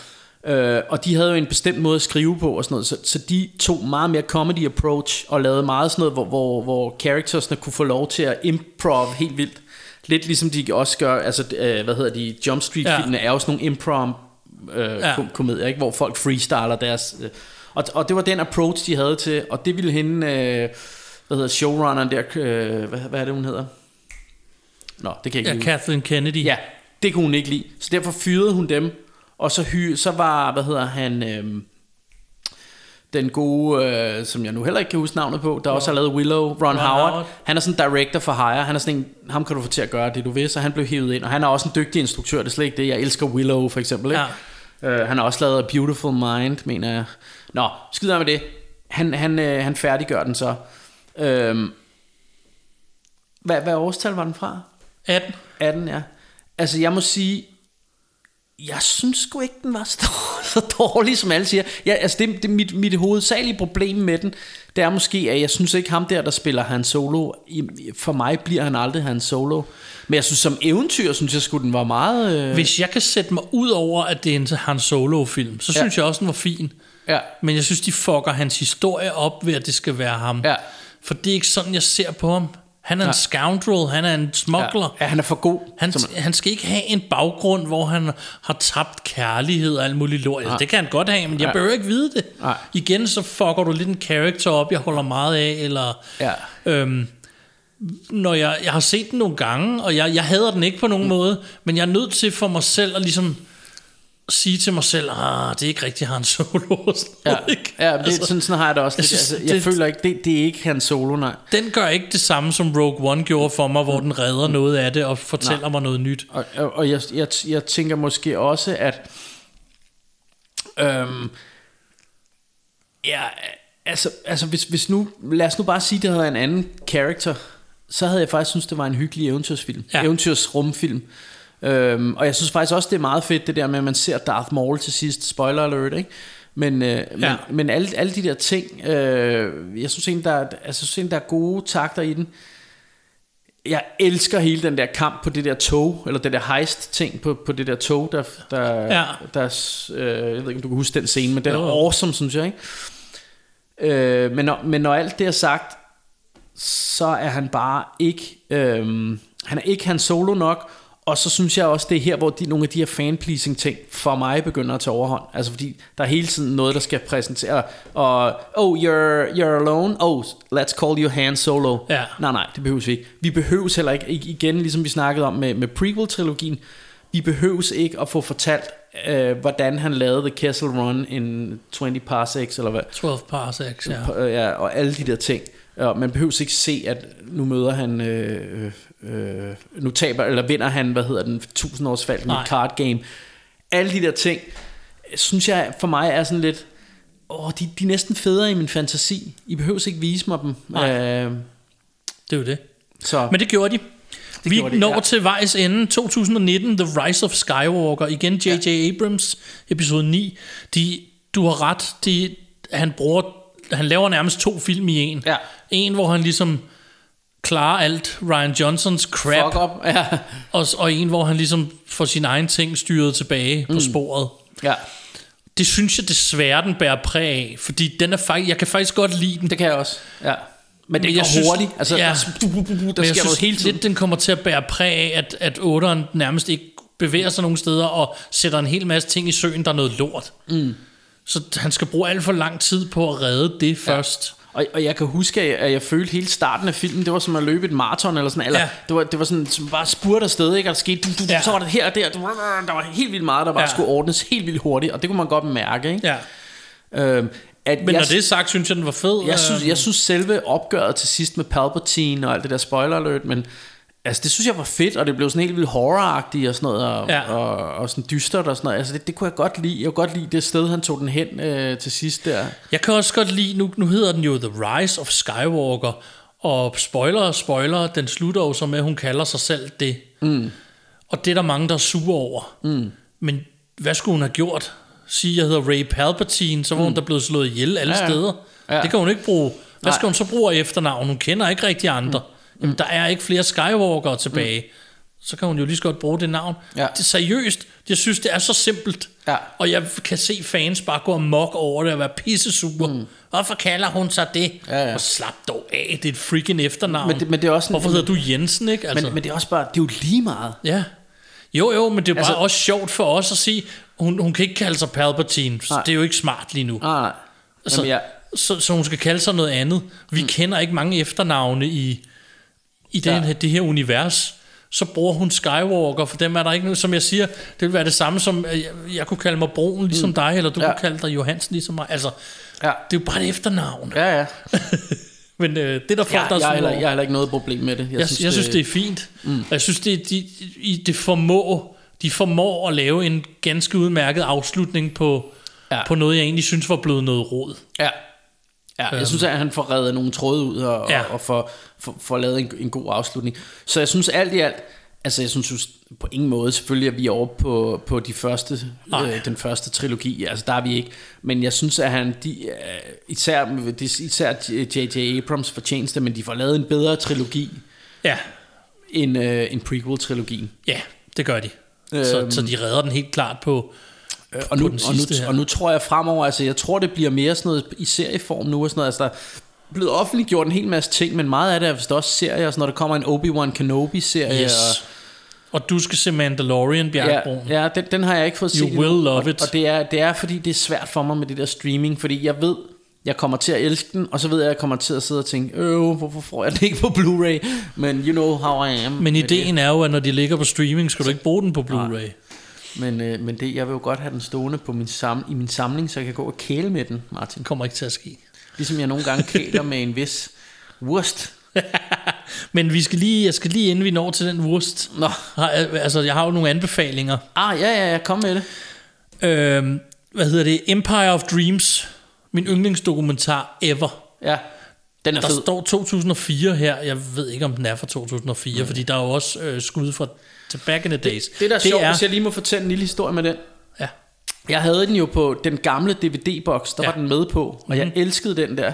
[SPEAKER 2] Øh, og de havde jo en bestemt måde at skrive på og sådan noget, så, så de tog meget mere comedy approach og lavede meget sådan noget, hvor, hvor, hvor charactersne kunne få lov til at improv helt vildt. Lidt ligesom de også gør, altså øh, hvad hedder de, Jump Street filmene er jo sådan nogle improv øh,
[SPEAKER 1] Ja.
[SPEAKER 2] ja. komedier, ikke? hvor folk freestyler deres... Øh, og, og det var den approach, de havde til, og det ville hende, øh, hvad hedder showrunneren der, øh, hvad, hvad er det hun hedder? Nå, det kan jeg ikke
[SPEAKER 1] ja,
[SPEAKER 2] lide.
[SPEAKER 1] Kathleen Kennedy.
[SPEAKER 2] Ja, det kunne hun ikke lide. Så derfor fyrede hun dem. Og så, hy, så var, hvad hedder han, øhm, den gode, øh, som jeg nu heller ikke kan huske navnet på, der også har lavet Willow, Ron, Ron Howard.
[SPEAKER 1] Howard.
[SPEAKER 2] Han er sådan director for hire. Han er sådan en, ham kan du få til at gøre det, du vil. Så han blev hævet ind. Og han er også en dygtig instruktør. Det er slet ikke det. Jeg elsker Willow, for eksempel. Ikke? Ja. Øh, han har også lavet Beautiful Mind, mener jeg. Nå, skid med det. Han, han, øh, han færdiggør den så. Øhm, hvad, hvad årstal var den fra?
[SPEAKER 1] 18.
[SPEAKER 2] 18, ja. Altså, jeg må sige, jeg synes sgu ikke, den var så, så dårlig, som alle siger. Ja, altså, det, det mit, mit hovedsagelige problem med den, det er måske, at jeg synes ikke, ham der, der spiller Han Solo, for mig bliver han aldrig Han Solo. Men jeg synes, som eventyr, synes jeg sgu, den var meget... Øh,
[SPEAKER 1] Hvis jeg kan sætte mig ud over, at det er en Han Solo-film, så
[SPEAKER 2] Ja.
[SPEAKER 1] synes jeg også, den var fin.
[SPEAKER 2] Ja,
[SPEAKER 1] Men jeg synes, de fucker hans historie op ved, at det skal være ham.
[SPEAKER 2] Ja.
[SPEAKER 1] For det er ikke sådan, jeg ser på ham. Han er en
[SPEAKER 2] Ja.
[SPEAKER 1] scoundrel, han er en smuggler.
[SPEAKER 2] Ja, han er for god.
[SPEAKER 1] Han, han skal ikke have en baggrund, hvor han har tabt kærlighed og alt muligt lort. Altså, det kan han godt have, men jeg
[SPEAKER 2] Ja.
[SPEAKER 1] behøver ikke vide det.
[SPEAKER 2] Nej.
[SPEAKER 1] Igen, så fucker du lidt en character op, jeg holder meget af, eller...
[SPEAKER 2] Ja.
[SPEAKER 1] Øhm, når jeg, jeg har set den nogle gange, og jeg, jeg hader den ikke på nogen mm. måde, men jeg er nødt til for mig selv at ligesom sige til mig selv, ah, det er ikke rigtig Han Solo.
[SPEAKER 2] Ja,
[SPEAKER 1] ikke?
[SPEAKER 2] ja det,
[SPEAKER 1] Altså,
[SPEAKER 2] sådan, sådan har jeg det også.
[SPEAKER 1] jeg
[SPEAKER 2] Jeg,
[SPEAKER 1] synes,
[SPEAKER 2] altså, jeg
[SPEAKER 1] det-
[SPEAKER 2] føler ikke, det, det er ikke hans solo, nej.
[SPEAKER 1] Den gør ikke det samme, som Rogue One gjorde for mig, hvor den redder noget af det og fortæller
[SPEAKER 2] Nej.
[SPEAKER 1] mig noget nyt.
[SPEAKER 2] Og, og, og jeg, jeg, jeg tænker måske også, at... Øhm, ja, altså, altså hvis, hvis nu... Lad os nu bare sige, det havde en anden character, så havde jeg faktisk synes det var en hyggelig eventyrsfilm.
[SPEAKER 1] Ja.
[SPEAKER 2] Eventyrsrumfilm. Øhm, og jeg synes faktisk også, det er meget fedt, det der med, at man ser Darth Maul til sidst. Spoiler alert, ikke? Men, øh, men,
[SPEAKER 1] Ja.
[SPEAKER 2] men alle, alle de der ting, øh, jeg synes egentlig, der, er- altså, synes egentlig, der er gode takter i den. Jeg elsker hele den der kamp på det der tog, eller det der heist-ting på, på det der tog, der, der,
[SPEAKER 1] Ja.
[SPEAKER 2] der øh, jeg ved ikke, om du kan huske den scene, men den er
[SPEAKER 1] Jo,
[SPEAKER 2] awesome, synes jeg, ikke? Øh, men, når, men når alt det er sagt, så er han bare ikke, øh, han er ikke hans solo nok, og så synes jeg også, det er her, hvor de, nogle af de her fan-pleasing ting for mig begynder at tage overhånd. Altså fordi der er hele tiden noget, der skal præsentere. Og, oh, you're, you're alone. Oh, let's call you Han Solo.
[SPEAKER 1] Ja.
[SPEAKER 2] Nej, nej, det behøves vi ikke. Vi behøves heller ikke, igen, ligesom vi snakkede om med, med prequel-trilogien, vi behøves ikke at få fortalt, øh, hvordan han lavede The Kessel Run in 20 parsecs, eller hvad.
[SPEAKER 1] 12 parsecs, ja.
[SPEAKER 2] Ja. ja, og alle de der ting. Og man behøver ikke se, at nu møder han, øh, øh, nu taber, eller vinder han, hvad hedder den, 1000 års fald i card game. Alle de der ting, synes jeg for mig er sådan lidt, åh, de, de er næsten federe i min fantasi. I behøver ikke vise mig dem.
[SPEAKER 1] Nej.
[SPEAKER 2] Øh,
[SPEAKER 1] Det er jo det.
[SPEAKER 2] så,
[SPEAKER 1] Men det gjorde de. Det vi
[SPEAKER 2] gjorde de,
[SPEAKER 1] når
[SPEAKER 2] ja.
[SPEAKER 1] til vejs ende 2019, The Rise of Skywalker. Igen J.J. Abrams, episode 9. De, du har ret, de, han, bruger, han laver nærmest to film i en.
[SPEAKER 2] Ja.
[SPEAKER 1] En, hvor han ligesom klarer alt Ryan Johnsons crap,
[SPEAKER 2] fuck op. Ja.
[SPEAKER 1] og, og en, hvor han ligesom får sin egen ting styret tilbage på sporet.
[SPEAKER 2] ja,
[SPEAKER 1] Det synes jeg desværre, den bærer præg af, fordi den er faktisk, jeg kan faktisk godt lide den.
[SPEAKER 2] det kan jeg også. Ja. Men det
[SPEAKER 1] Men
[SPEAKER 2] går
[SPEAKER 1] jeg synes-
[SPEAKER 2] hurtigt. Altså,
[SPEAKER 1] ja.
[SPEAKER 2] altså, der
[SPEAKER 1] Men jeg
[SPEAKER 2] sker
[SPEAKER 1] synes
[SPEAKER 2] noget hele tiden.
[SPEAKER 1] lidt, den kommer til at bære præg af, at, at 8'eren nærmest ikke bevæger sig nogen steder, og sætter en hel masse ting i søen, der er noget lort. Mm. Så han skal bruge alt for lang tid på at redde det først.
[SPEAKER 2] Og, og jeg kan huske, at jeg, at jeg følte hele starten af filmen, det var som at løbe et maraton eller sådan, eller
[SPEAKER 1] Ja.
[SPEAKER 2] det, var, det var sådan, som bare spurgte afsted, ikke? Og der skete, du, du,
[SPEAKER 1] Ja.
[SPEAKER 2] ja. så var det her og der, du, der var helt vildt meget, der bare
[SPEAKER 1] Ja.
[SPEAKER 2] ja. skulle ordnes helt vildt hurtigt, og det kunne man godt mærke, ikke?
[SPEAKER 1] Ja.
[SPEAKER 2] Øhm, at
[SPEAKER 1] Men
[SPEAKER 2] jeg,
[SPEAKER 1] når det er sagt, synes jeg, den var fed.
[SPEAKER 2] jeg, synes, jeg synes selve opgøret til sidst med Palpatine og alt det der spoiler alert, men altså, det synes jeg var fedt, og det blev sådan helt vildt horroragtigt og sådan noget, og,
[SPEAKER 1] Ja.
[SPEAKER 2] og, og sådan dystert og sådan noget. Altså, det, det kunne jeg godt lide. Jeg kunne godt lide det sted, han tog den hen øh, til sidst der.
[SPEAKER 1] Jeg kan også godt lide, nu, nu hedder den jo The Rise of Skywalker, og spoiler, spoiler, den slutter jo så med, at hun kalder sig selv det. Mm. Og det er der mange, der er sure over. Mm. Men hvad skulle hun have gjort? Sige, jeg hedder Ray Palpatine, så var hun da blevet slået ihjel alle
[SPEAKER 2] Ja, ja.
[SPEAKER 1] steder.
[SPEAKER 2] Ja.
[SPEAKER 1] Det kan hun ikke bruge. Hvad
[SPEAKER 2] Nej.
[SPEAKER 1] skal hun så bruge efternavn? Hun kender ikke rigtig andre. Mm. Jamen, der er ikke flere Skywalkere tilbage. Mm. Så kan hun jo lige så godt bruge det navn.
[SPEAKER 2] Ja.
[SPEAKER 1] Det er seriøst. Jeg synes, det er så simpelt.
[SPEAKER 2] Ja.
[SPEAKER 1] Og jeg kan se fans bare gå amok over det og være pisse super. Mm. Hvorfor kalder hun sig det?
[SPEAKER 2] Ja, ja.
[SPEAKER 1] Og slap dog af, det er et freaking efternavn.
[SPEAKER 2] Men det- men det er også en-
[SPEAKER 1] Hvorfor hedder du Jensen, ikke? Altså,
[SPEAKER 2] Men, men det er også bare, det er jo lige meget.
[SPEAKER 1] ja. Jo, jo, men det er bare
[SPEAKER 2] Altså-
[SPEAKER 1] også sjovt for os at sige, hun, hun kan ikke kalde sig Palpatine. Så
[SPEAKER 2] Nej.
[SPEAKER 1] det er jo ikke smart lige nu.
[SPEAKER 2] Nej, nej.
[SPEAKER 1] Så,
[SPEAKER 2] Jamen, jeg,
[SPEAKER 1] så, så hun skal kalde sig noget andet. Vi mm. kender ikke mange efternavne i, i den,
[SPEAKER 2] Ja.
[SPEAKER 1] her, det her univers. Så bruger hun Skywalker, for dem er der ikke noget, som jeg siger, det vil være det samme som, at jeg, jeg kunne kalde mig Broen ligesom mm. dig, eller du ja.
[SPEAKER 2] Ja.
[SPEAKER 1] kunne kalde dig Johansen ligesom mig. Altså,
[SPEAKER 2] ja.
[SPEAKER 1] det er jo bare et efternavn.
[SPEAKER 2] Ja, ja.
[SPEAKER 1] Men øh, det er der folk,
[SPEAKER 2] Jeg,
[SPEAKER 1] der er
[SPEAKER 2] jeg, heller, jeg har heller ikke noget problem med det.
[SPEAKER 1] Jeg, jeg, synes, jeg synes, det er fint. Mm. Jeg synes, det, de, de, det formår, de formår at lave en ganske udmærket afslutning på, ja.
[SPEAKER 2] Ja.
[SPEAKER 1] på noget, jeg egentlig synes var blevet noget rod.
[SPEAKER 2] Ja. Ja, jeg synes, at han får reddet nogle tråde ud og,
[SPEAKER 1] Ja.
[SPEAKER 2] og, får, får, får lavet en, en god afslutning. Så jeg synes alt i alt, altså jeg synes på ingen måde selvfølgelig, at vi er over på, på de første,
[SPEAKER 1] Nej.
[SPEAKER 2] øh, den første trilogi. Altså der er vi ikke. Men jeg synes, at han, de, øh, især, er især J.J. Abrams fortjeneste, men de får lavet en bedre trilogi
[SPEAKER 1] Ja,
[SPEAKER 2] end, øh, end prequel-trilogien.
[SPEAKER 1] ja det gør de. Så,
[SPEAKER 2] Øhm.
[SPEAKER 1] så de redder den helt klart på...
[SPEAKER 2] Øh, og, nu, og, nu,
[SPEAKER 1] her.
[SPEAKER 2] og nu tror jeg fremover, altså jeg tror det bliver mere sådan noget i serieform nu og sådan noget, altså der, blevet offentliggjort en hel masse ting, men meget af det er vist også serier, så når der kommer en Obi-Wan Kenobi-serie.
[SPEAKER 1] Yes.
[SPEAKER 2] Og,
[SPEAKER 1] Og du skal se Mandalorian, Bjergbroen.
[SPEAKER 2] Ja, ja den, den har jeg ikke fået
[SPEAKER 1] You
[SPEAKER 2] set
[SPEAKER 1] will
[SPEAKER 2] endnu,
[SPEAKER 1] love
[SPEAKER 2] og,
[SPEAKER 1] it.
[SPEAKER 2] Og det er, det er fordi, det er svært for mig med det der streaming, fordi jeg ved, jeg kommer til at elske den, og så ved jeg, at jeg kommer til at sidde og tænke, øh, hvorfor får jeg den ikke på Blu-ray? Men you know how I am.
[SPEAKER 1] Men ideen er jo, at når de ligger på streaming, skal du ikke bruge den på Blu-ray.
[SPEAKER 2] Det. Men, øh, men det, jeg vil jo godt have den stående på min sam, i min samling, så jeg kan gå og kæle med den, Martin.
[SPEAKER 1] Kommer ikke til at ske.
[SPEAKER 2] Ligesom jeg nogle gange kæler med en vis wurst.
[SPEAKER 1] Men vi skal lige, jeg skal lige inden vi når til den wurst.
[SPEAKER 2] Nå.
[SPEAKER 1] Altså, jeg har jo nogle anbefalinger.
[SPEAKER 2] Ah, ja, ja, ja, kom med det.
[SPEAKER 1] Øhm, hvad hedder det? Empire of Dreams. Min yndlingsdokumentar ever.
[SPEAKER 2] Ja, den er
[SPEAKER 1] Der
[SPEAKER 2] fed.
[SPEAKER 1] står 2004 her. Jeg ved ikke, om den er fra 2004, mm. fordi der er jo også øh, skud fra til back in the days.
[SPEAKER 2] Det, der er sjovt,
[SPEAKER 1] er,
[SPEAKER 2] hvis jeg lige må fortælle en lille historie med den.
[SPEAKER 1] ja,
[SPEAKER 2] Jeg havde den jo på den gamle DVD-boks, der ja.
[SPEAKER 1] Ja.
[SPEAKER 2] var den med på, og mm-hmm. jeg elskede den der.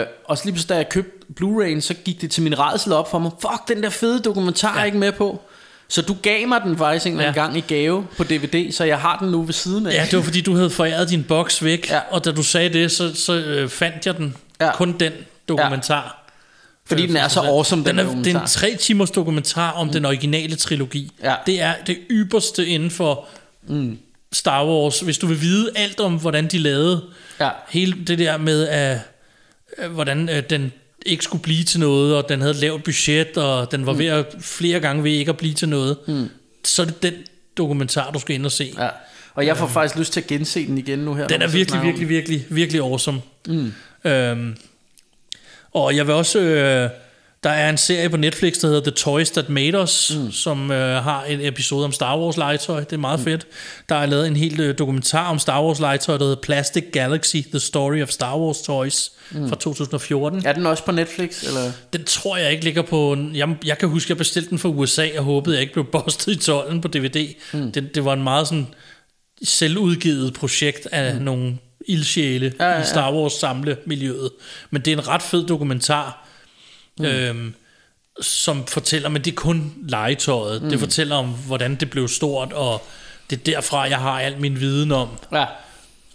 [SPEAKER 2] Øh, og så lige pludselig, da jeg købte Blu-ray'en, så gik det til min redsel op for mig. Fuck, den der fede dokumentar ja. er
[SPEAKER 1] Ja.
[SPEAKER 2] ikke med på. Så du gav mig den faktisk en ja.
[SPEAKER 1] Ja.
[SPEAKER 2] gang i gave på DVD, så jeg har den nu ved siden af.
[SPEAKER 1] ja, det var fordi, du havde foræret din boks væk,
[SPEAKER 2] Ja.
[SPEAKER 1] ja. og da du sagde det, så, så øh, fandt jeg den.
[SPEAKER 2] Ja.
[SPEAKER 1] Ja. Kun den dokumentar.
[SPEAKER 2] Fordi den er så awesome, den,
[SPEAKER 1] Den er,
[SPEAKER 2] dokumentar.
[SPEAKER 1] en tre timers dokumentar om mm. den originale trilogi.
[SPEAKER 2] Ja.
[SPEAKER 1] Det er det ypperste inden for mm. Star Wars. Hvis du vil vide alt om, hvordan de lavede
[SPEAKER 2] Ja.
[SPEAKER 1] hele det der med, øh, hvordan øh, den ikke skulle blive til noget, og den havde lavt budget, og den var mm. ved at flere gange ved ikke at blive til noget, mm. så er det den dokumentar, du skal ind og se.
[SPEAKER 2] Ja. Og jeg får faktisk lyst til at gense den igen nu her.
[SPEAKER 1] Den er virkelig, virkelig, virkelig, virkelig awesome. Mm. Øhm, og jeg vil også... Øh, der er en serie på Netflix, der hedder The Toys That Made Us, mm. som øh, har en episode om Star Wars legetøj. Det er meget mm. fedt. Der er lavet en helt øh, dokumentar om Star Wars legetøj, der hedder Plastic Galaxy, The Story of Star Wars Toys mm. fra 2014.
[SPEAKER 2] Er den også på Netflix? Eller?
[SPEAKER 1] Den tror jeg ikke ligger på... Jeg, jeg kan huske, jeg bestilte den fra USA, og håbede, jeg ikke blev bustet i tolden på DVD. Mm. Det, det var en meget sådan selvudgivet projekt af mm. nogle ildsjæle
[SPEAKER 2] Ja,
[SPEAKER 1] ja, i Star Wars samlemiljøet. Men det er en ret fed dokumentar, mm. øhm, som fortæller, men det er kun legetøjet. Mm. Det fortæller om, hvordan det blev stort, og det er derfra, jeg har al min viden om
[SPEAKER 2] Ja.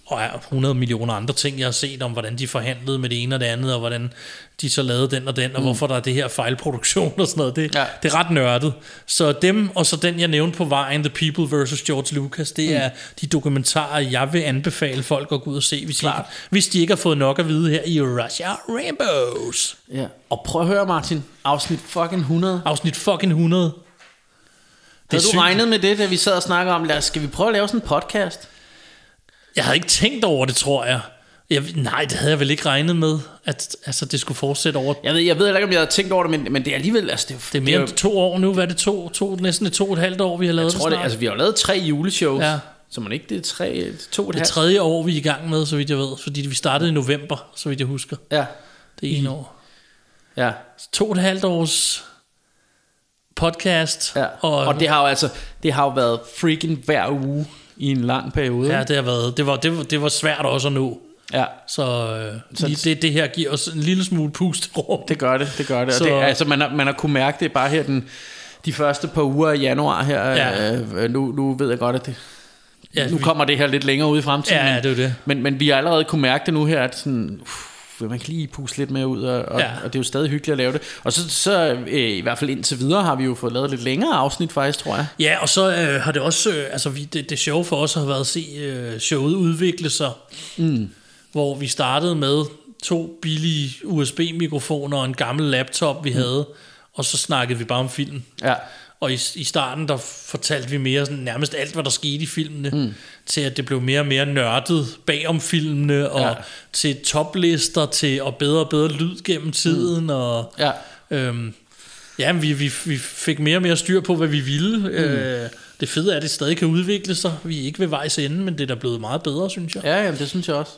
[SPEAKER 1] Og er 100 millioner andre ting, jeg har set om, hvordan de forhandlede med det ene og det andet, og hvordan de så lavede den og den, og mm. hvorfor der er det her fejlproduktion og sådan noget. Det,
[SPEAKER 2] Ja.
[SPEAKER 1] det er ret nørdet. Så dem, og så den, jeg nævnte på vejen, The People vs. George Lucas, det mm. er de dokumentarer, jeg vil anbefale folk at gå ud og se, hvis, de,
[SPEAKER 2] Klart.
[SPEAKER 1] hvis de ikke har fået nok at vide her i Russia Rainbows.
[SPEAKER 2] ja. Og prøv at høre, Martin. Afsnit fucking 100.
[SPEAKER 1] Afsnit fucking 100. Det
[SPEAKER 2] Havde du
[SPEAKER 1] sygt.
[SPEAKER 2] regnet med det, da vi sad og snakkede om, lad os, skal vi prøve at lave sådan en podcast?
[SPEAKER 1] Jeg havde ikke tænkt over det, tror jeg. jeg. Nej, det havde jeg vel ikke regnet med, at altså, det skulle fortsætte over
[SPEAKER 2] Jeg ved, jeg ved heller ikke, om jeg havde tænkt over det, men, men det er alligevel... Altså, det, er,
[SPEAKER 1] Det er mere
[SPEAKER 2] jo-
[SPEAKER 1] end to år nu. Hvad er det? To, to, næsten et to og et halvt år, vi har lavet
[SPEAKER 2] Jeg tror,
[SPEAKER 1] det
[SPEAKER 2] det,
[SPEAKER 1] snart.
[SPEAKER 2] altså, vi har lavet tre juleshows,
[SPEAKER 1] Ja.
[SPEAKER 2] så man ikke det er tre, to og et
[SPEAKER 1] det er
[SPEAKER 2] halvt.
[SPEAKER 1] tredje år, vi er i gang med, så vidt jeg ved. Fordi vi startede i november, så vidt jeg husker.
[SPEAKER 2] Ja,
[SPEAKER 1] Det er en år.
[SPEAKER 2] ja,
[SPEAKER 1] Så to og et halvt års podcast.
[SPEAKER 2] ja. Og, og det har jo altså, det har jo været freaking hver uge i en lang periode.
[SPEAKER 1] ja, det har været, det var, det var, det var svært også at nå.
[SPEAKER 2] ja.
[SPEAKER 1] Så, øh,
[SPEAKER 2] Så-
[SPEAKER 1] lige det, det her giver os en lille smule pusterum.
[SPEAKER 2] Det gør det, det gør det. Og
[SPEAKER 1] Så-
[SPEAKER 2] det altså, man, har, man har kunne mærke det bare her den, de første par uger af januar her.
[SPEAKER 1] Ja.
[SPEAKER 2] Øh, nu, nu ved jeg godt, at det,
[SPEAKER 1] Ja,
[SPEAKER 2] nu
[SPEAKER 1] vi-
[SPEAKER 2] kommer det her lidt længere ud i fremtiden.
[SPEAKER 1] Ja,
[SPEAKER 2] men,
[SPEAKER 1] det er det.
[SPEAKER 2] Men, men vi har allerede kunne mærke det nu her, at sådan, uff, man kan lige puste lidt mere ud, og, og,
[SPEAKER 1] Ja.
[SPEAKER 2] og det er jo stadig hyggeligt at lave det. Og så, så øh, i hvert fald indtil videre har vi jo fået lavet lidt længere afsnit faktisk, tror jeg.
[SPEAKER 1] Ja, og så øh, har det også, øh, altså vi, det, det sjove for os har været at se øh, showet udvikle sig, mm. hvor vi startede med to billige USB-mikrofoner og en gammel laptop, vi mm. havde, og så snakkede vi bare om film.
[SPEAKER 2] Ja.
[SPEAKER 1] Og i, i starten, der fortalte vi mere sådan, nærmest alt, hvad der skete i filmene, mm. til at det blev mere og mere nørdet bag om filmene, og
[SPEAKER 2] Ja.
[SPEAKER 1] til toplister, til og bedre og bedre lyd gennem tiden, mm. og
[SPEAKER 2] Ja.
[SPEAKER 1] øhm, ja, vi, vi, vi fik mere og mere styr på, hvad vi ville. Mm. Øh, det fede er, at det stadig kan udvikle sig. Vi er ikke ved vejs ende, men det er da blevet meget bedre, synes jeg.
[SPEAKER 2] Ja, jamen, det synes jeg også.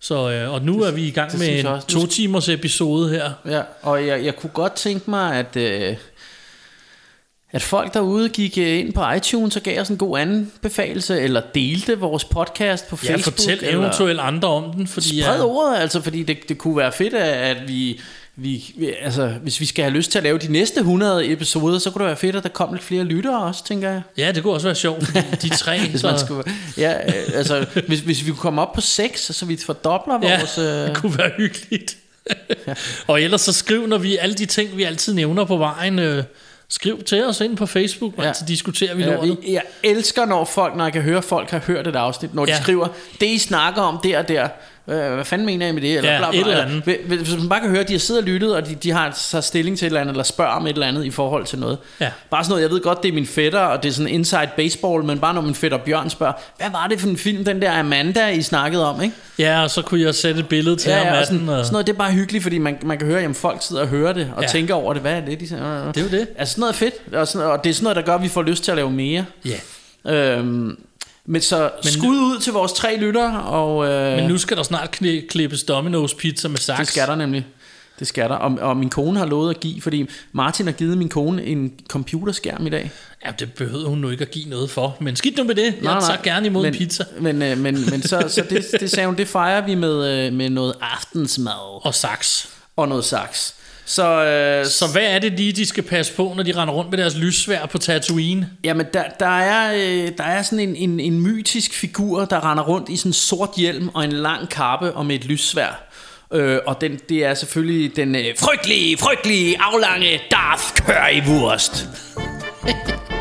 [SPEAKER 1] Så, øh, og nu er vi i gang
[SPEAKER 2] det
[SPEAKER 1] med en to timers episode her.
[SPEAKER 2] Ja, og jeg, jeg kunne godt tænke mig, at, øh, at folk derude gik øh, ind på iTunes og gav os en god anbefalelse, eller delte vores podcast på
[SPEAKER 1] Ja,
[SPEAKER 2] Facebook.
[SPEAKER 1] fortæl
[SPEAKER 2] eller
[SPEAKER 1] eventuelt andre om den, fordi
[SPEAKER 2] Spred
[SPEAKER 1] jeg,
[SPEAKER 2] ordet, altså, fordi det, det kunne være fedt, at vi, vi, altså, hvis vi skal have lyst til at lave de næste 100 episoder, så kunne det være fedt, at der kom lidt flere lyttere også, tænker jeg.
[SPEAKER 1] ja, det kunne også være sjovt, de tre,
[SPEAKER 2] Hvis man skulle, ja, øh, altså, hvis, hvis vi kunne komme op på 6, så vi fordobler
[SPEAKER 1] ja,
[SPEAKER 2] vores... Øh,
[SPEAKER 1] det kunne være hyggeligt. Og ellers så skriv, når vi alle de ting, vi altid nævner på vejen, øh, skriv til os ind på Facebook, ja.
[SPEAKER 2] Ja.
[SPEAKER 1] så diskuterer vi
[SPEAKER 2] Ja,
[SPEAKER 1] lortet.
[SPEAKER 2] jeg elsker, når folk, når jeg kan høre, at folk har hørt et afsnit, når de
[SPEAKER 1] Ja.
[SPEAKER 2] skriver, det I snakker om der og der, øh, hvad fanden mener I med det? Eller
[SPEAKER 1] Ja, et eller andet.
[SPEAKER 2] Hvis- Hvis man bare kan høre, at de har siddet og lyttet, og de, de har taget stilling til et eller andet, eller spørger om et eller andet i forhold til noget.
[SPEAKER 1] Ja.
[SPEAKER 2] Bare sådan noget, jeg ved godt, det er min fætter, og det er sådan inside baseball, men bare når min fætter Bjørn spørger, hvad var det for en film, den der Amanda, I snakkede om, ikke?
[SPEAKER 1] Ja, og så kunne jeg sætte et billede til ham
[SPEAKER 2] og
[SPEAKER 1] af
[SPEAKER 2] sådan.
[SPEAKER 1] Og...
[SPEAKER 2] sådan noget, det er bare hyggeligt, fordi man, man kan høre, at folk sidder og hører det, og
[SPEAKER 1] Ja.
[SPEAKER 2] ja. tænker over det. Hvad er det, de siger?
[SPEAKER 1] Det er jo det.
[SPEAKER 2] Altså sådan noget er fedt, og, sådan, og det er sådan noget, der gør, at vi får lyst til at lave mere.
[SPEAKER 1] Ja.
[SPEAKER 2] Øhm, men så men skud ud til vores tre lyttere, og øh,
[SPEAKER 1] Men nu skal der snart kni- klippes Domino's pizza med saks.
[SPEAKER 2] det skal der nemlig. Det skal der. Og, og min kone har lovet at give, fordi Martin har givet min kone en computerskærm i dag.
[SPEAKER 1] Ja, det behøvede hun nu ikke at give noget for. Men skidt nu med det. Jeg tager gerne imod
[SPEAKER 2] men,
[SPEAKER 1] en pizza.
[SPEAKER 2] Men, øh, men, men så, så det, det sagde hun, det fejrer vi med, øh, med noget aftensmad
[SPEAKER 1] Og saks.
[SPEAKER 2] og noget saks. Så, øh,
[SPEAKER 1] Så hvad er det lige, de skal passe på, når de render rundt med deres lyssvær på Tatooine?
[SPEAKER 2] Jamen, der, der, er, øh, der er sådan en, en, en mytisk figur, der render rundt i sådan en sort hjelm og en lang kappe og med et lyssvær. Øh, og den, det er selvfølgelig den øh, frygtelige, frygtelige, aflange Darth Currywurst.